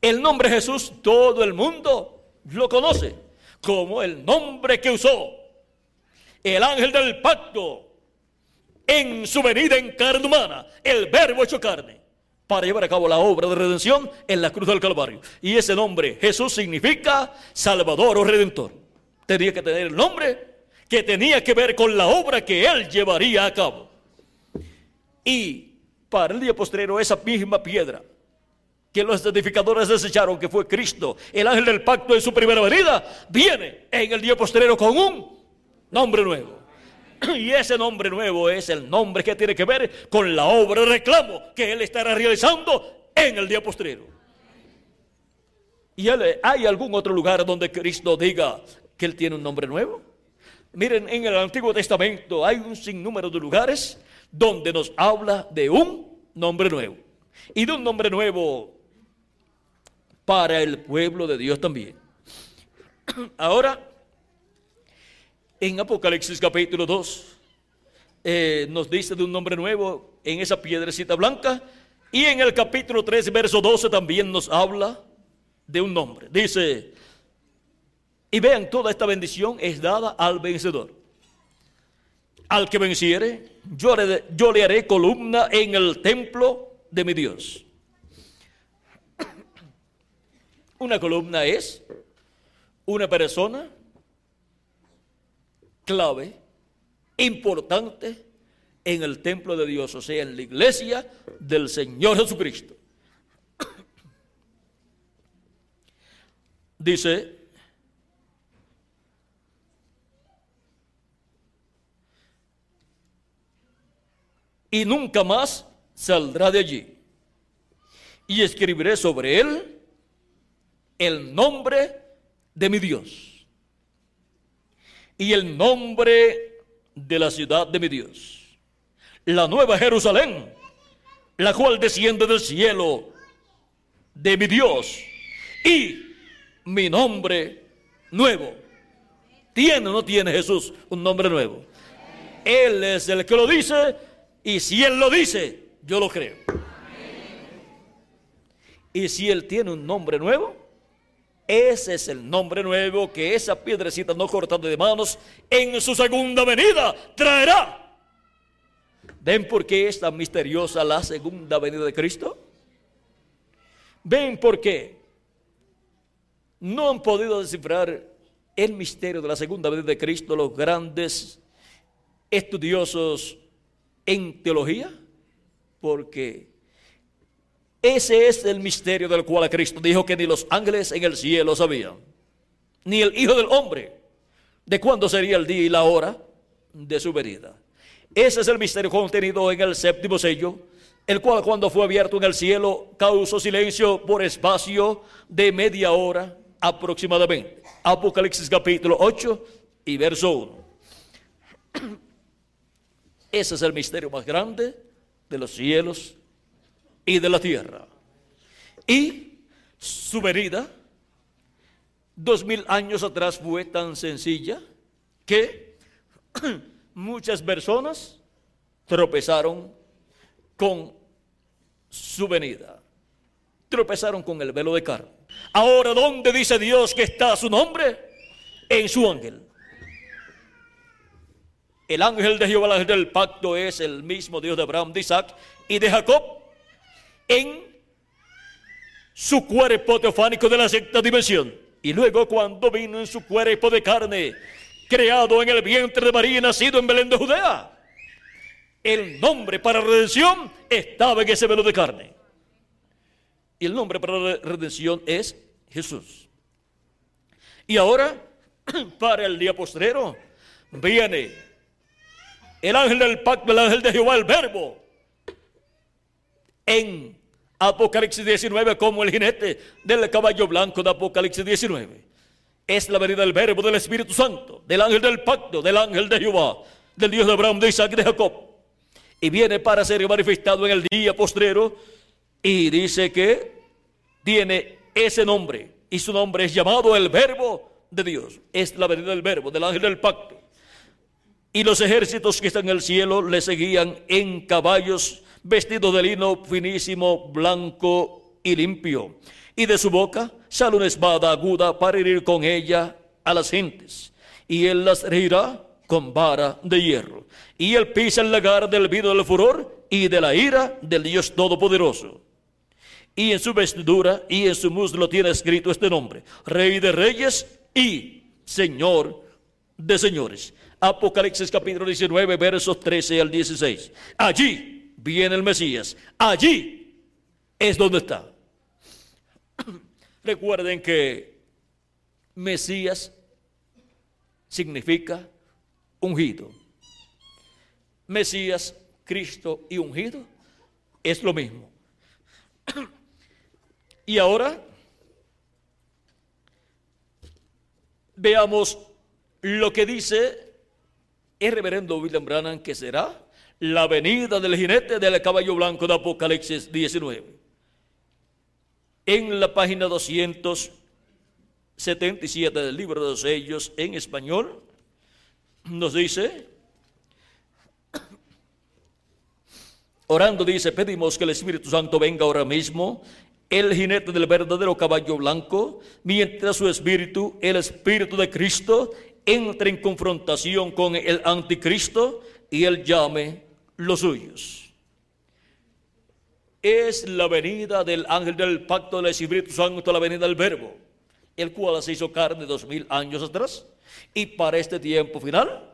El nombre Jesús todo el mundo lo conoce como el nombre que usó el ángel del pacto en su venida en carne humana, el verbo hecho carne, para llevar a cabo la obra de redención en la cruz del Calvario. Y ese nombre, Jesús, significa Salvador o Redentor. Tenía que tener el nombre que tenía que ver con la obra que él llevaría a cabo. Y para el día postrero, esa misma piedra que los edificadores desecharon, que fue Cristo, el ángel del pacto en su primera venida, viene en el día postrero con un nombre nuevo. Y ese nombre nuevo es el nombre que tiene que ver con la obra de reclamo que Él estará realizando en el día postrero. ¿Y hay algún otro lugar donde Cristo diga que Él tiene un nombre nuevo? Miren, en el Antiguo Testamento hay un sinnúmero de lugares donde nos habla de un nombre nuevo. Y de un nombre nuevo para el pueblo de Dios también. Ahora, en Apocalipsis capítulo 2, eh, nos dice de un nombre nuevo en esa piedrecita blanca. Y en el capítulo 3, verso 12 también nos habla de un nombre. Dice, y vean, toda esta bendición es dada al vencedor. Al que venciere, yo le, haré columna en el templo de mi Dios. Una columna es una persona clave, importante en el templo de Dios, o sea, en la iglesia del Señor Jesucristo. Dice, y nunca más saldrá de allí. Y escribiré sobre él el nombre de mi Dios y el nombre de la ciudad de mi Dios, la nueva Jerusalén, la cual desciende del cielo de mi Dios y mi nombre nuevo. ¿Tiene o no tiene Jesús un nombre nuevo? Él es el que lo dice y si Él lo dice, yo lo creo. Y si Él tiene un nombre nuevo, ese es el nombre nuevo que esa piedrecita no cortada de manos en su segunda venida traerá. ¿Ven por qué es tan misteriosa la segunda venida de Cristo? ¿Ven por qué no han podido descifrar el misterio de la segunda venida de Cristo los grandes estudiosos en teología? Porque ese es el misterio del cual Cristo dijo que ni los ángeles en el cielo sabían, ni el Hijo del Hombre, de cuándo sería el día y la hora de su venida. Ese es el misterio contenido en el séptimo sello, el cual cuando fue abierto en el cielo causó silencio por espacio de media hora aproximadamente. Apocalipsis capítulo 8 y verso 1. Ese es el misterio más grande de los cielos y de la tierra. Y su venida, dos mil años atrás, fue tan sencilla que muchas personas tropezaron con su venida. Tropezaron con el velo de carne. Ahora, ¿dónde dice Dios que está su nombre? En su ángel. El ángel de Jehová, del pacto, es el mismo Dios de Abraham, de Isaac y de Jacob en su cuerpo teofánico de la sexta dimensión. Y luego cuando vino en su cuerpo de carne, creado en el vientre de María, nacido en Belén de Judea, el nombre para redención estaba en ese velo de carne. Y el nombre para redención es Jesús. Y ahora, para el día postrero, viene el ángel del pacto, el ángel de Jehová, el verbo, en Apocalipsis 19 como el jinete del caballo blanco de Apocalipsis 19. Es la venida del verbo del Espíritu Santo, del ángel del pacto, del ángel de Jehová, del Dios de Abraham, de Isaac y de Jacob. Y viene para ser manifestado en el día postrero y dice que tiene ese nombre y su nombre es llamado el verbo de Dios. Es la venida del verbo, del ángel del pacto. Y los ejércitos que están en el cielo le seguían en caballos vestidos de lino finísimo, blanco y limpio. Y de su boca sale una espada aguda para herir con ella a las gentes. Y él las herirá con vara de hierro. Y él pisa el lagar del vino del furor y de la ira del Dios Todopoderoso. Y en su vestidura y en su muslo tiene escrito este nombre, Rey de Reyes y Señor de Señores. Apocalipsis capítulo 19, versos 13 al 16. Allí viene el Mesías. Allí es donde está. Recuerden que Mesías significa ungido. Mesías, Cristo y ungido es lo mismo. Y ahora veamos lo que dice el reverendo William Branham que será la venida del jinete del caballo blanco de Apocalipsis 19. En la página 277 del libro de los sellos en español nos dice Orando dice, pedimos que el Espíritu Santo venga ahora mismo, el jinete del verdadero caballo blanco, mientras su espíritu, el Espíritu de Cristo, entre en confrontación con el anticristo y él llame los suyos. Es la venida del ángel del pacto del Espíritu Santo, la venida del Verbo, el cual se hizo carne dos mil años atrás. Y para este tiempo final,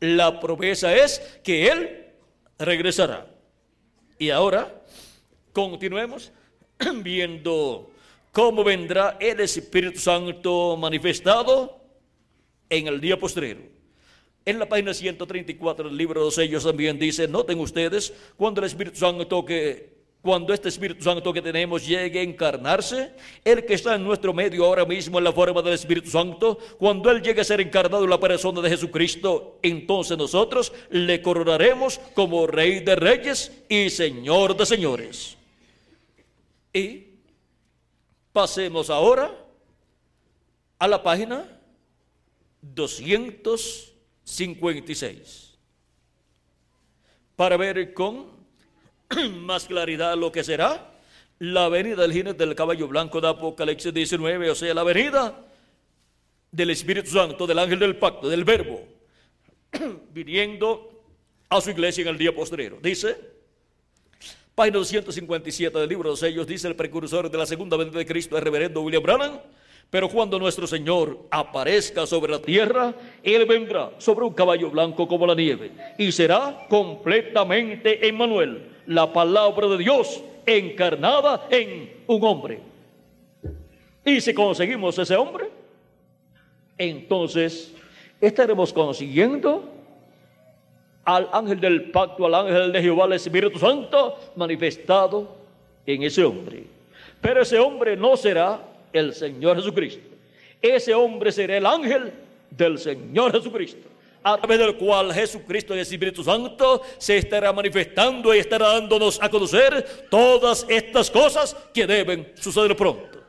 la promesa es que Él regresará. Y ahora continuemos viendo cómo vendrá el Espíritu Santo manifestado en el día postrero. En la página 134 del libro de los sellos también dice, noten ustedes, cuando el Espíritu Santo que cuando este Espíritu Santo que tenemos llegue a encarnarse, el que está en nuestro medio ahora mismo en la forma del Espíritu Santo, cuando Él llegue a ser encarnado en la persona de Jesucristo, entonces nosotros le coronaremos como Rey de Reyes y Señor de Señores. Y pasemos ahora a la página 256 para ver con más claridad lo que será la venida del jinete del caballo blanco de Apocalipsis 19, o sea, la venida del Espíritu Santo, del ángel del pacto, del verbo, viniendo a su iglesia en el día postrero. Dice, página 257 del libro de los sellos, dice el precursor de la segunda venida de Cristo, el reverendo William Branham, pero cuando nuestro Señor aparezca sobre la tierra, Él vendrá sobre un caballo blanco como la nieve y será completamente Emmanuel la palabra de Dios encarnada en un hombre. Y si conseguimos ese hombre, entonces estaremos consiguiendo al ángel del pacto, al ángel de Jehová, el Espíritu Santo, manifestado en ese hombre. Pero ese hombre no será el Señor Jesucristo. Ese hombre será el ángel del Señor Jesucristo a través del cual Jesucristo y el Espíritu Santo se estará manifestando y estará dándonos a conocer todas estas cosas que deben suceder pronto.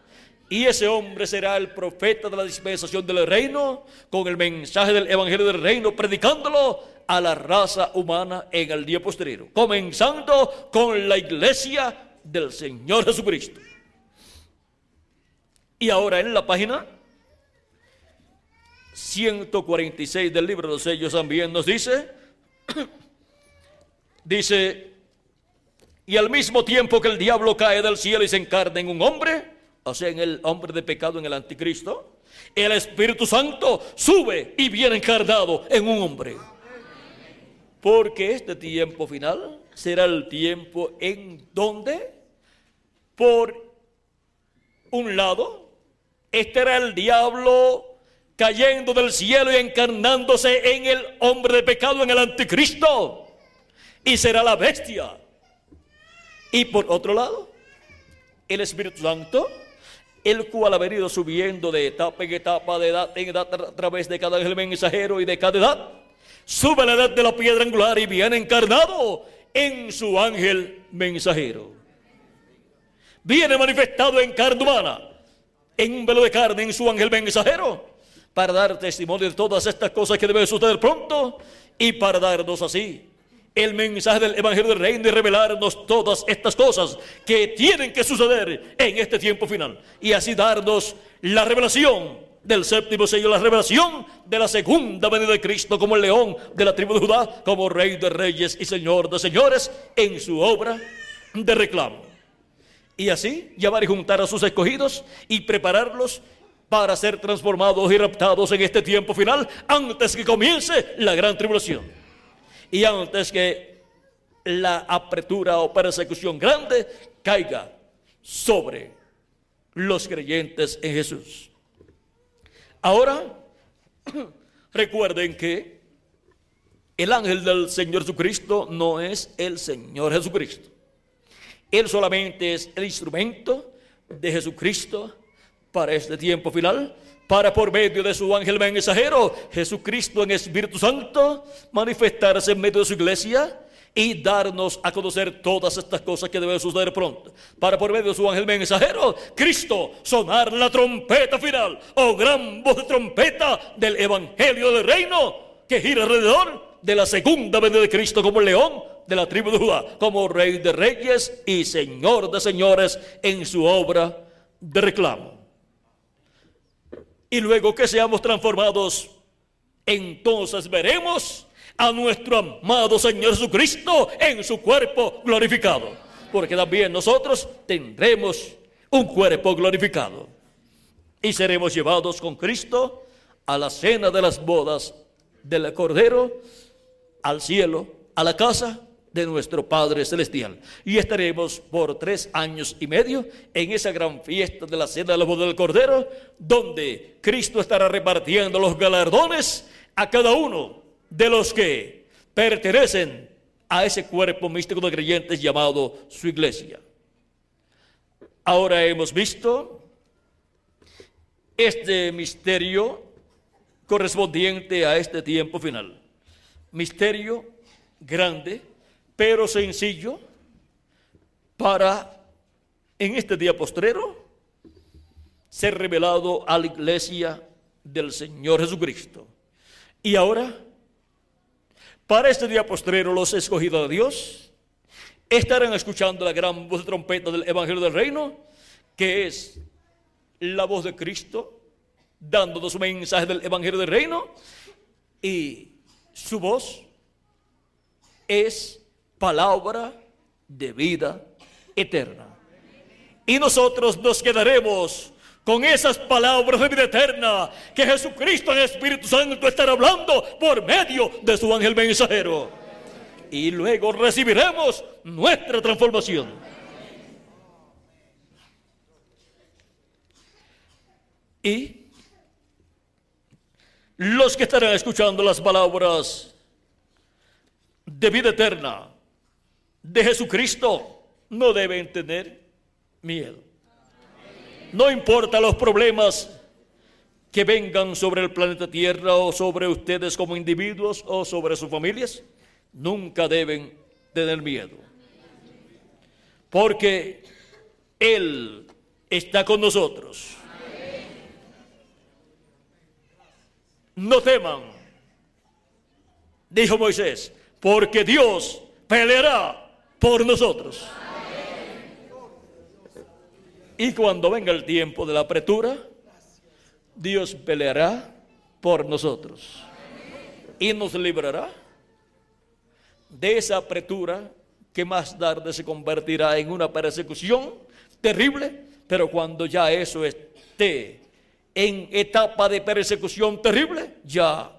Y ese hombre será el profeta de la dispensación del reino, con el mensaje del Evangelio del reino, predicándolo a la raza humana en el día posterior, comenzando con la iglesia del Señor Jesucristo. Y ahora en la página 146 del libro de los sellos también nos dice, dice, y al mismo tiempo que el diablo cae del cielo y se encarna en un hombre, o sea, en el hombre de pecado, en el anticristo, el Espíritu Santo sube y viene encarnado en un hombre. Porque este tiempo final será el tiempo en donde, por un lado, estará el diablo cayendo del cielo y encarnándose en el hombre de pecado, en el anticristo. Y será la bestia. Y por otro lado, el Espíritu Santo, el cual ha venido subiendo de etapa en etapa, de edad en edad, a través de cada ángel mensajero y de cada edad, sube a la edad de la piedra angular y viene encarnado en su ángel mensajero. Viene manifestado en carne humana, en un velo de carne, en su ángel mensajero para dar testimonio de todas estas cosas que deben suceder pronto y para darnos así el mensaje del Evangelio del Reino y revelarnos todas estas cosas que tienen que suceder en este tiempo final y así darnos la revelación del séptimo sello, la revelación de la segunda venida de Cristo como el león de la tribu de Judá, como rey de reyes y señor de señores en su obra de reclamo. Y así llevar y juntar a sus escogidos y prepararlos para ser transformados y raptados en este tiempo final antes que comience la gran tribulación y antes que la apretura o persecución grande caiga sobre los creyentes en Jesús. Ahora, recuerden que el ángel del Señor Jesucristo no es el Señor Jesucristo. Él solamente es el instrumento de Jesucristo para este tiempo final, para por medio de su ángel mensajero, Jesucristo en Espíritu Santo, manifestarse en medio de su iglesia y darnos a conocer todas estas cosas que deben suceder pronto. Para por medio de su ángel mensajero, Cristo sonar la trompeta final, o oh gran voz de trompeta del Evangelio del Reino, que gira alrededor de la segunda venida de Cristo como el león de la tribu de Judá, como rey de reyes y señor de señores en su obra de reclamo. Y luego que seamos transformados, entonces veremos a nuestro amado Señor Jesucristo en su cuerpo glorificado. Porque también nosotros tendremos un cuerpo glorificado. Y seremos llevados con Cristo a la cena de las bodas del Cordero, al cielo, a la casa de nuestro Padre Celestial. Y estaremos por tres años y medio en esa gran fiesta de la cena de la boda del Cordero, donde Cristo estará repartiendo los galardones a cada uno de los que pertenecen a ese cuerpo místico de creyentes llamado su iglesia. Ahora hemos visto este misterio correspondiente a este tiempo final. Misterio grande, pero sencillo, para en este día postrero ser revelado a la iglesia del Señor Jesucristo. Y ahora, para este día postrero, los escogidos de Dios estarán escuchando la gran voz de trompeta del Evangelio del Reino, que es la voz de Cristo dándonos su mensaje del Evangelio del Reino y su voz es palabra de vida eterna. Y nosotros nos quedaremos con esas palabras de vida eterna que Jesucristo en Espíritu Santo estará hablando por medio de su ángel mensajero. Y luego recibiremos nuestra transformación. Y los que estarán escuchando las palabras de vida eterna de Jesucristo no deben tener miedo. No importa los problemas que vengan sobre el planeta Tierra o sobre ustedes como individuos o sobre sus familias, nunca deben tener miedo. Porque Él está con nosotros. No teman, dijo Moisés, porque Dios peleará por nosotros. Y cuando venga el tiempo de la apretura, Dios peleará por nosotros y nos librará de esa apretura que más tarde se convertirá en una persecución terrible, pero cuando ya eso esté en etapa de persecución terrible, ya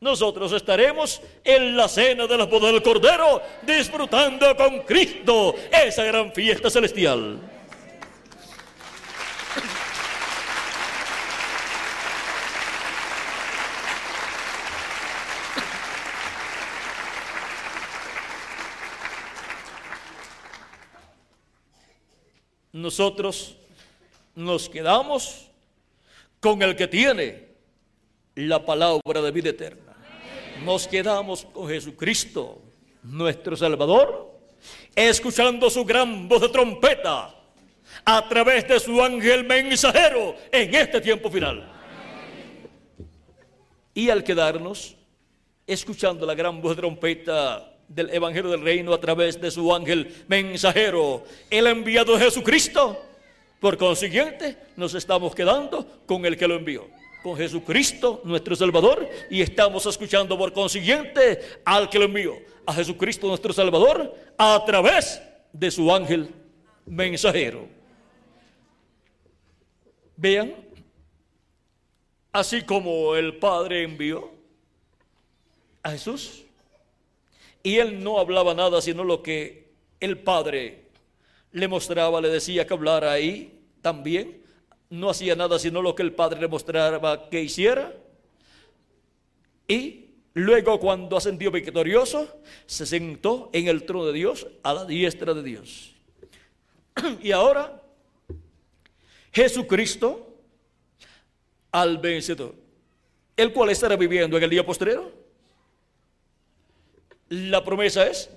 nosotros estaremos en la cena de la boda del Cordero, disfrutando con Cristo esa gran fiesta celestial. Nosotros nos quedamos con el que tiene la palabra de vida eterna. Nos quedamos con Jesucristo, nuestro Salvador, escuchando su gran voz de trompeta a través de su ángel mensajero en este tiempo final. Y al quedarnos escuchando la gran voz de trompeta del Evangelio del Reino a través de su ángel mensajero, el enviado Jesucristo, por consiguiente, nos estamos quedando con el que lo envió, con Jesucristo, nuestro Salvador, y estamos escuchando por consiguiente al que lo envió, a Jesucristo, nuestro Salvador, a través de su ángel mensajero. Vean, así como el Padre envió a Jesús, y él no hablaba nada sino lo que el Padre le mostraba, le decía que hablara ahí también. No hacía nada sino lo que el Padre le mostraba que hiciera. Y luego cuando ascendió victorioso, se sentó en el trono de Dios, a la diestra de Dios. Y ahora, Jesucristo al vencedor, el cual estará viviendo en el día postrero. La promesa es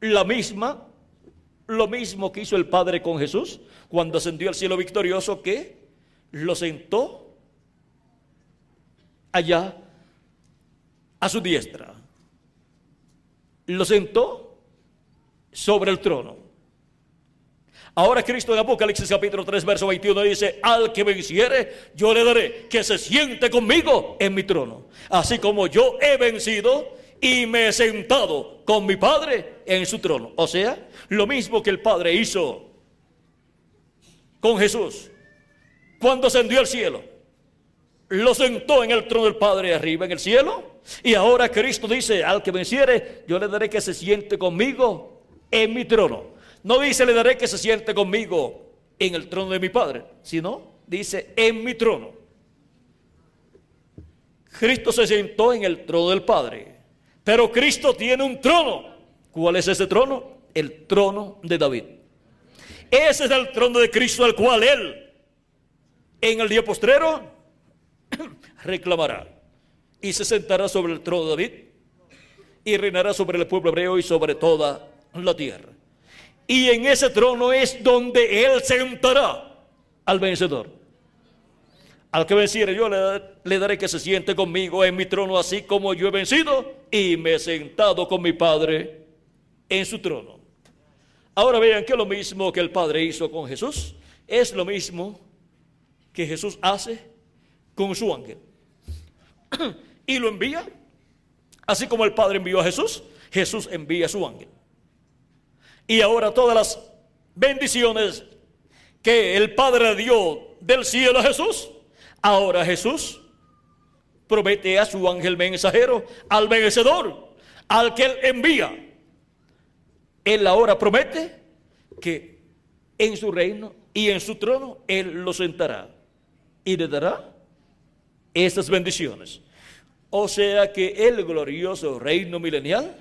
la misma, lo mismo que hizo el Padre con Jesús cuando ascendió al cielo victorioso, que lo sentó allá a su diestra. lo sentó sobre el trono. Ahora Cristo en Apocalipsis capítulo 3, verso 21 dice, al que venciere, yo le daré que se siente conmigo en mi trono, así como yo he vencido y me he sentado con mi Padre en su trono. O sea, lo mismo que el Padre hizo con Jesús cuando ascendió al cielo. Lo sentó en el trono del Padre arriba en el cielo. Y ahora Cristo dice, al que venciere, yo le daré que se siente conmigo en mi trono. No dice, le daré que se siente conmigo en el trono de mi Padre, sino dice, en mi trono. Cristo se sentó en el trono del Padre, pero Cristo tiene un trono. ¿Cuál es ese trono? El trono de David. Ese es el trono de Cristo al cual Él, en el día postrero, reclamará y se sentará sobre el trono de David y reinará sobre el pueblo hebreo y sobre toda la tierra. Y en ese trono es donde Él sentará al vencedor. Al que venciere yo le, daré que se siente conmigo en mi trono así como yo he vencido y me he sentado con mi Padre en su trono. Ahora vean que lo mismo que el Padre hizo con Jesús es lo mismo que Jesús hace con su ángel. y lo envía, así como el Padre envió a Jesús, Jesús envía a su ángel. Y ahora todas las bendiciones que el Padre dio del cielo a Jesús, ahora Jesús promete a su ángel mensajero, al vencedor, al que él envía. Él ahora promete que en su reino y en su trono él lo sentará y le dará estas bendiciones. O sea que el glorioso reino milenial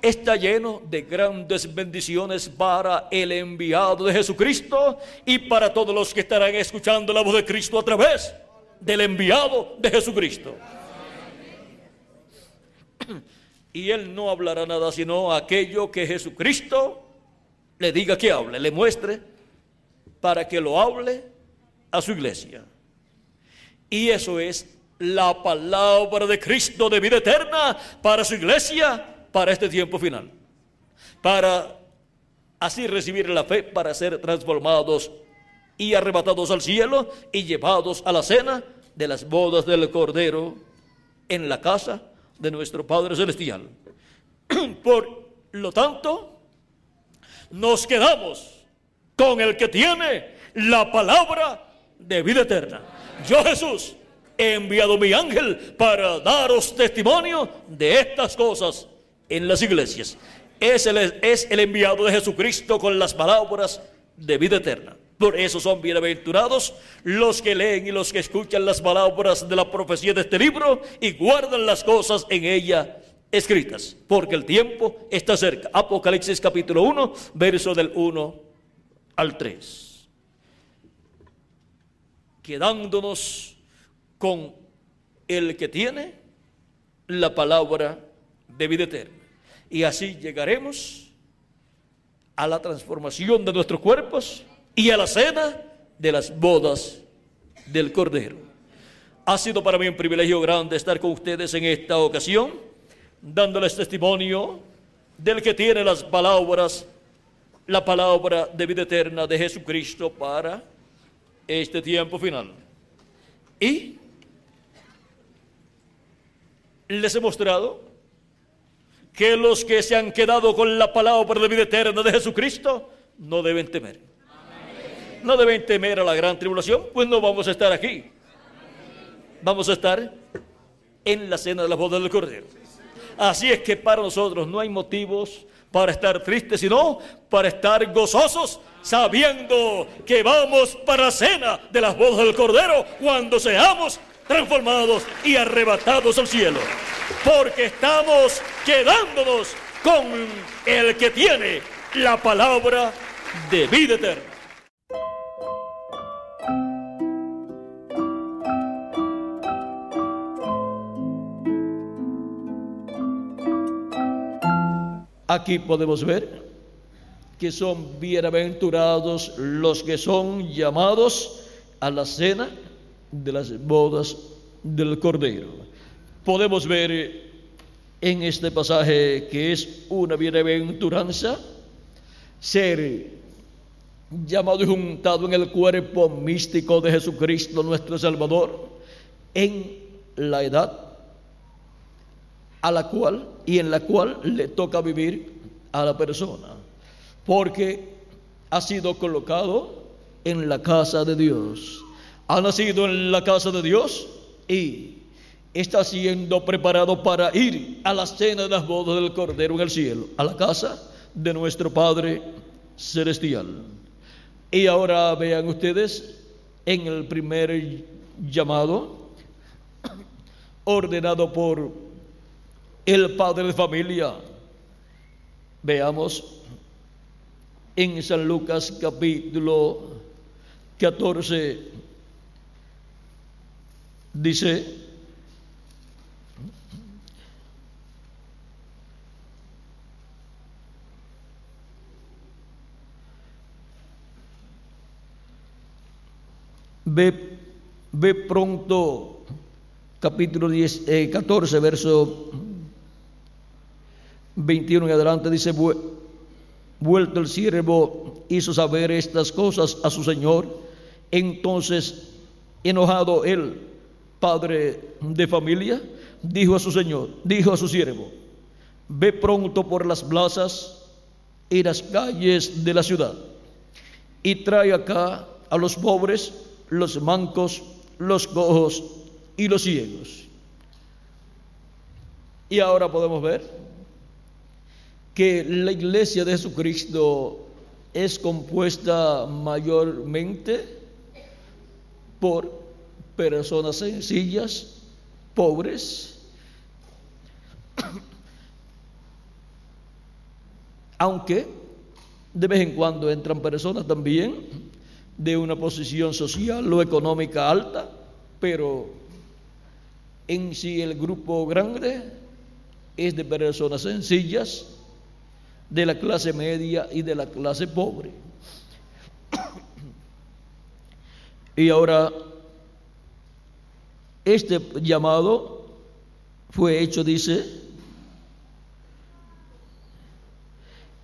está lleno de grandes bendiciones para el enviado de Jesucristo y para todos los que estarán escuchando la voz de Cristo a través del enviado de Jesucristo. Y él no hablará nada sino aquello que Jesucristo le diga que hable, le muestre para que lo hable a su iglesia. Y eso es la palabra de Cristo de vida eterna para su iglesia para este tiempo final, para así recibir la fe, para ser transformados y arrebatados al cielo y llevados a la cena de las bodas del Cordero en la casa de nuestro Padre Celestial. Por lo tanto, nos quedamos con el que tiene la palabra de vida eterna. Yo Jesús he enviado mi ángel para daros testimonio de estas cosas en las iglesias. Es el, es el enviado de Jesucristo con las palabras de vida eterna. Por eso son bienaventurados los que leen y los que escuchan las palabras de la profecía de este libro y guardan las cosas en ella escritas, porque el tiempo está cerca. Apocalipsis capítulo 1, verso del 1 al 3. Quedándonos con el que tiene la palabra de vida eterna. Y así llegaremos a la transformación de nuestros cuerpos y a la cena de las bodas del Cordero. Ha sido para mí un privilegio grande estar con ustedes en esta ocasión, dándoles testimonio del que tiene las palabras, la palabra de vida eterna de Jesucristo para este tiempo final. Y les he mostrado que los que se han quedado con la palabra de vida eterna de Jesucristo no deben temer. No deben temer a la gran tribulación, pues no vamos a estar aquí. Vamos a estar en la cena de la boda del Cordero. Así es que para nosotros no hay motivos para estar tristes, sino para estar gozosos, sabiendo que vamos para la cena de las bodas del Cordero cuando seamos transformados y arrebatados al cielo. Porque estamos quedándonos con el que tiene la palabra de vida eterna. Aquí podemos ver que son bienaventurados los que son llamados a la cena de las bodas del Cordero. Podemos ver en este pasaje que es una bienaventuranza, ser llamado y juntado en el cuerpo místico de Jesucristo nuestro Salvador, en la edad a la cual y en la cual le toca vivir a la persona, porque ha sido colocado en la casa de Dios, ha nacido en la casa de Dios y está siendo preparado para ir a la cena de las bodas del Cordero en el cielo, a la casa de nuestro Padre Celestial. Y ahora vean ustedes en el primer llamado, ordenado por el padre de familia, veamos en San Lucas capítulo 14, dice, Ve, pronto, capítulo 10, 14, eh, verso 21 en adelante, dice, vuelto el siervo, hizo saber estas cosas a su señor. Entonces, enojado el padre de familia, dijo a su señor, dijo a su siervo, ve pronto por las plazas y las calles de la ciudad y trae acá a los pobres los mancos, los cojos y los ciegos. Y ahora podemos ver que la iglesia de Jesucristo es compuesta mayormente por personas sencillas, pobres, aunque de vez en cuando entran personas también de una posición social o económica alta, pero en sí el grupo grande es de personas sencillas, de la clase media y de la clase pobre. Y ahora, este llamado fue hecho, dice,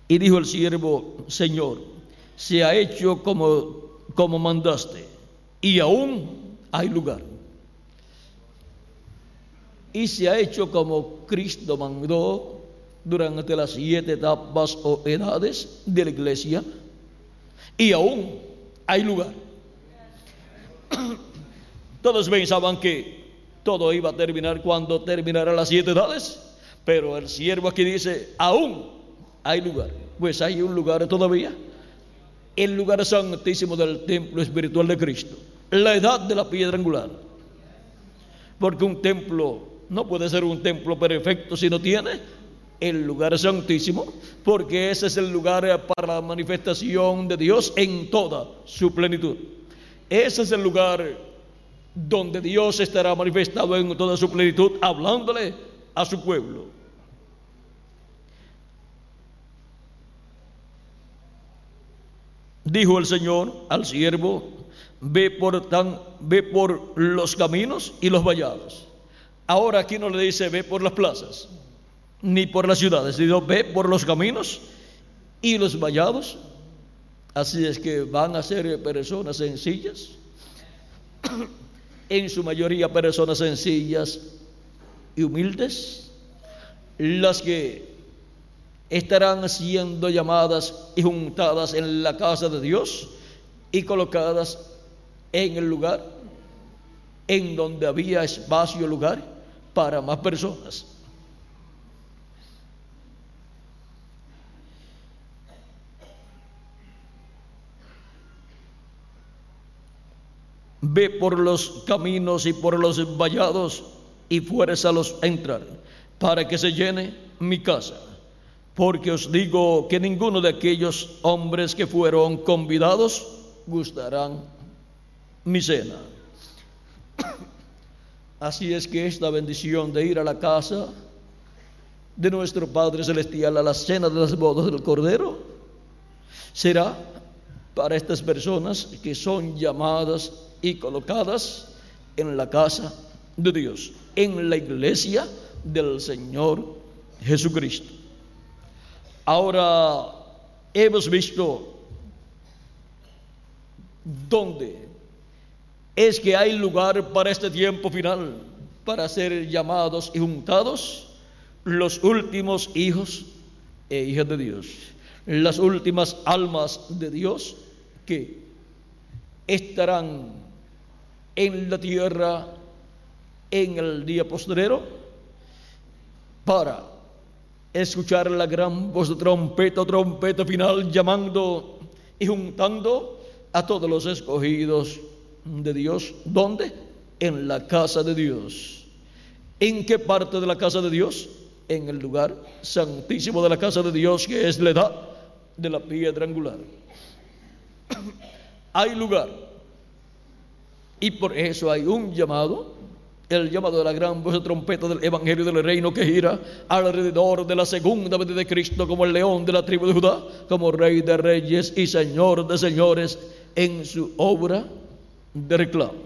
y dijo el siervo, Señor, se ha hecho como como mandaste, y aún hay lugar. Y se ha hecho como Cristo mandó durante las siete etapas o edades de la iglesia, y aún hay lugar. Todos pensaban que todo iba a terminar cuando terminara las siete edades, pero el siervo aquí dice, aún hay lugar. Pues hay un lugar todavía el lugar santísimo del templo espiritual de Cristo, la edad de la piedra angular. Porque un templo no puede ser un templo perfecto si no tiene el lugar santísimo, porque ese es el lugar para la manifestación de Dios en toda su plenitud. Ese es el lugar donde Dios estará manifestado en toda su plenitud, hablándole a su pueblo. Dijo el Señor al siervo, ve por, tan, ve por los caminos y los vallados. Ahora aquí no le dice ve por las plazas, ni por las ciudades, sino ve por los caminos y los vallados. Así es que van a ser personas sencillas, en su mayoría personas sencillas y humildes, las que estarán siendo llamadas y juntadas en la casa de Dios y colocadas en el lugar en donde había espacio, lugar para más personas. Ve por los caminos y por los vallados y fuérzalos a entrar, para que se llene mi casa porque os digo que ninguno de aquellos hombres que fueron convidados gustarán mi cena. Así es que esta bendición de ir a la casa de nuestro Padre Celestial a la cena de las bodas del Cordero será para estas personas que son llamadas y colocadas en la casa de Dios, en la iglesia del Señor Jesucristo. Ahora hemos visto dónde es que hay lugar para este tiempo final, para ser llamados y juntados los últimos hijos e hijas de Dios, las últimas almas de Dios que estarán en la tierra en el día postrero para escuchar la gran voz de trompeta, trompeta final, llamando y juntando a todos los escogidos de Dios. ¿Dónde? En la casa de Dios. ¿En qué parte de la casa de Dios? En el lugar santísimo de la casa de Dios, que es la edad de la piedra angular. Hay lugar. Y por eso hay un llamado el llamado de la gran voz de trompeta del Evangelio del Reino que gira alrededor de la segunda venida de Cristo como el león de la tribu de Judá, como rey de reyes y señor de señores en su obra de reclamo.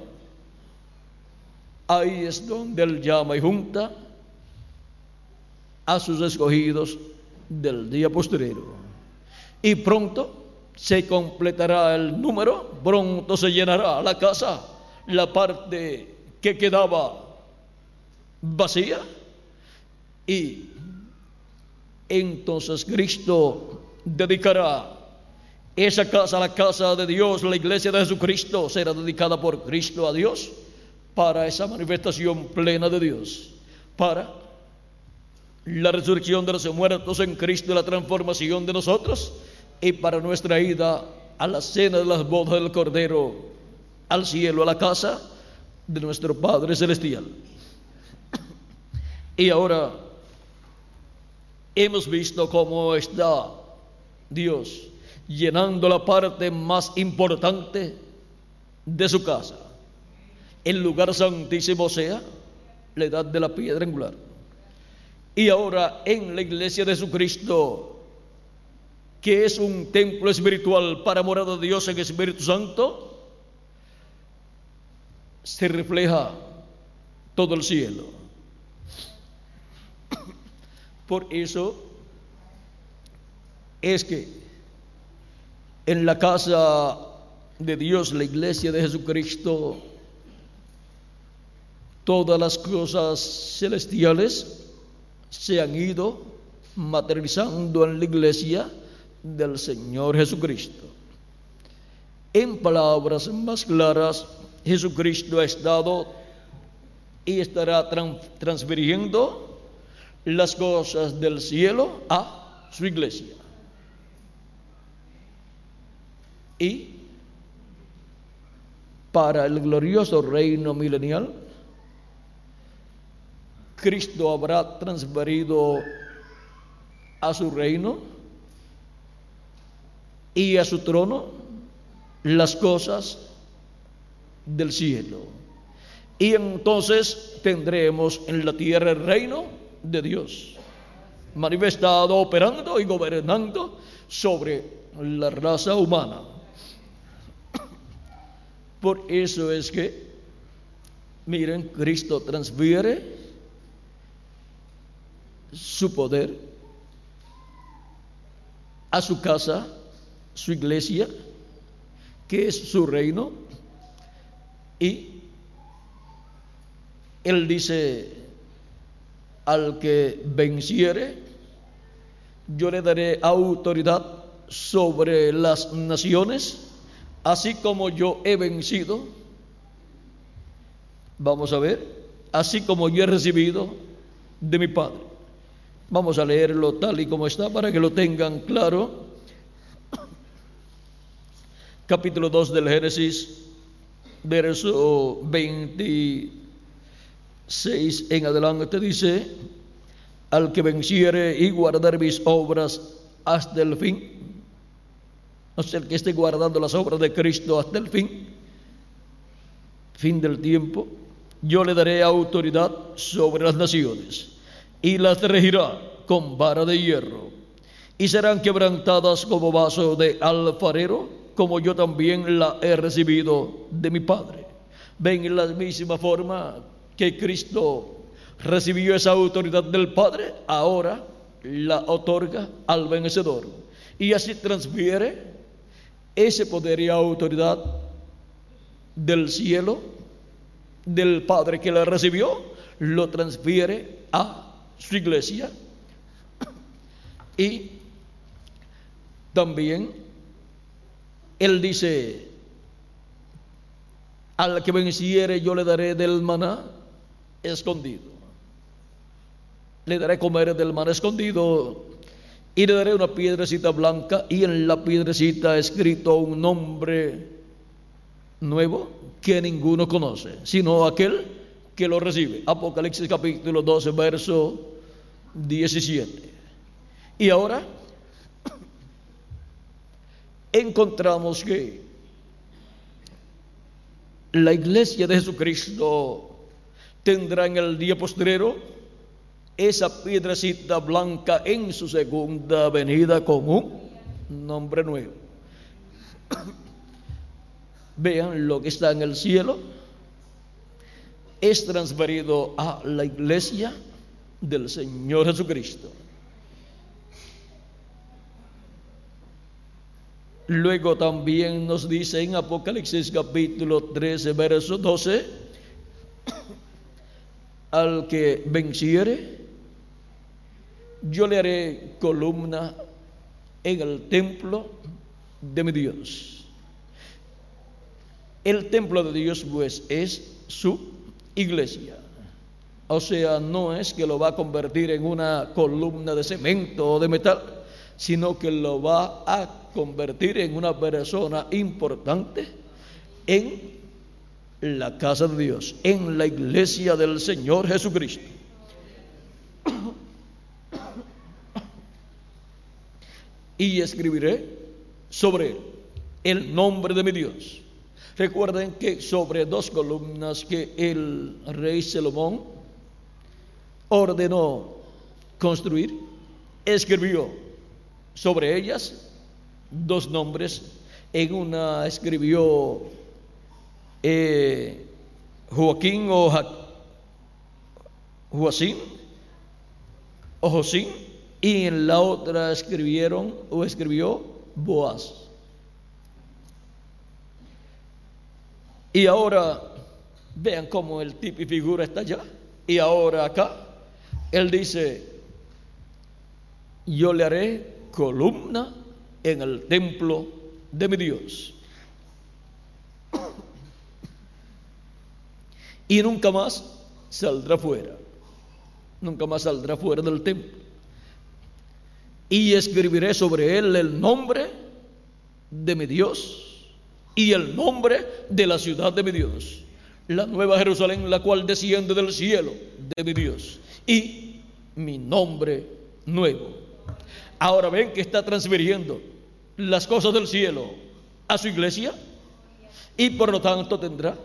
Ahí es donde él llama y junta a sus escogidos del día posterior. Y pronto se completará el número, pronto se llenará la casa, la parte que quedaba vacía. Y entonces Cristo dedicará esa casa, la casa de Dios, la iglesia de Jesucristo, será dedicada por Cristo a Dios para esa manifestación plena de Dios, para la resurrección de los muertos en Cristo y la transformación de nosotros y para nuestra ida a la cena de las bodas del Cordero, al cielo, a la casa de nuestro Padre Celestial. Y ahora hemos visto cómo está Dios llenando la parte más importante de su casa. El lugar santísimo sea la edad de la piedra angular. Y ahora en la iglesia de Jesucristo, que es un templo espiritual para morada de Dios en Espíritu Santo, se refleja todo el cielo. Por eso es que en la casa de Dios, la iglesia de Jesucristo, todas las cosas celestiales se han ido materializando en la iglesia del Señor Jesucristo. En palabras más claras, Jesucristo ha estado y estará transfiriendo las cosas del cielo a su iglesia. Y para el glorioso reino milenial, Cristo habrá transferido a su reino y a su trono las cosas del cielo. Y entonces tendremos en la tierra el reino de Dios, manifestado, operando y gobernando sobre la raza humana. Por eso es que, miren, Cristo transfiere su poder a su casa, su iglesia, que es su reino, y él dice, al que venciere, yo le daré autoridad sobre las naciones, así como yo he vencido. Vamos a ver, así como yo he recibido de mi Padre. Vamos a leerlo tal y como está para que lo tengan claro. Capítulo 2 del Génesis, verso 26 en adelante dice, al que venciere y guardar mis obras hasta el fin, o sea, el que esté guardando las obras de Cristo hasta el fin, fin del tiempo, yo le daré autoridad sobre las naciones y las regirá con vara de hierro y serán quebrantadas como vaso de alfarero como yo también la he recibido de mi Padre. Ven en la misma forma que Cristo recibió esa autoridad del Padre, ahora la otorga al vencedor. Y así transfiere ese poder y autoridad del cielo, del Padre que la recibió, lo transfiere a su iglesia. Y también él dice, al que venciere yo le daré del maná escondido. Le daré comer del maná escondido y le daré una piedrecita blanca y en la piedrecita escrito un nombre nuevo que ninguno conoce, sino aquel que lo recibe. Apocalipsis capítulo 12, verso 17. Y ahora encontramos que la iglesia de Jesucristo tendrá en el día postrero esa piedrecita blanca en su segunda venida con un nombre nuevo. Vean lo que está en el cielo. Es transferido a la iglesia del Señor Jesucristo. Luego también nos dice en Apocalipsis capítulo 13, verso 12, al que venciere, yo le haré columna en el templo de mi Dios. El templo de Dios pues es su iglesia. O sea, no es que lo va a convertir en una columna de cemento o de metal, sino que lo va a convertir en una persona importante en la casa de Dios, en la iglesia del Señor Jesucristo. Y escribiré sobre el nombre de mi Dios. Recuerden que sobre dos columnas que el rey Salomón ordenó construir, escribió sobre ellas dos nombres. En una escribió eh, Joaquín o Joacín o Josín y en la otra escribieron o escribió Boaz. Y ahora vean cómo el tipo y figura está allá. Y ahora acá, él dice, yo le haré columna en el templo de mi Dios. Y nunca más saldrá fuera. Nunca más saldrá fuera del templo. Y escribiré sobre él el nombre de mi Dios y el nombre de la ciudad de mi Dios. La nueva Jerusalén, la cual desciende del cielo de mi Dios. Y mi nombre nuevo. Ahora ven que está transfiriendo las cosas del cielo a su iglesia y por lo tanto tendrá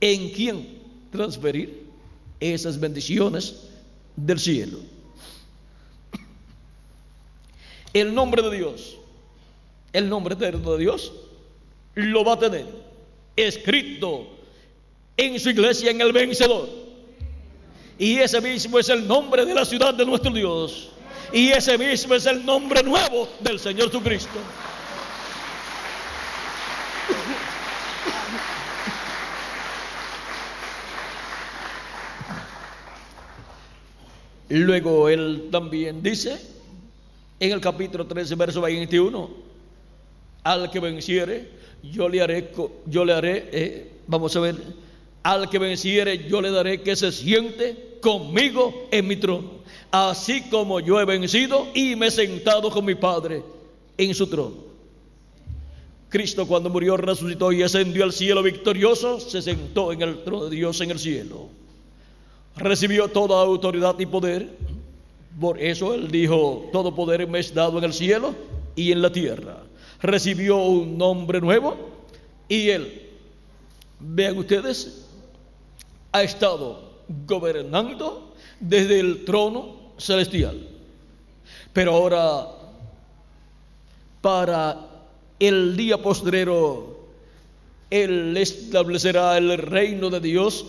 en quién transferir esas bendiciones del cielo. El nombre de Dios, el nombre eterno de Dios, lo va a tener escrito en su iglesia en el vencedor. Y ese mismo es el nombre de la ciudad de nuestro Dios. Y ese mismo es el nombre nuevo del Señor Jesucristo. Luego él también dice en el capítulo 13, verso 21, al que venciere, yo le haré, yo le haré, eh, vamos a ver, al que venciere, yo le daré que se siente conmigo en mi trono, así como yo he vencido y me he sentado con mi Padre en su trono. Cristo cuando murió, resucitó y ascendió al cielo victorioso, se sentó en el trono de Dios en el cielo recibió toda autoridad y poder. Por eso él dijo, todo poder me es dado en el cielo y en la tierra. Recibió un nombre nuevo y él, vean ustedes, ha estado gobernando desde el trono celestial. Pero ahora, para el día postrero, Él establecerá el reino de Dios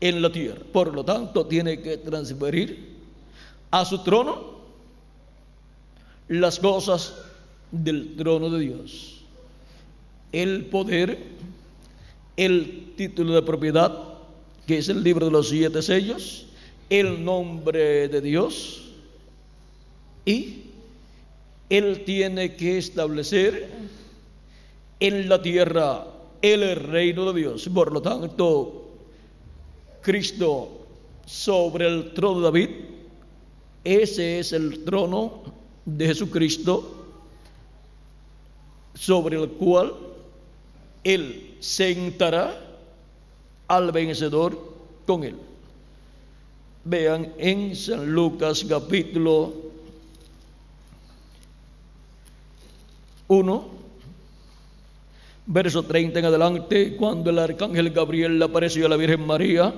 en la tierra. Por lo tanto, tiene que transferir a su trono las cosas del trono de Dios. El poder, el título de propiedad, que es el libro de los siete sellos, el nombre de Dios y Él tiene que establecer en la tierra el reino de Dios. Por lo tanto, Cristo sobre el trono de David, ese es el trono de Jesucristo sobre el cual Él sentará al vencedor con Él. Vean en San Lucas capítulo 1, verso 30 en adelante, cuando el arcángel Gabriel le apareció a la Virgen María,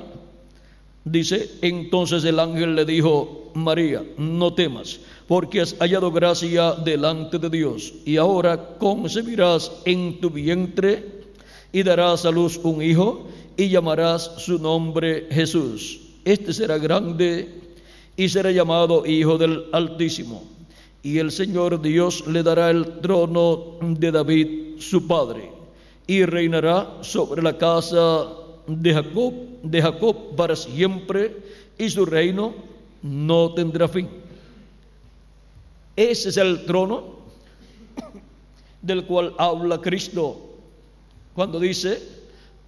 dice, entonces el ángel le dijo, María, no temas, porque has hallado gracia delante de Dios, y ahora concebirás en tu vientre y darás a luz un hijo, y llamarás su nombre Jesús. Este será grande y será llamado Hijo del Altísimo. Y el Señor Dios le dará el trono de David, su padre y reinará sobre la casa de Jacob, de Jacob para siempre, y su reino no tendrá fin. Ese es el trono del cual habla Cristo cuando dice,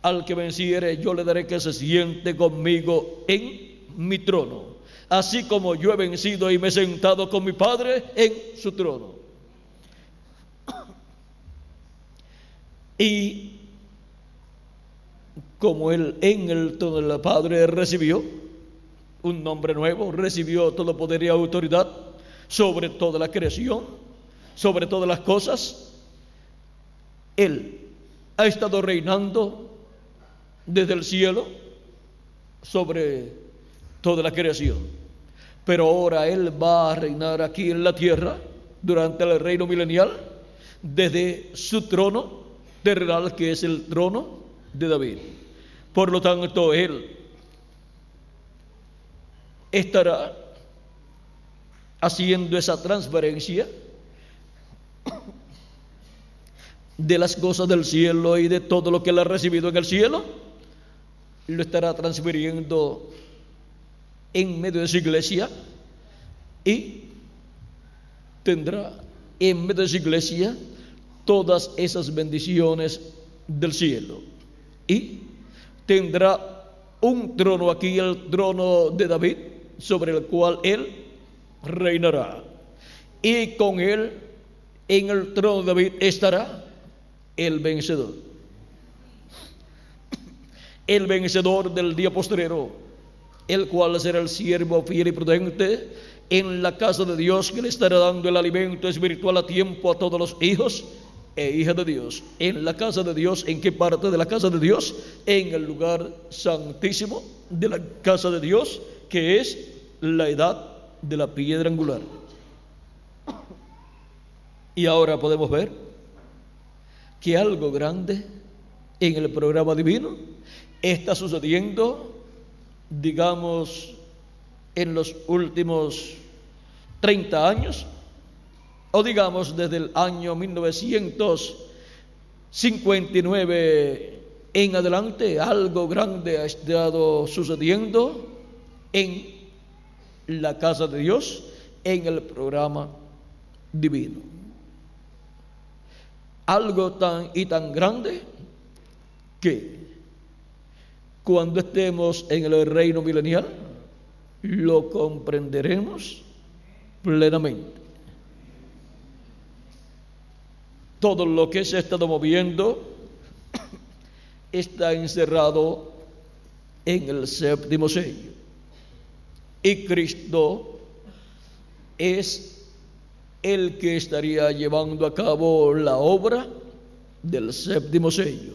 al que venciere yo le daré que se siente conmigo en mi trono, así como yo he vencido y me he sentado con mi Padre en su trono. Y como él en el todo el Padre recibió un nombre nuevo, recibió todo poder y autoridad sobre toda la creación, sobre todas las cosas, él ha estado reinando desde el cielo sobre toda la creación. Pero ahora Él va a reinar aquí en la tierra durante el reino milenial desde su trono terrenal que es el trono de David. Por lo tanto, él estará haciendo esa transferencia de las cosas del cielo y de todo lo que él ha recibido en el cielo, lo estará transfiriendo en medio de su iglesia y tendrá en medio de su iglesia todas esas bendiciones del cielo. Y tendrá un trono aquí, el trono de David, sobre el cual él reinará. Y con él, en el trono de David, estará el vencedor. El vencedor del día postrero, el cual será el siervo fiel y prudente en la casa de Dios que le estará dando el alimento espiritual a tiempo a todos los hijos e hija de Dios. En la casa de Dios, ¿en qué parte de la casa de Dios? En el lugar santísimo de la casa de Dios, que es la edad de la piedra angular. Y ahora podemos ver que algo grande en el programa divino está sucediendo, digamos, en los últimos 30 años o digamos desde el año 1959 en adelante, algo grande ha estado sucediendo en la casa de Dios, en el programa divino. Algo tan y tan grande que cuando estemos en el reino milenial lo comprenderemos plenamente. Todo lo que se ha estado moviendo está encerrado en el séptimo sello. Y Cristo es el que estaría llevando a cabo la obra del séptimo sello.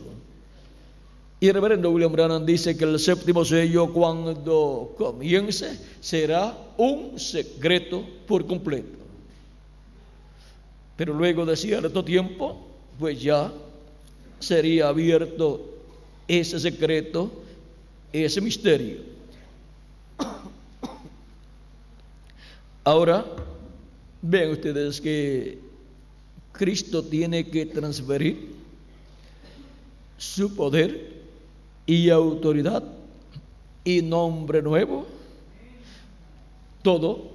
Y el reverendo William Branham dice que el séptimo sello cuando comience será un secreto por completo. Pero luego de cierto tiempo, pues ya sería abierto ese secreto ese misterio. Ahora, vean ustedes que Cristo tiene que transferir su poder y autoridad y nombre nuevo, todo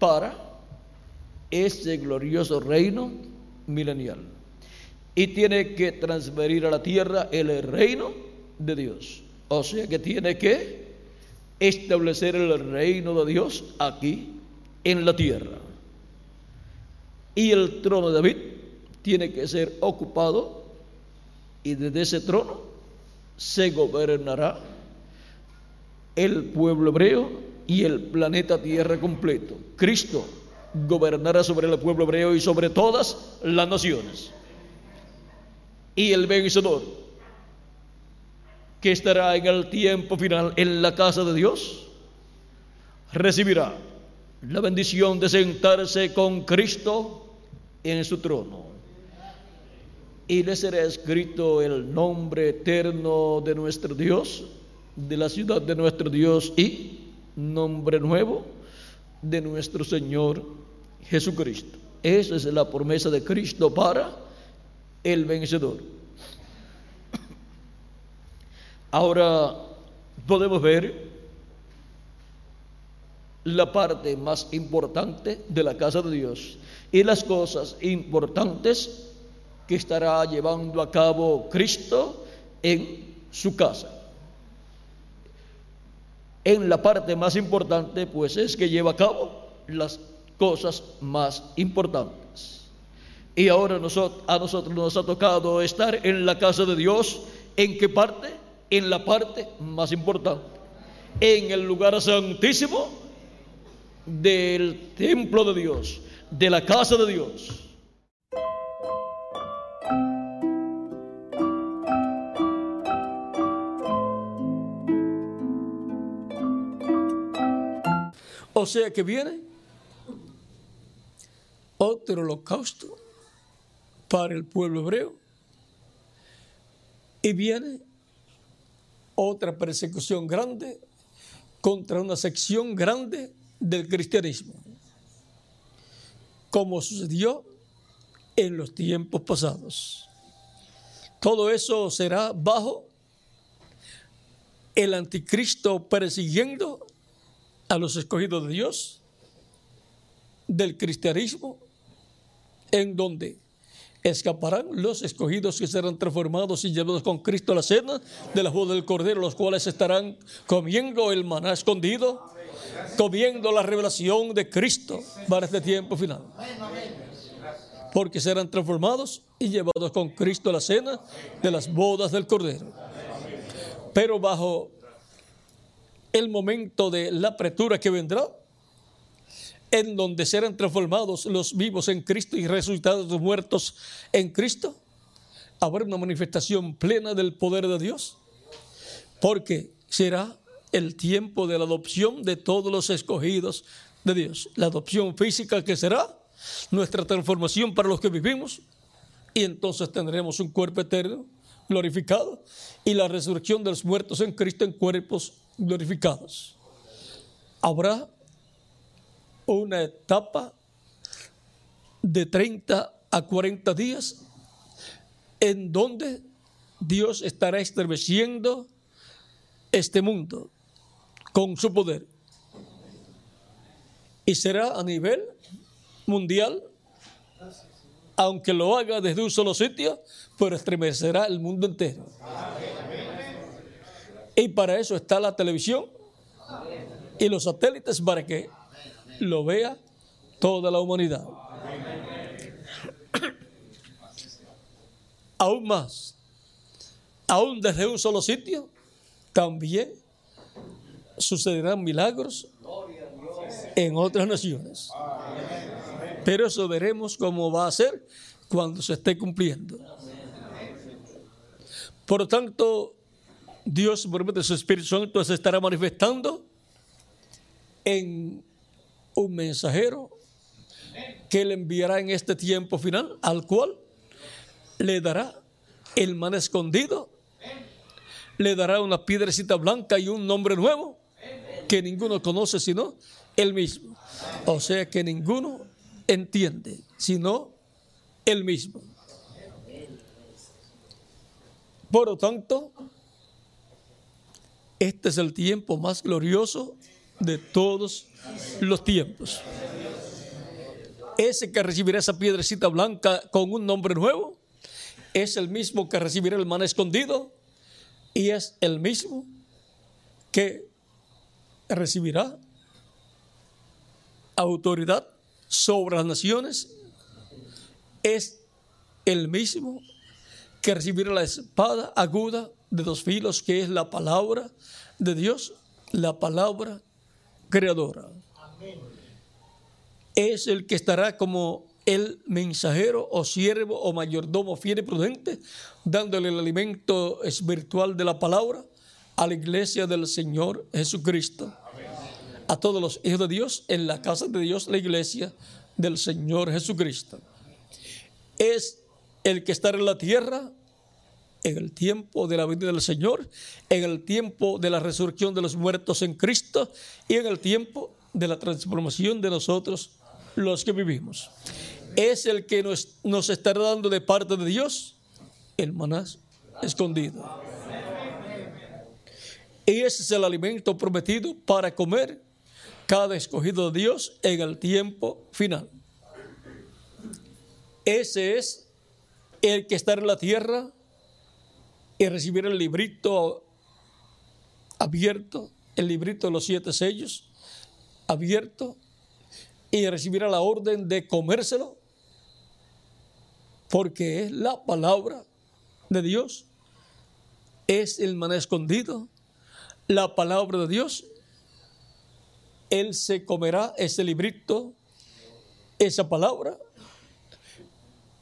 para ese glorioso reino milenial. Y tiene que transferir a la tierra el reino de Dios. O sea que tiene que establecer el reino de Dios aquí en la tierra. Y el trono de David tiene que ser ocupado y desde ese trono se gobernará el pueblo hebreo y el planeta Tierra completo. Cristo gobernará sobre el pueblo hebreo y sobre todas las naciones. Y el vencedor, que estará en el tiempo final en la casa de Dios, recibirá la bendición de sentarse con Cristo en su trono. Y le será escrito el nombre eterno de nuestro Dios, de la ciudad de nuestro Dios y nombre nuevo de nuestro Señor Jesucristo. Esa es la promesa de Cristo para el vencedor. Ahora podemos ver la parte más importante de la casa de Dios y las cosas importantes que estará llevando a cabo Cristo en su casa. En la parte más importante, pues es que lleva a cabo las cosas más importantes. Y ahora a nosotros nos ha tocado estar en la casa de Dios. ¿En qué parte? En la parte más importante. En el lugar santísimo del templo de Dios, de la casa de Dios. O sea que viene otro holocausto para el pueblo hebreo y viene otra persecución grande contra una sección grande del cristianismo, como sucedió en los tiempos pasados. Todo eso será bajo el anticristo persiguiendo a los escogidos de Dios del cristianismo, en donde escaparán los escogidos que serán transformados y llevados con Cristo a la cena de la boda del Cordero, los cuales estarán comiendo el maná escondido, comiendo la revelación de Cristo para este tiempo final. Porque serán transformados y llevados con Cristo a la cena de las bodas del Cordero. Pero bajo el momento de la apretura que vendrá, en donde serán transformados los vivos en Cristo y resucitados los muertos en Cristo, habrá una manifestación plena del poder de Dios, porque será el tiempo de la adopción de todos los escogidos de Dios. La adopción física que será nuestra transformación para los que vivimos, y entonces tendremos un cuerpo eterno glorificado y la resurrección de los muertos en Cristo en cuerpos glorificados. Habrá una etapa de 30 a 40 días en donde Dios estará estremeciendo este mundo con su poder. Y será a nivel mundial, aunque lo haga desde un solo sitio, pero estremecerá el mundo entero. Y para eso está la televisión y los satélites para que lo vea toda la humanidad. Aún más, aún desde un solo sitio, también sucederán milagros en otras naciones. Pero eso veremos cómo va a ser cuando se esté cumpliendo. Por lo tanto, Dios, por medio de su Espíritu Santo, se estará manifestando en un mensajero que le enviará en este tiempo final, al cual le dará el man escondido, le dará una piedrecita blanca y un nombre nuevo que ninguno conoce sino él mismo. O sea que ninguno entiende sino él mismo. Por lo tanto, este es el tiempo más glorioso de todos los tiempos. Ese que recibirá esa piedrecita blanca con un nombre nuevo es el mismo que recibirá el maná escondido y es el mismo que recibirá autoridad sobre las naciones. Es el mismo que recibirá la espada aguda de dos filos, que es la palabra de Dios, la palabra creadora. Es el que estará como el mensajero o siervo o mayordomo fiel y prudente, dándole el alimento espiritual de la palabra a la iglesia del Señor Jesucristo. A todos los hijos de Dios en la casa de Dios, la iglesia del Señor Jesucristo. Es el que está en la tierra en el tiempo de la venida del Señor, en el tiempo de la resurrección de los muertos en Cristo y en el tiempo de la transformación de nosotros los que vivimos. Es el que nos, nos estará dando de parte de Dios el maná escondido. Y ese es el alimento prometido para comer cada escogido de Dios en el tiempo final. Ese es el que está en la tierra y recibir el librito abierto, el librito de los siete sellos abierto y recibirá la orden de comérselo porque es la palabra de Dios, es el maná escondido, la palabra de Dios. Él se comerá ese librito, esa palabra,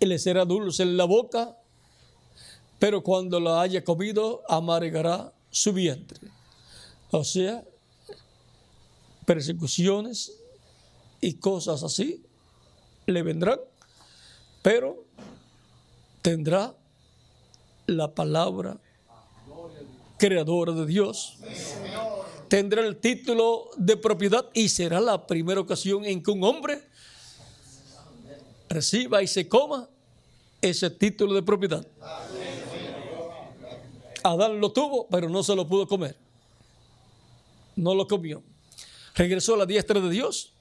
y le será dulce en la boca pero cuando la haya comido, amargará su vientre. O sea, persecuciones y cosas así le vendrán, pero tendrá la palabra creadora de Dios. Tendrá el título de propiedad y será la primera ocasión en que un hombre reciba y se coma ese título de propiedad. Adán lo tuvo, pero no se lo pudo comer. No lo comió. Regresó a la diestra de Dios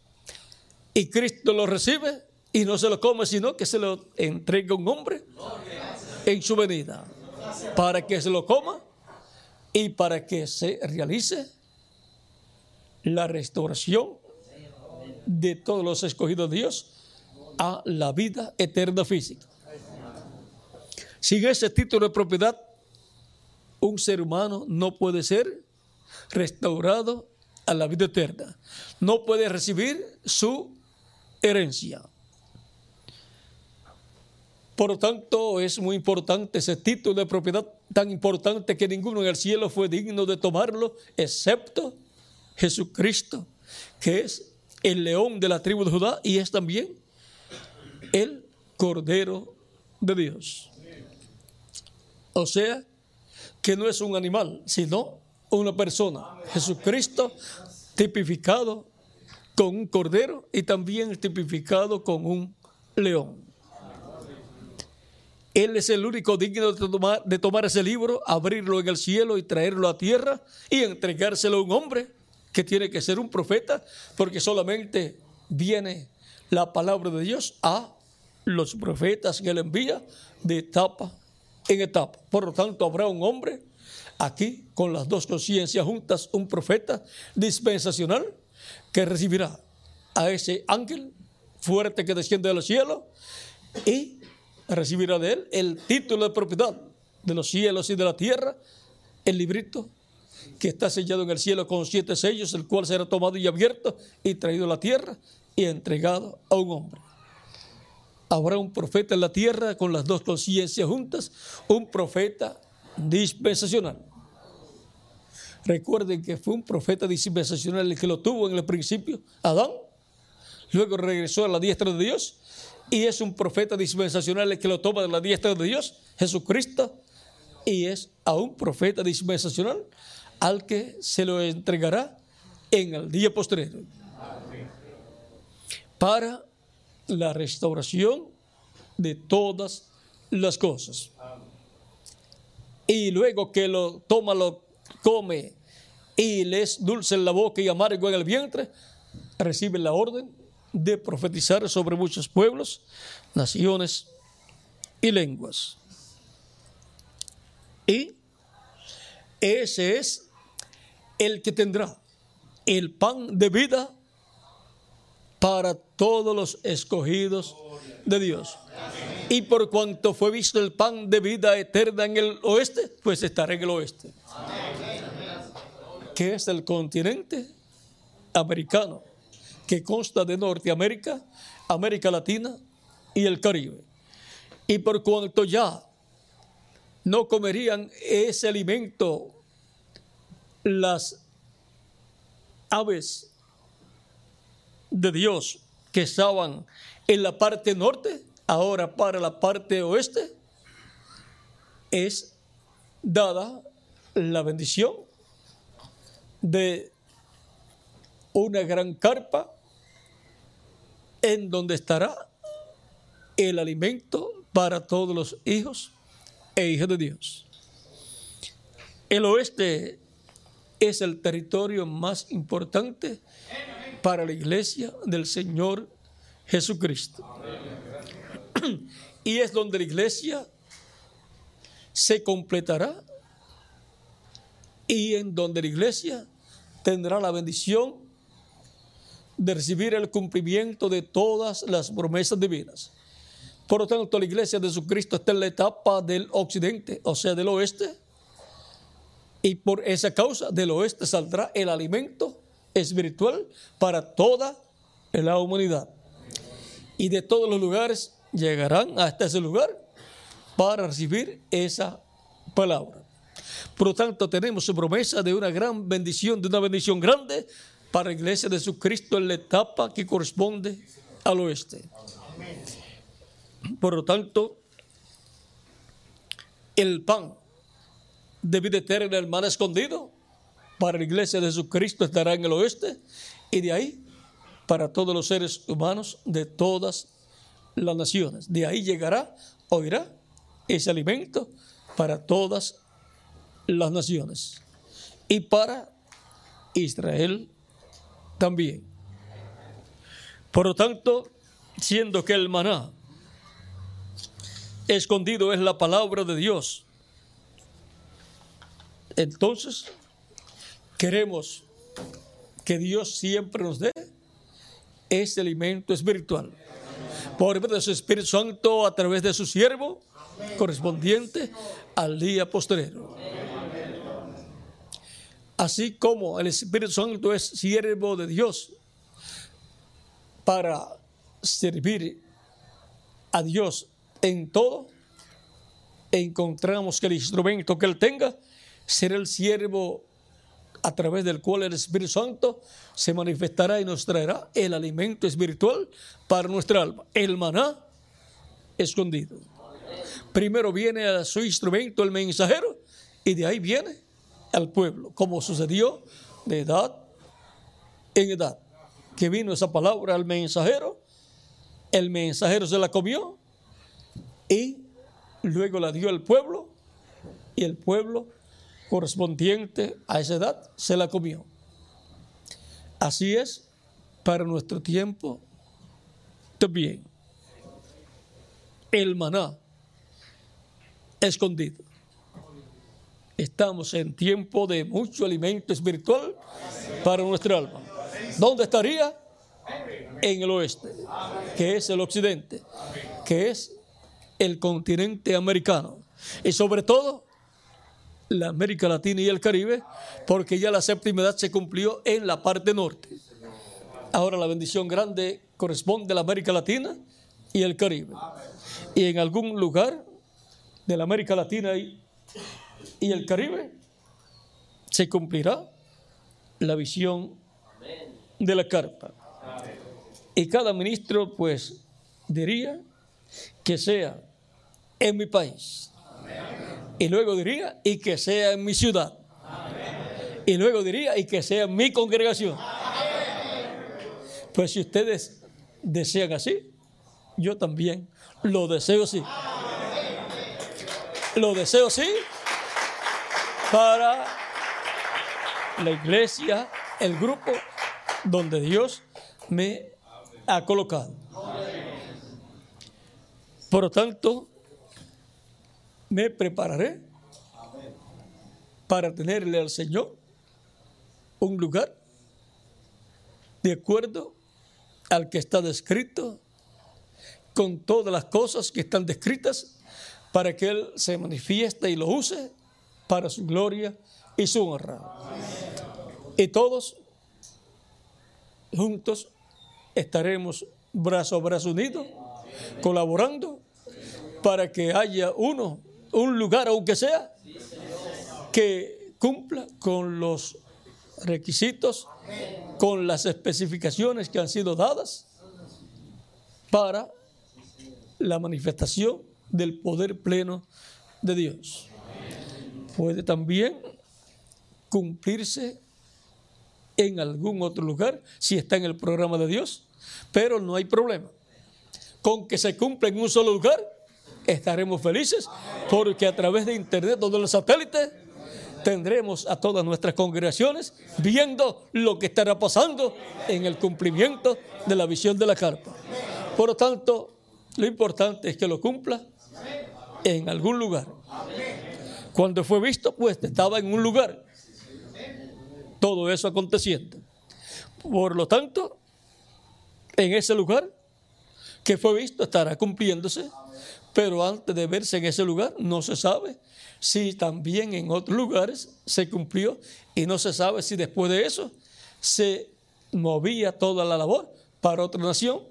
y Cristo lo recibe y no se lo come, sino que se lo entrega a un hombre en su venida para que se lo coma y para que se realice la restauración de todos los escogidos de Dios a la vida eterna física. Sin ese título de propiedad, un ser humano no puede ser restaurado a la vida eterna. No puede recibir su herencia. Por lo tanto, es muy importante ese título de propiedad tan importante que ninguno en el cielo fue digno de tomarlo, excepto Jesucristo, que es el león de la tribu de Judá y es también el Cordero de Dios. O sea, que no es un animal, sino una persona. Jesucristo tipificado con un cordero y también tipificado con un león. Él es el único digno de tomar, ese libro, abrirlo en el cielo y traerlo a tierra y entregárselo a un hombre que tiene que ser un profeta, porque solamente viene la palabra de Dios a los profetas que él envía de etapa en etapa. Por lo tanto, habrá un hombre aquí con las dos conciencias juntas, un profeta dispensacional que recibirá a ese ángel fuerte que desciende de los cielos y recibirá de él el título de propiedad de los cielos y de la tierra, el librito que está sellado en el cielo con siete sellos, el cual será tomado y abierto y traído a la tierra y entregado a un hombre. Habrá un profeta en la tierra con las dos conciencias juntas, un profeta dispensacional. Recuerden que fue un profeta dispensacional el que lo tuvo en el principio, Adán, luego regresó a la diestra de Dios y es un profeta dispensacional el que lo toma de la diestra de Dios, Jesucristo, y es a un profeta dispensacional al que se lo entregará en el día posterior para la restauración de todas las cosas. Y luego que lo toma, lo come y le es dulce en la boca y amargo en el vientre, recibe la orden de profetizar sobre muchos pueblos, naciones y lenguas. Y ese es el que tendrá el pan de vida para todos los escogidos de Dios. Y por cuanto fue visto el pan de vida eterna en el oeste, pues estará en el oeste. Que es el continente americano, que consta de Norteamérica, América Latina y el Caribe. Y por cuanto ya no comerían ese alimento las aves de Dios que estaban en la parte norte, ahora para la parte oeste, es dada la bendición de una gran carpa en donde estará el alimento para todos los hijos e hijas de Dios. El oeste es el territorio más importante para la iglesia del Señor Jesucristo. Y es donde la iglesia se completará y en donde la iglesia tendrá la bendición de recibir el cumplimiento de todas las promesas divinas. Por lo tanto, la iglesia de Jesucristo está en la etapa del occidente, o sea, del oeste. Y por esa causa, del oeste saldrá el alimento espiritual para toda la humanidad. Y de todos los lugares llegarán hasta ese lugar para recibir esa palabra. Por lo tanto, tenemos su promesa de una gran bendición, de una bendición grande para la iglesia de Jesucristo en la etapa que corresponde al oeste. Por lo tanto, el pan de vida eterna, el man escondido, para la iglesia de Jesucristo estará en el oeste y de ahí para todos los seres humanos de todas las naciones. De ahí llegará, oirá ese alimento para todas las naciones y para Israel también. Por lo tanto, siendo que el maná escondido es la palabra de Dios. Entonces, queremos que Dios siempre nos dé ese alimento espiritual. Por medio de su Espíritu Santo, a través de su siervo, correspondiente al día posterior. Así como el Espíritu Santo es siervo de Dios para servir a Dios en todo, encontramos que el instrumento que Él tenga será el siervo a través del cual el Espíritu Santo se manifestará y nos traerá el alimento espiritual para nuestra alma, el maná escondido. Primero viene a su instrumento el mensajero y de ahí viene al pueblo, como sucedió de edad en edad, que vino esa palabra al mensajero, el mensajero se la comió y luego la dio al pueblo y el pueblo correspondiente a esa edad se la comió. Así es para nuestro tiempo también. El maná escondido. Estamos en tiempo de mucho alimento espiritual para nuestra alma. ¿Dónde estaría? En el oeste, que es el occidente, que es el continente americano y sobre todo la América Latina y el Caribe, porque ya la séptima edad se cumplió en la parte norte. Ahora la bendición grande corresponde a la América Latina y el Caribe. Y en algún lugar de la América Latina y, y el Caribe se cumplirá la visión de la carpa. Y cada ministro pues diría que sea en mi país Y luego diría, y que sea en mi ciudad. Y luego diría, y que sea en mi congregación. Pues si ustedes desean así, yo también lo deseo así. Lo deseo así para la iglesia, el grupo donde Dios me ha colocado. Por lo tanto, me prepararé para tenerle al Señor un lugar de acuerdo al que está descrito, con todas las cosas que están descritas, para que Él se manifieste y lo use para su gloria y su honra. Y todos juntos estaremos brazo a brazo unidos, colaborando para que haya uno, un lugar, aunque sea, que cumpla con los requisitos, con las especificaciones que han sido dadas para la manifestación del poder pleno de Dios. Puede también cumplirse en algún otro lugar si está en el programa de Dios, pero no hay problema. Con que se cumpla en un solo lugar, estaremos felices porque a través de internet o de los satélites tendremos a todas nuestras congregaciones viendo lo que estará pasando en el cumplimiento de la visión de la carpa. Por lo tanto, lo importante es que lo cumpla en algún lugar. Cuando fue visto, pues estaba en un lugar. Todo eso aconteciendo. Por lo tanto, en ese lugar que fue visto estará cumpliéndose, pero antes de verse en ese lugar no se sabe si también en otros lugares se cumplió y no se sabe si después de eso se movía toda la labor para otra nación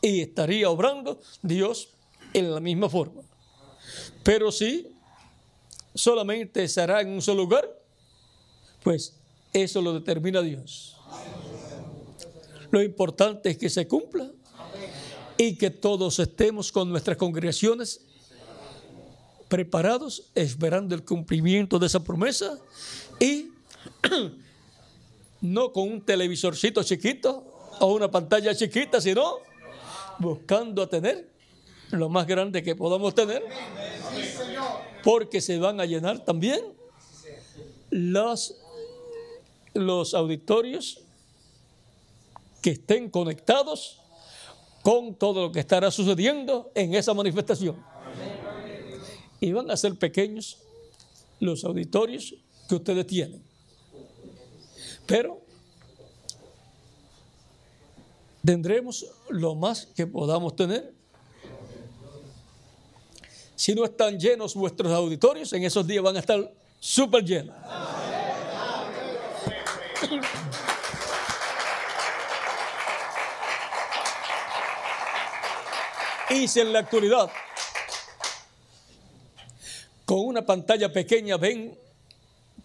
y estaría obrando Dios en la misma forma. Pero si solamente será en un solo lugar, pues eso lo determina Dios. Lo importante es que se cumpla y que todos estemos con nuestras congregaciones preparados, esperando el cumplimiento de esa promesa y no con un televisorcito chiquito o una pantalla chiquita, sino buscando a tener lo más grande que podamos tener, porque se van a llenar también los, los auditorios que estén conectados con todo lo que estará sucediendo en esa manifestación y van a ser pequeños los auditorios que ustedes tienen. Pero tendremos lo más que podamos tener. Si no están llenos vuestros auditorios, en esos días van a estar súper llenos. Y si en la actualidad con una pantalla pequeña ven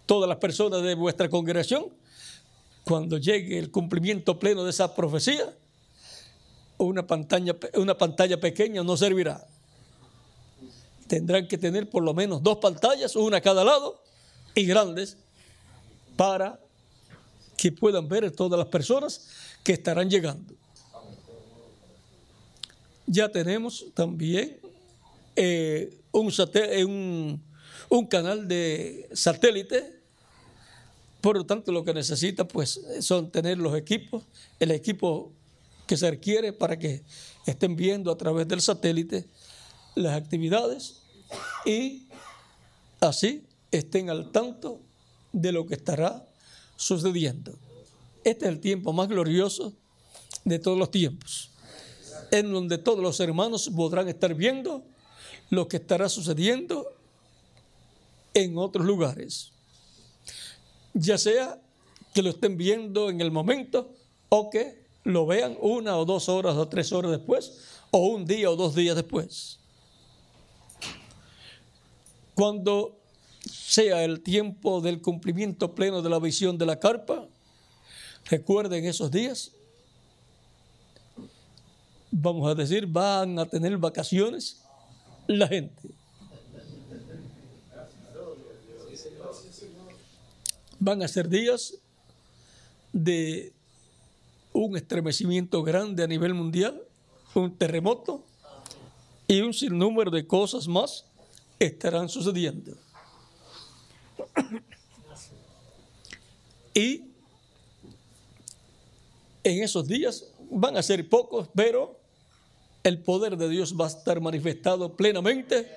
todas las personas de vuestra congregación, cuando llegue el cumplimiento pleno de esa profecía, una pantalla, una pantalla pequeña no servirá. Tendrán que tener por lo menos dos pantallas, una a cada lado, y grandes, para que puedan ver todas las personas que estarán llegando. Ya tenemos también eh, un, un, canal de satélite. Por lo tanto, lo que necesita pues son tener los equipos, el equipo que se requiere para que estén viendo a través del satélite las actividades y así estén al tanto de lo que estará sucediendo. Este es el tiempo más glorioso de todos los tiempos, en donde todos los hermanos podrán estar viendo lo que estará sucediendo en otros lugares. Ya sea que lo estén viendo en el momento o que lo vean una o dos horas o tres horas después o un día o dos días después. Cuando sea el tiempo del cumplimiento pleno de la visión de la carpa, recuerden esos días, vamos a decir, van a tener vacaciones la gente. Van a ser días de un estremecimiento grande a nivel mundial, un terremoto y un sinnúmero de cosas más estarán sucediendo. Y en esos días van a ser pocos, pero el poder de Dios va a estar manifestado plenamente.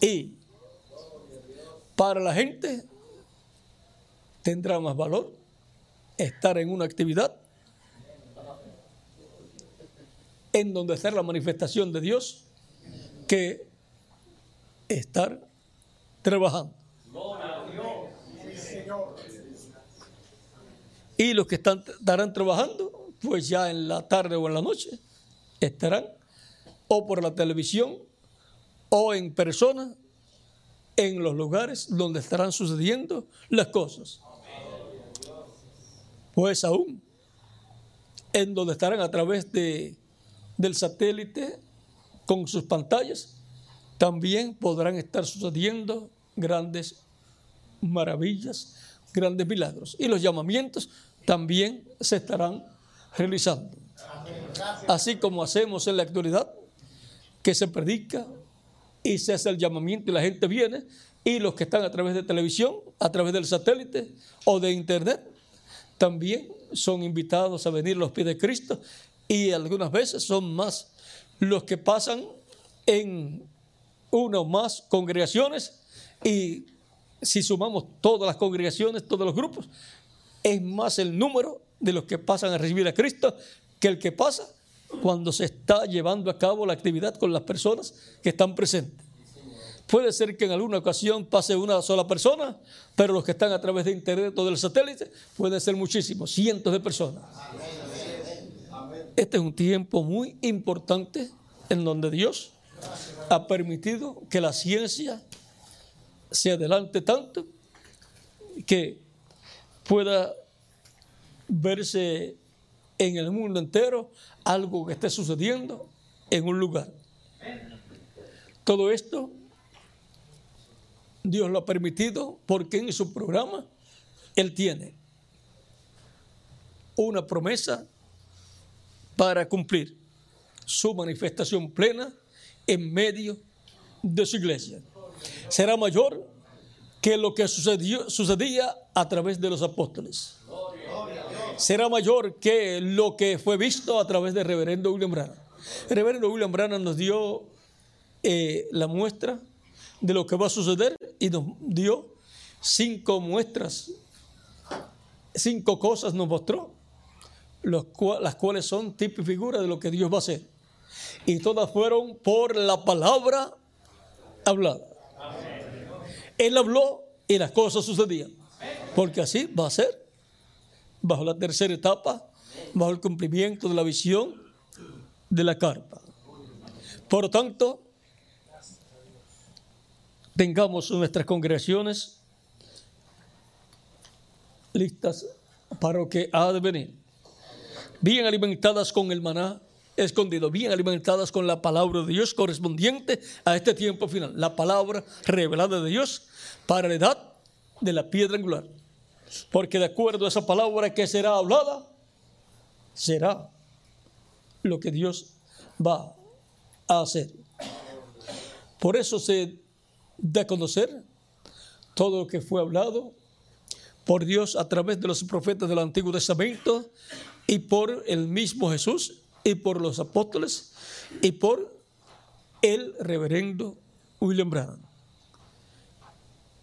Y para la gente tendrá más valor estar en una actividad en donde está la manifestación de Dios que estar trabajando. Y los que están, estarán trabajando, pues ya en la tarde o en la noche, estarán o por la televisión o en persona en los lugares donde estarán sucediendo las cosas. Pues aún en donde estarán a través de, del satélite con sus pantallas, también podrán estar sucediendo grandes maravillas, grandes milagros. Y los llamamientos también se estarán realizando. Así como hacemos en la actualidad, que se predica y se hace el llamamiento y la gente viene, y los que están a través de televisión, a través del satélite o de internet, también son invitados a venir a los pies de Cristo y algunas veces son más los que pasan en una o más congregaciones y si sumamos todas las congregaciones, todos los grupos, es más el número de los que pasan a recibir a Cristo que el que pasa cuando se está llevando a cabo la actividad con las personas que están presentes. Puede ser que en alguna ocasión pase una sola persona, pero los que están a través de internet o del satélite pueden ser muchísimos, cientos de personas. Este es un tiempo muy importante en donde Dios ha permitido que la ciencia se adelante tanto que pueda verse en el mundo entero algo que esté sucediendo en un lugar. Todo esto Dios lo ha permitido porque en su programa Él tiene una promesa para cumplir su manifestación plena en medio de su iglesia. Será mayor que lo que sucedió, sucedía a través de los apóstoles. Será mayor que lo que fue visto a través del reverendo William Branham. Reverendo William Branham nos dio eh, la muestra de lo que va a suceder y nos dio cinco muestras, cinco cosas nos mostró, las cuales son tipo y figura de lo que Dios va a hacer. Y todas fueron por la palabra hablada. Él habló y las cosas sucedían. Porque así va a ser. Bajo la tercera etapa, bajo el cumplimiento de la visión de la carpa. Por lo tanto, tengamos nuestras congregaciones listas para lo que ha de venir. Bien alimentadas con el maná escondido, bien alimentadas con la palabra de Dios correspondiente a este tiempo final. La palabra revelada de Dios para la edad de la piedra angular. Porque de acuerdo a esa palabra que será hablada, será lo que Dios va a hacer. Por eso se de conocer todo lo que fue hablado por Dios a través de los profetas del Antiguo Testamento y por el mismo Jesús y por los apóstoles y por el reverendo William Branham.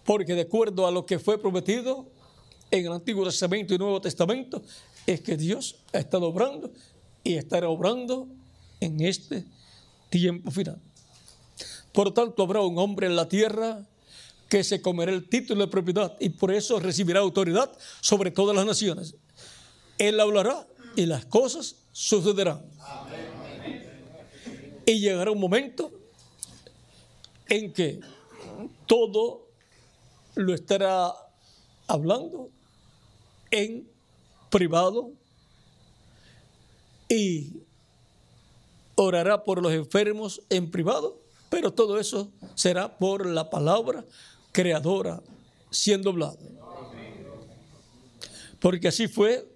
Porque de acuerdo a lo que fue prometido en el Antiguo Testamento y Nuevo Testamento, es que Dios ha estado obrando y estará obrando en este tiempo final. Por tanto, habrá un hombre en la tierra que se comerá el título de propiedad y por eso recibirá autoridad sobre todas las naciones. Él hablará y las cosas sucederán. Y llegará un momento en que todo lo estará hablando en privado y orará por los enfermos en privado pero todo eso será por la palabra creadora siendo hablada. Porque así fue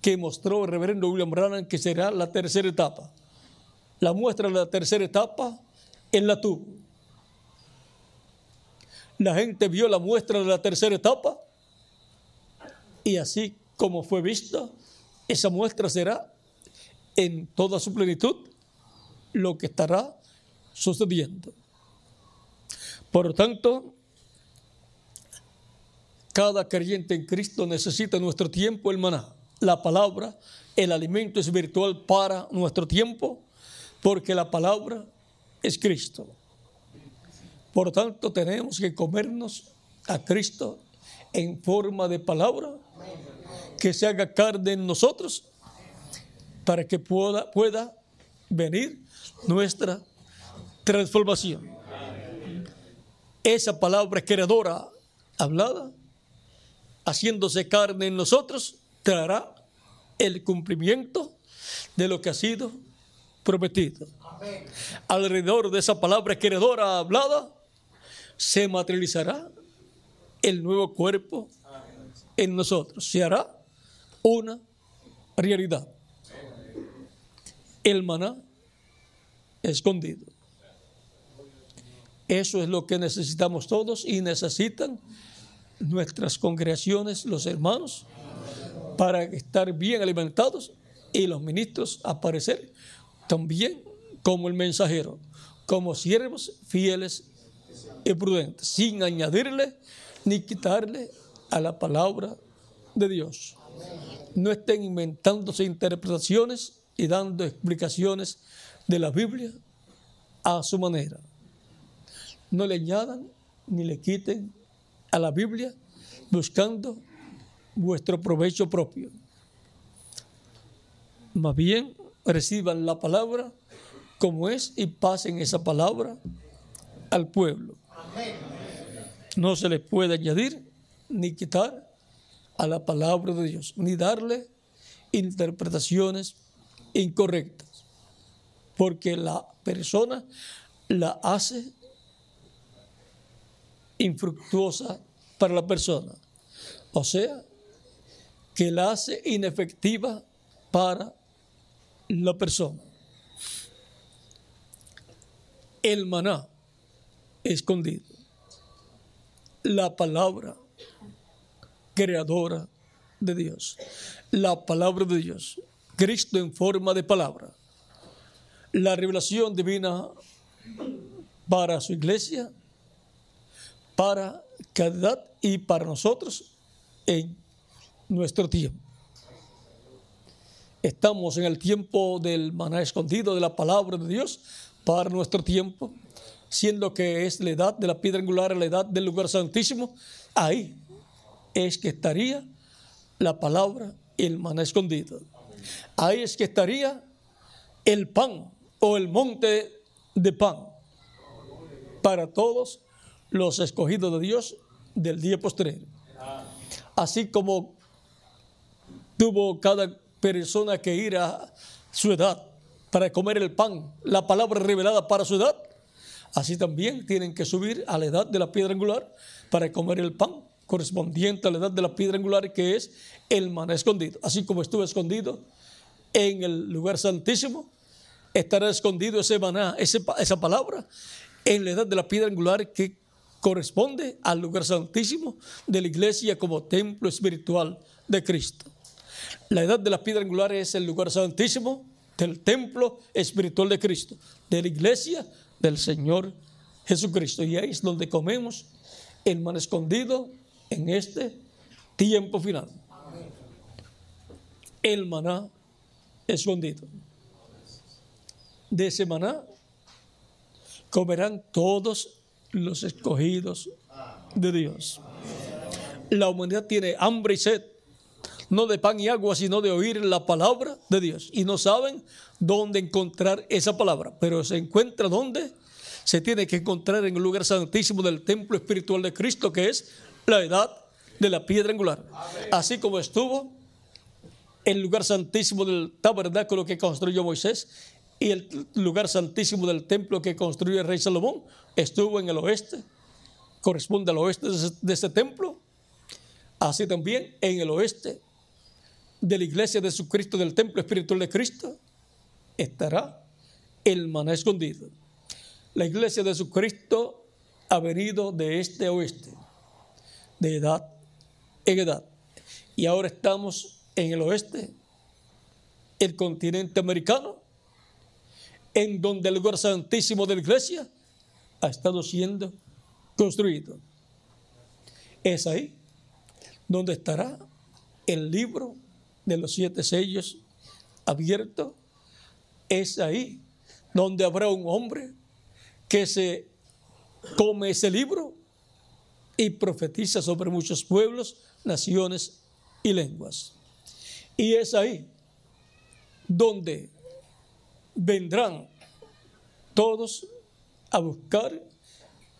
que mostró el reverendo William Branham que será la tercera etapa. La muestra de la tercera etapa en la tuvo. La gente vio la muestra de la tercera etapa y así como fue vista, esa muestra será en toda su plenitud lo que estará sucediendo. Por lo tanto, cada creyente en Cristo necesita nuestro tiempo el maná, la palabra, el alimento espiritual para nuestro tiempo, porque la palabra es Cristo. Por tanto, tenemos que comernos a Cristo en forma de palabra, que se haga carne en nosotros, para que pueda, pueda venir nuestra transformación. Esa palabra creadora hablada, haciéndose carne en nosotros, traerá el cumplimiento de lo que ha sido prometido. Alrededor de esa palabra creadora hablada, se materializará el nuevo cuerpo en nosotros. Se hará una realidad. El maná escondido. Eso es lo que necesitamos todos y necesitan nuestras congregaciones, los hermanos, para estar bien alimentados y los ministros aparecer también como el mensajero, como siervos fieles y prudentes, sin añadirle ni quitarle a la palabra de Dios. No estén inventándose interpretaciones y dando explicaciones de la Biblia a su manera. No le añadan ni le quiten a la Biblia buscando vuestro provecho propio. Más bien reciban la palabra como es y pasen esa palabra al pueblo. No se le puede añadir ni quitar a la palabra de Dios, ni darle interpretaciones incorrectas, porque la persona la hace infructuosa para la persona, o sea, que la hace inefectiva para la persona. El maná escondido la palabra creadora de Dios. La palabra de Dios. Cristo en forma de palabra. La revelación divina para su iglesia, para cada y para nosotros en nuestro tiempo. Estamos en el tiempo del maná escondido de la palabra de Dios para nuestro tiempo siendo que es la edad de la piedra angular, la edad del lugar santísimo, ahí es que estaría la palabra el maná escondido. Ahí es que estaría el pan o el monte de pan para todos los escogidos de Dios del día posterior. Así como tuvo cada persona que ir a su edad para comer el pan, la palabra revelada para su edad, Así también tienen que subir a la edad de la piedra angular para comer el pan correspondiente a la edad de la piedra angular que es el maná escondido. Así como estuvo escondido en el lugar santísimo, estará escondido ese maná, esa palabra, en la edad de la piedra angular que corresponde al lugar santísimo de la iglesia como templo espiritual de Cristo. La edad de la piedra angular es el lugar santísimo del templo espiritual de Cristo, de la iglesia del Señor Jesucristo. Y ahí es donde comemos el man escondido en este tiempo final. El maná escondido. De ese maná comerán todos los escogidos de Dios. La humanidad tiene hambre y sed, no de pan y agua, sino de oír la palabra de Dios. Y no saben dónde encontrar esa palabra, pero se encuentra dónde se tiene que encontrar en el lugar santísimo del templo espiritual de Cristo, que es la edad de la piedra angular. Así como estuvo el lugar santísimo del tabernáculo que construyó Moisés y el lugar santísimo del templo que construyó el rey Salomón, estuvo en el oeste, corresponde al oeste de ese, templo. Así también en el oeste de la iglesia de Jesucristo, del templo espiritual de Cristo, estará el maná escondido. La iglesia de Jesucristo ha venido de este a oeste, de edad en edad. Y ahora estamos en el oeste, el continente americano, en donde el lugar santísimo de la iglesia ha estado siendo construido. Es ahí donde estará el libro de los siete sellos abierto. Es ahí donde habrá un hombre que se come ese libro y profetiza sobre muchos pueblos, naciones y lenguas. Y es ahí donde vendrán todos a buscar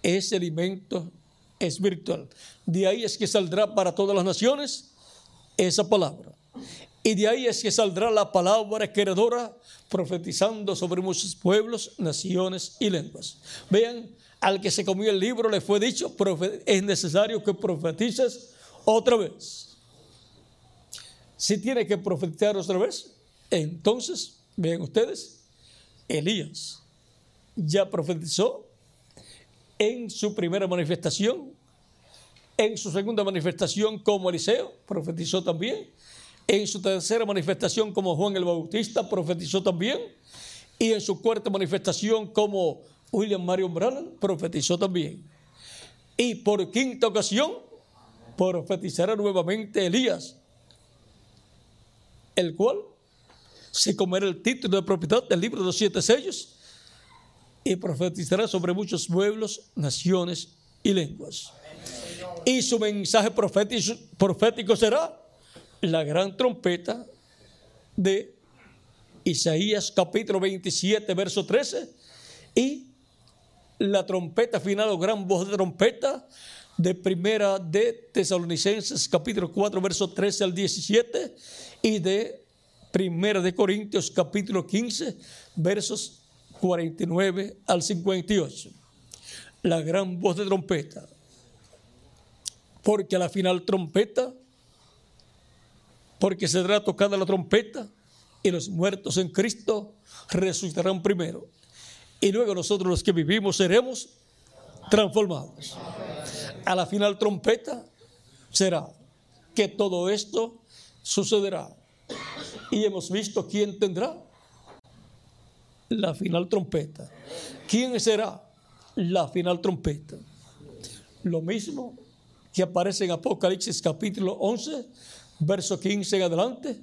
ese alimento espiritual. De ahí es que saldrá para todas las naciones esa palabra. Y de ahí es que saldrá la palabra creadora profetizando sobre muchos pueblos, naciones y lenguas. Vean, al que se comió el libro le fue dicho, es necesario que profetices otra vez. Si tiene que profetizar otra vez, entonces, vean ustedes, Elías ya profetizó en su primera manifestación, en su segunda manifestación como Eliseo, profetizó también, en su tercera manifestación como Juan el Bautista, profetizó también, y en su cuarta manifestación como William Marion Branham, profetizó también. Y por quinta ocasión, profetizará nuevamente Elías, el cual se comerá el título de propiedad del libro de los siete sellos y profetizará sobre muchos pueblos, naciones y lenguas. Y su mensaje profético, será la gran trompeta de Isaías capítulo 27, verso 13, y la trompeta final o gran voz de trompeta de primera de Tesalonicenses capítulo 4, verso 13 al 17, y de primera de Corintios capítulo 15, versos 49 al 58. La gran voz de trompeta. Porque a la final trompeta, porque será tocada la trompeta y los muertos en Cristo resucitarán primero. Y luego nosotros los que vivimos seremos transformados. A la final trompeta será que todo esto sucederá. Y hemos visto quién tendrá la final trompeta. ¿Quién será la final trompeta? Lo mismo que aparece en Apocalipsis capítulo 11, verso 15 en adelante,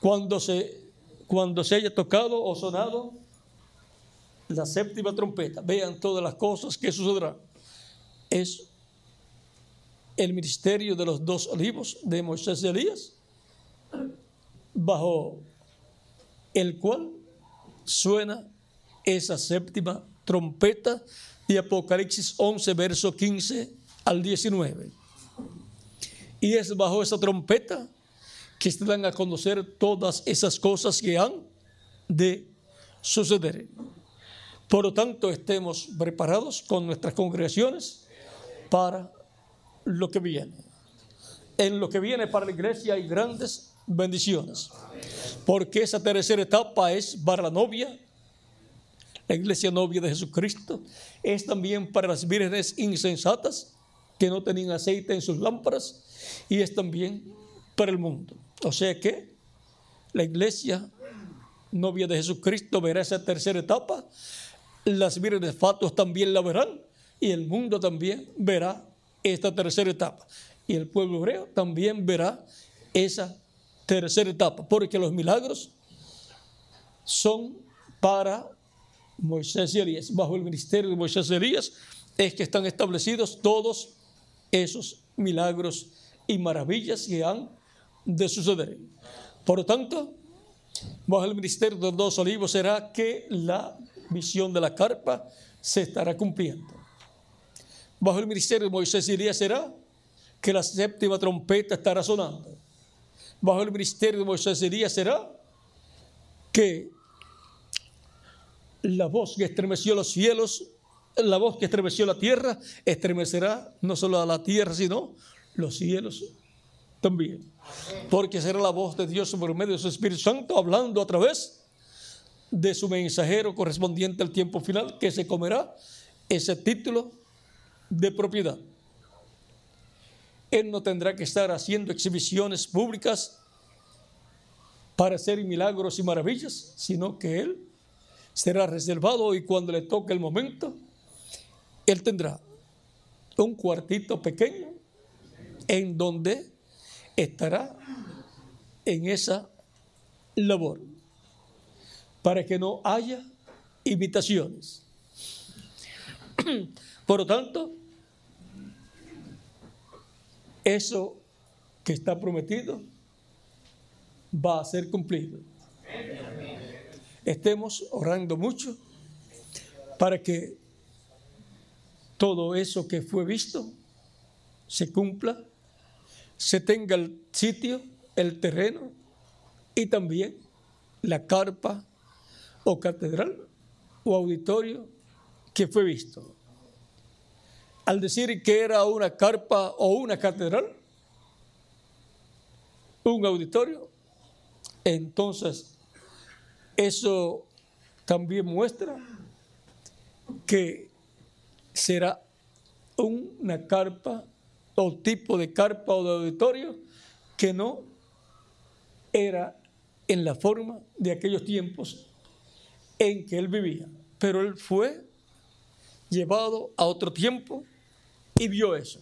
cuando se, cuando se haya tocado o sonado la séptima trompeta. Vean todas las cosas que sucederán. Es el ministerio de los dos olivos de Moisés y Elías, bajo el cual suena esa séptima trompeta de Apocalipsis 11, verso 15 al 19. Y es bajo esa trompeta que se dan a conocer todas esas cosas que han de suceder. Por lo tanto, estemos preparados con nuestras congregaciones para lo que viene. En lo que viene para la iglesia hay grandes bendiciones porque esa tercera etapa es para la novia, la iglesia novia de Jesucristo, es también para las vírgenes insensatas que no tenían aceite en sus lámparas y es también para el mundo. O sea que la iglesia novia de Jesucristo verá esa tercera etapa, las vírgenes fatuas también la verán y el mundo también verá esta tercera etapa. Y el pueblo hebreo también verá esa tercera etapa, porque los milagros son para Moisés y Elías. Bajo el ministerio de Moisés y Elías es que están establecidos todos esos milagros y maravillas que han de suceder. Por lo tanto, bajo el ministerio de los dos olivos será que la visión de la carpa se estará cumpliendo. Bajo el ministerio de Moisés y Elías será que la séptima trompeta estará sonando bajo el ministerio de Moisés Elías será que la voz que estremeció los cielos, la voz que estremeció la tierra, estremecerá no solo a la tierra, sino los cielos también. Porque será la voz de Dios por medio de su Espíritu Santo hablando a través de su mensajero correspondiente al tiempo final que se comerá ese título de propiedad. Él no tendrá que estar haciendo exhibiciones públicas para hacer milagros y maravillas, sino que Él será reservado y cuando le toque el momento, Él tendrá un cuartito pequeño en donde estará en esa labor, para que no haya imitaciones. Por lo tanto, eso que está prometido va a ser cumplido. Estemos orando mucho para que todo eso que fue visto se cumpla, se tenga el sitio, el terreno y también la carpa o catedral o auditorio que fue visto. Al decir que era una carpa o una catedral, un auditorio, entonces eso también muestra que será una carpa o tipo de carpa o de auditorio que no era en la forma de aquellos tiempos en que él vivía. Pero él fue llevado a otro tiempo y vio eso.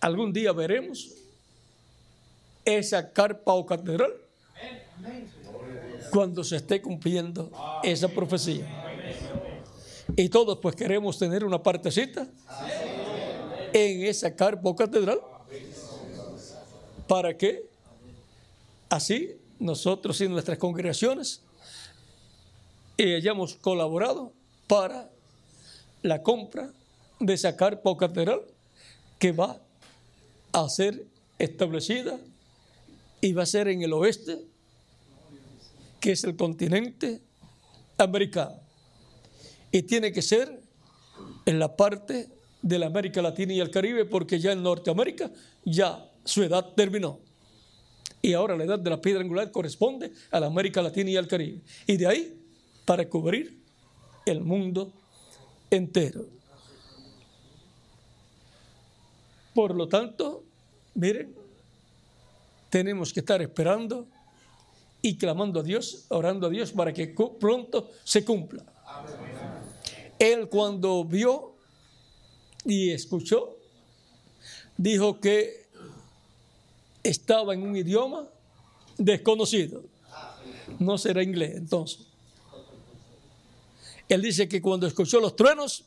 Algún día veremos esa carpa o catedral cuando se esté cumpliendo esa profecía. Y todos pues queremos tener una partecita en esa carpa o catedral para que así nosotros y nuestras congregaciones hayamos colaborado para la compra de esa carpa catedral que va a ser establecida y va a ser en el oeste, que es el continente americano. Y tiene que ser en la parte de la América Latina y el Caribe, porque ya en Norteamérica ya su edad terminó. Y ahora la edad de la piedra angular corresponde a la América Latina y al Caribe. Y de ahí para cubrir el mundo entero. Por lo tanto, miren, tenemos que estar esperando y clamando a Dios, orando a Dios para que pronto se cumpla. Él cuando vio y escuchó, dijo que estaba en un idioma desconocido. No será inglés entonces. Él dice que cuando escuchó los truenos,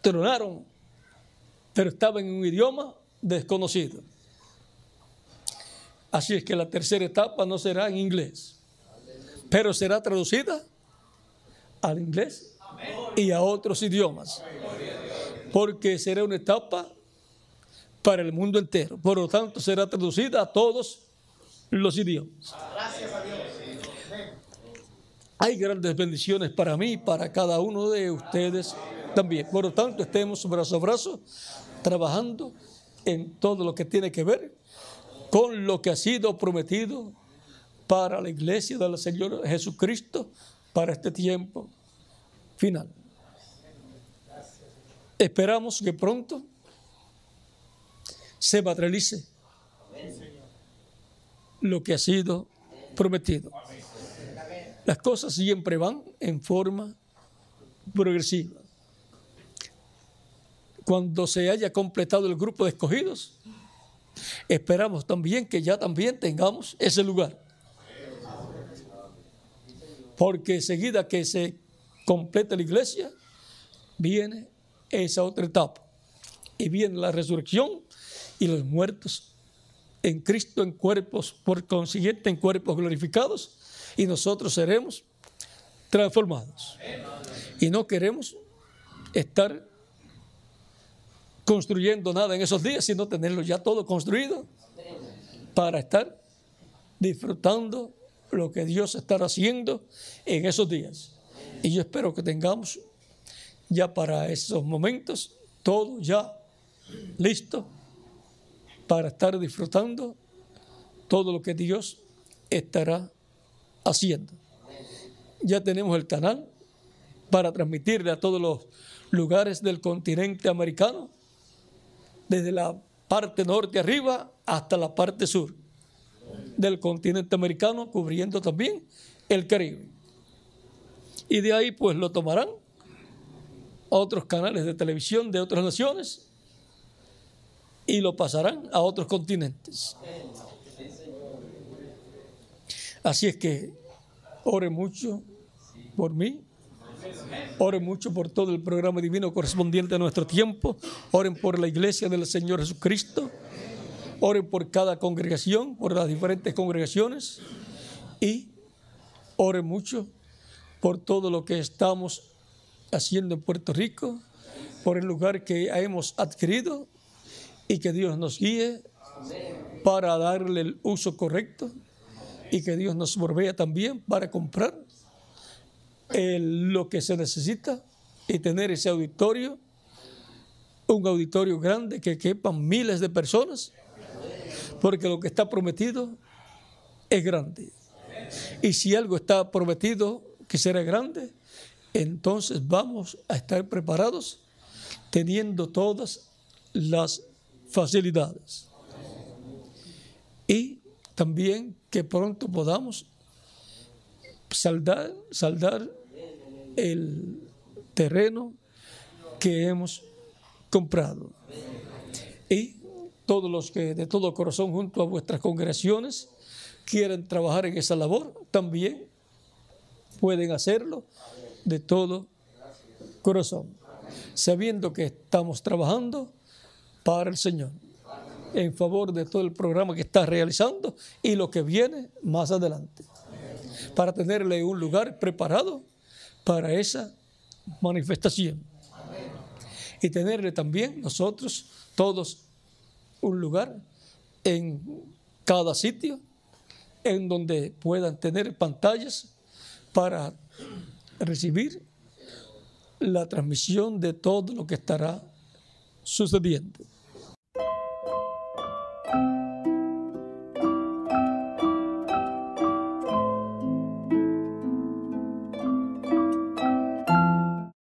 tronaron, pero estaba en un idioma desconocido. Así es que la tercera etapa no será en inglés, pero será traducida al inglés y a otros idiomas, porque será una etapa para el mundo entero. Por lo tanto, será traducida a todos los idiomas. Hay grandes bendiciones para mí, para cada uno de ustedes también. Por lo tanto, estemos brazo a brazo trabajando en todo lo que tiene que ver con lo que ha sido prometido para la iglesia del Señor Jesucristo para este tiempo final. Esperamos que pronto se materialice lo que ha sido prometido. Las cosas siempre van en forma progresiva. Cuando se haya completado el grupo de escogidos, Esperamos también que ya también tengamos ese lugar. Porque enseguida que se complete la iglesia, viene esa otra etapa. Y viene la resurrección y los muertos en Cristo en cuerpos, por consiguiente en cuerpos glorificados, y nosotros seremos transformados. Y no queremos estar construyendo nada en esos días, sino tenerlo ya todo construido para estar disfrutando lo que Dios está haciendo en esos días. Y yo espero que tengamos ya para esos momentos todo ya listos para estar disfrutando todo lo que Dios estará haciendo. Ya tenemos el canal para transmitirle a todos los lugares del continente americano, desde la parte norte arriba hasta la parte sur del continente americano, cubriendo también el Caribe. Y de ahí pues lo tomarán otros canales de televisión de otras naciones y lo pasarán a otros continentes. Así es que ore mucho por mí, ore mucho por todo el programa divino correspondiente a nuestro tiempo, oren por la iglesia del Señor Jesucristo, oren por cada congregación, por las diferentes congregaciones. Y oren mucho por todo lo que estamos haciendo en Puerto Rico, por el lugar que hemos adquirido y que Dios nos guíe para darle el uso correcto y que Dios nos provea también para comprar lo que se necesita y tener ese auditorio, un auditorio grande que quepan miles de personas, porque lo que está prometido es grande. Y si algo está prometido que será grande, entonces vamos a estar preparados teniendo todas las facilidades. Y también que pronto podamos saldar, el terreno que hemos comprado. Y todos los que de todo corazón junto a vuestras congregaciones quieren trabajar en esa labor, también pueden hacerlo de todo corazón, sabiendo que estamos trabajando para el Señor, en favor de todo el programa que está realizando y lo que viene más adelante, para tenerle un lugar preparado para esa manifestación. Y tenerle también nosotros todos un lugar en cada sitio en donde puedan tener pantallas para recibir la transmisión de todo lo que estará sucediendo.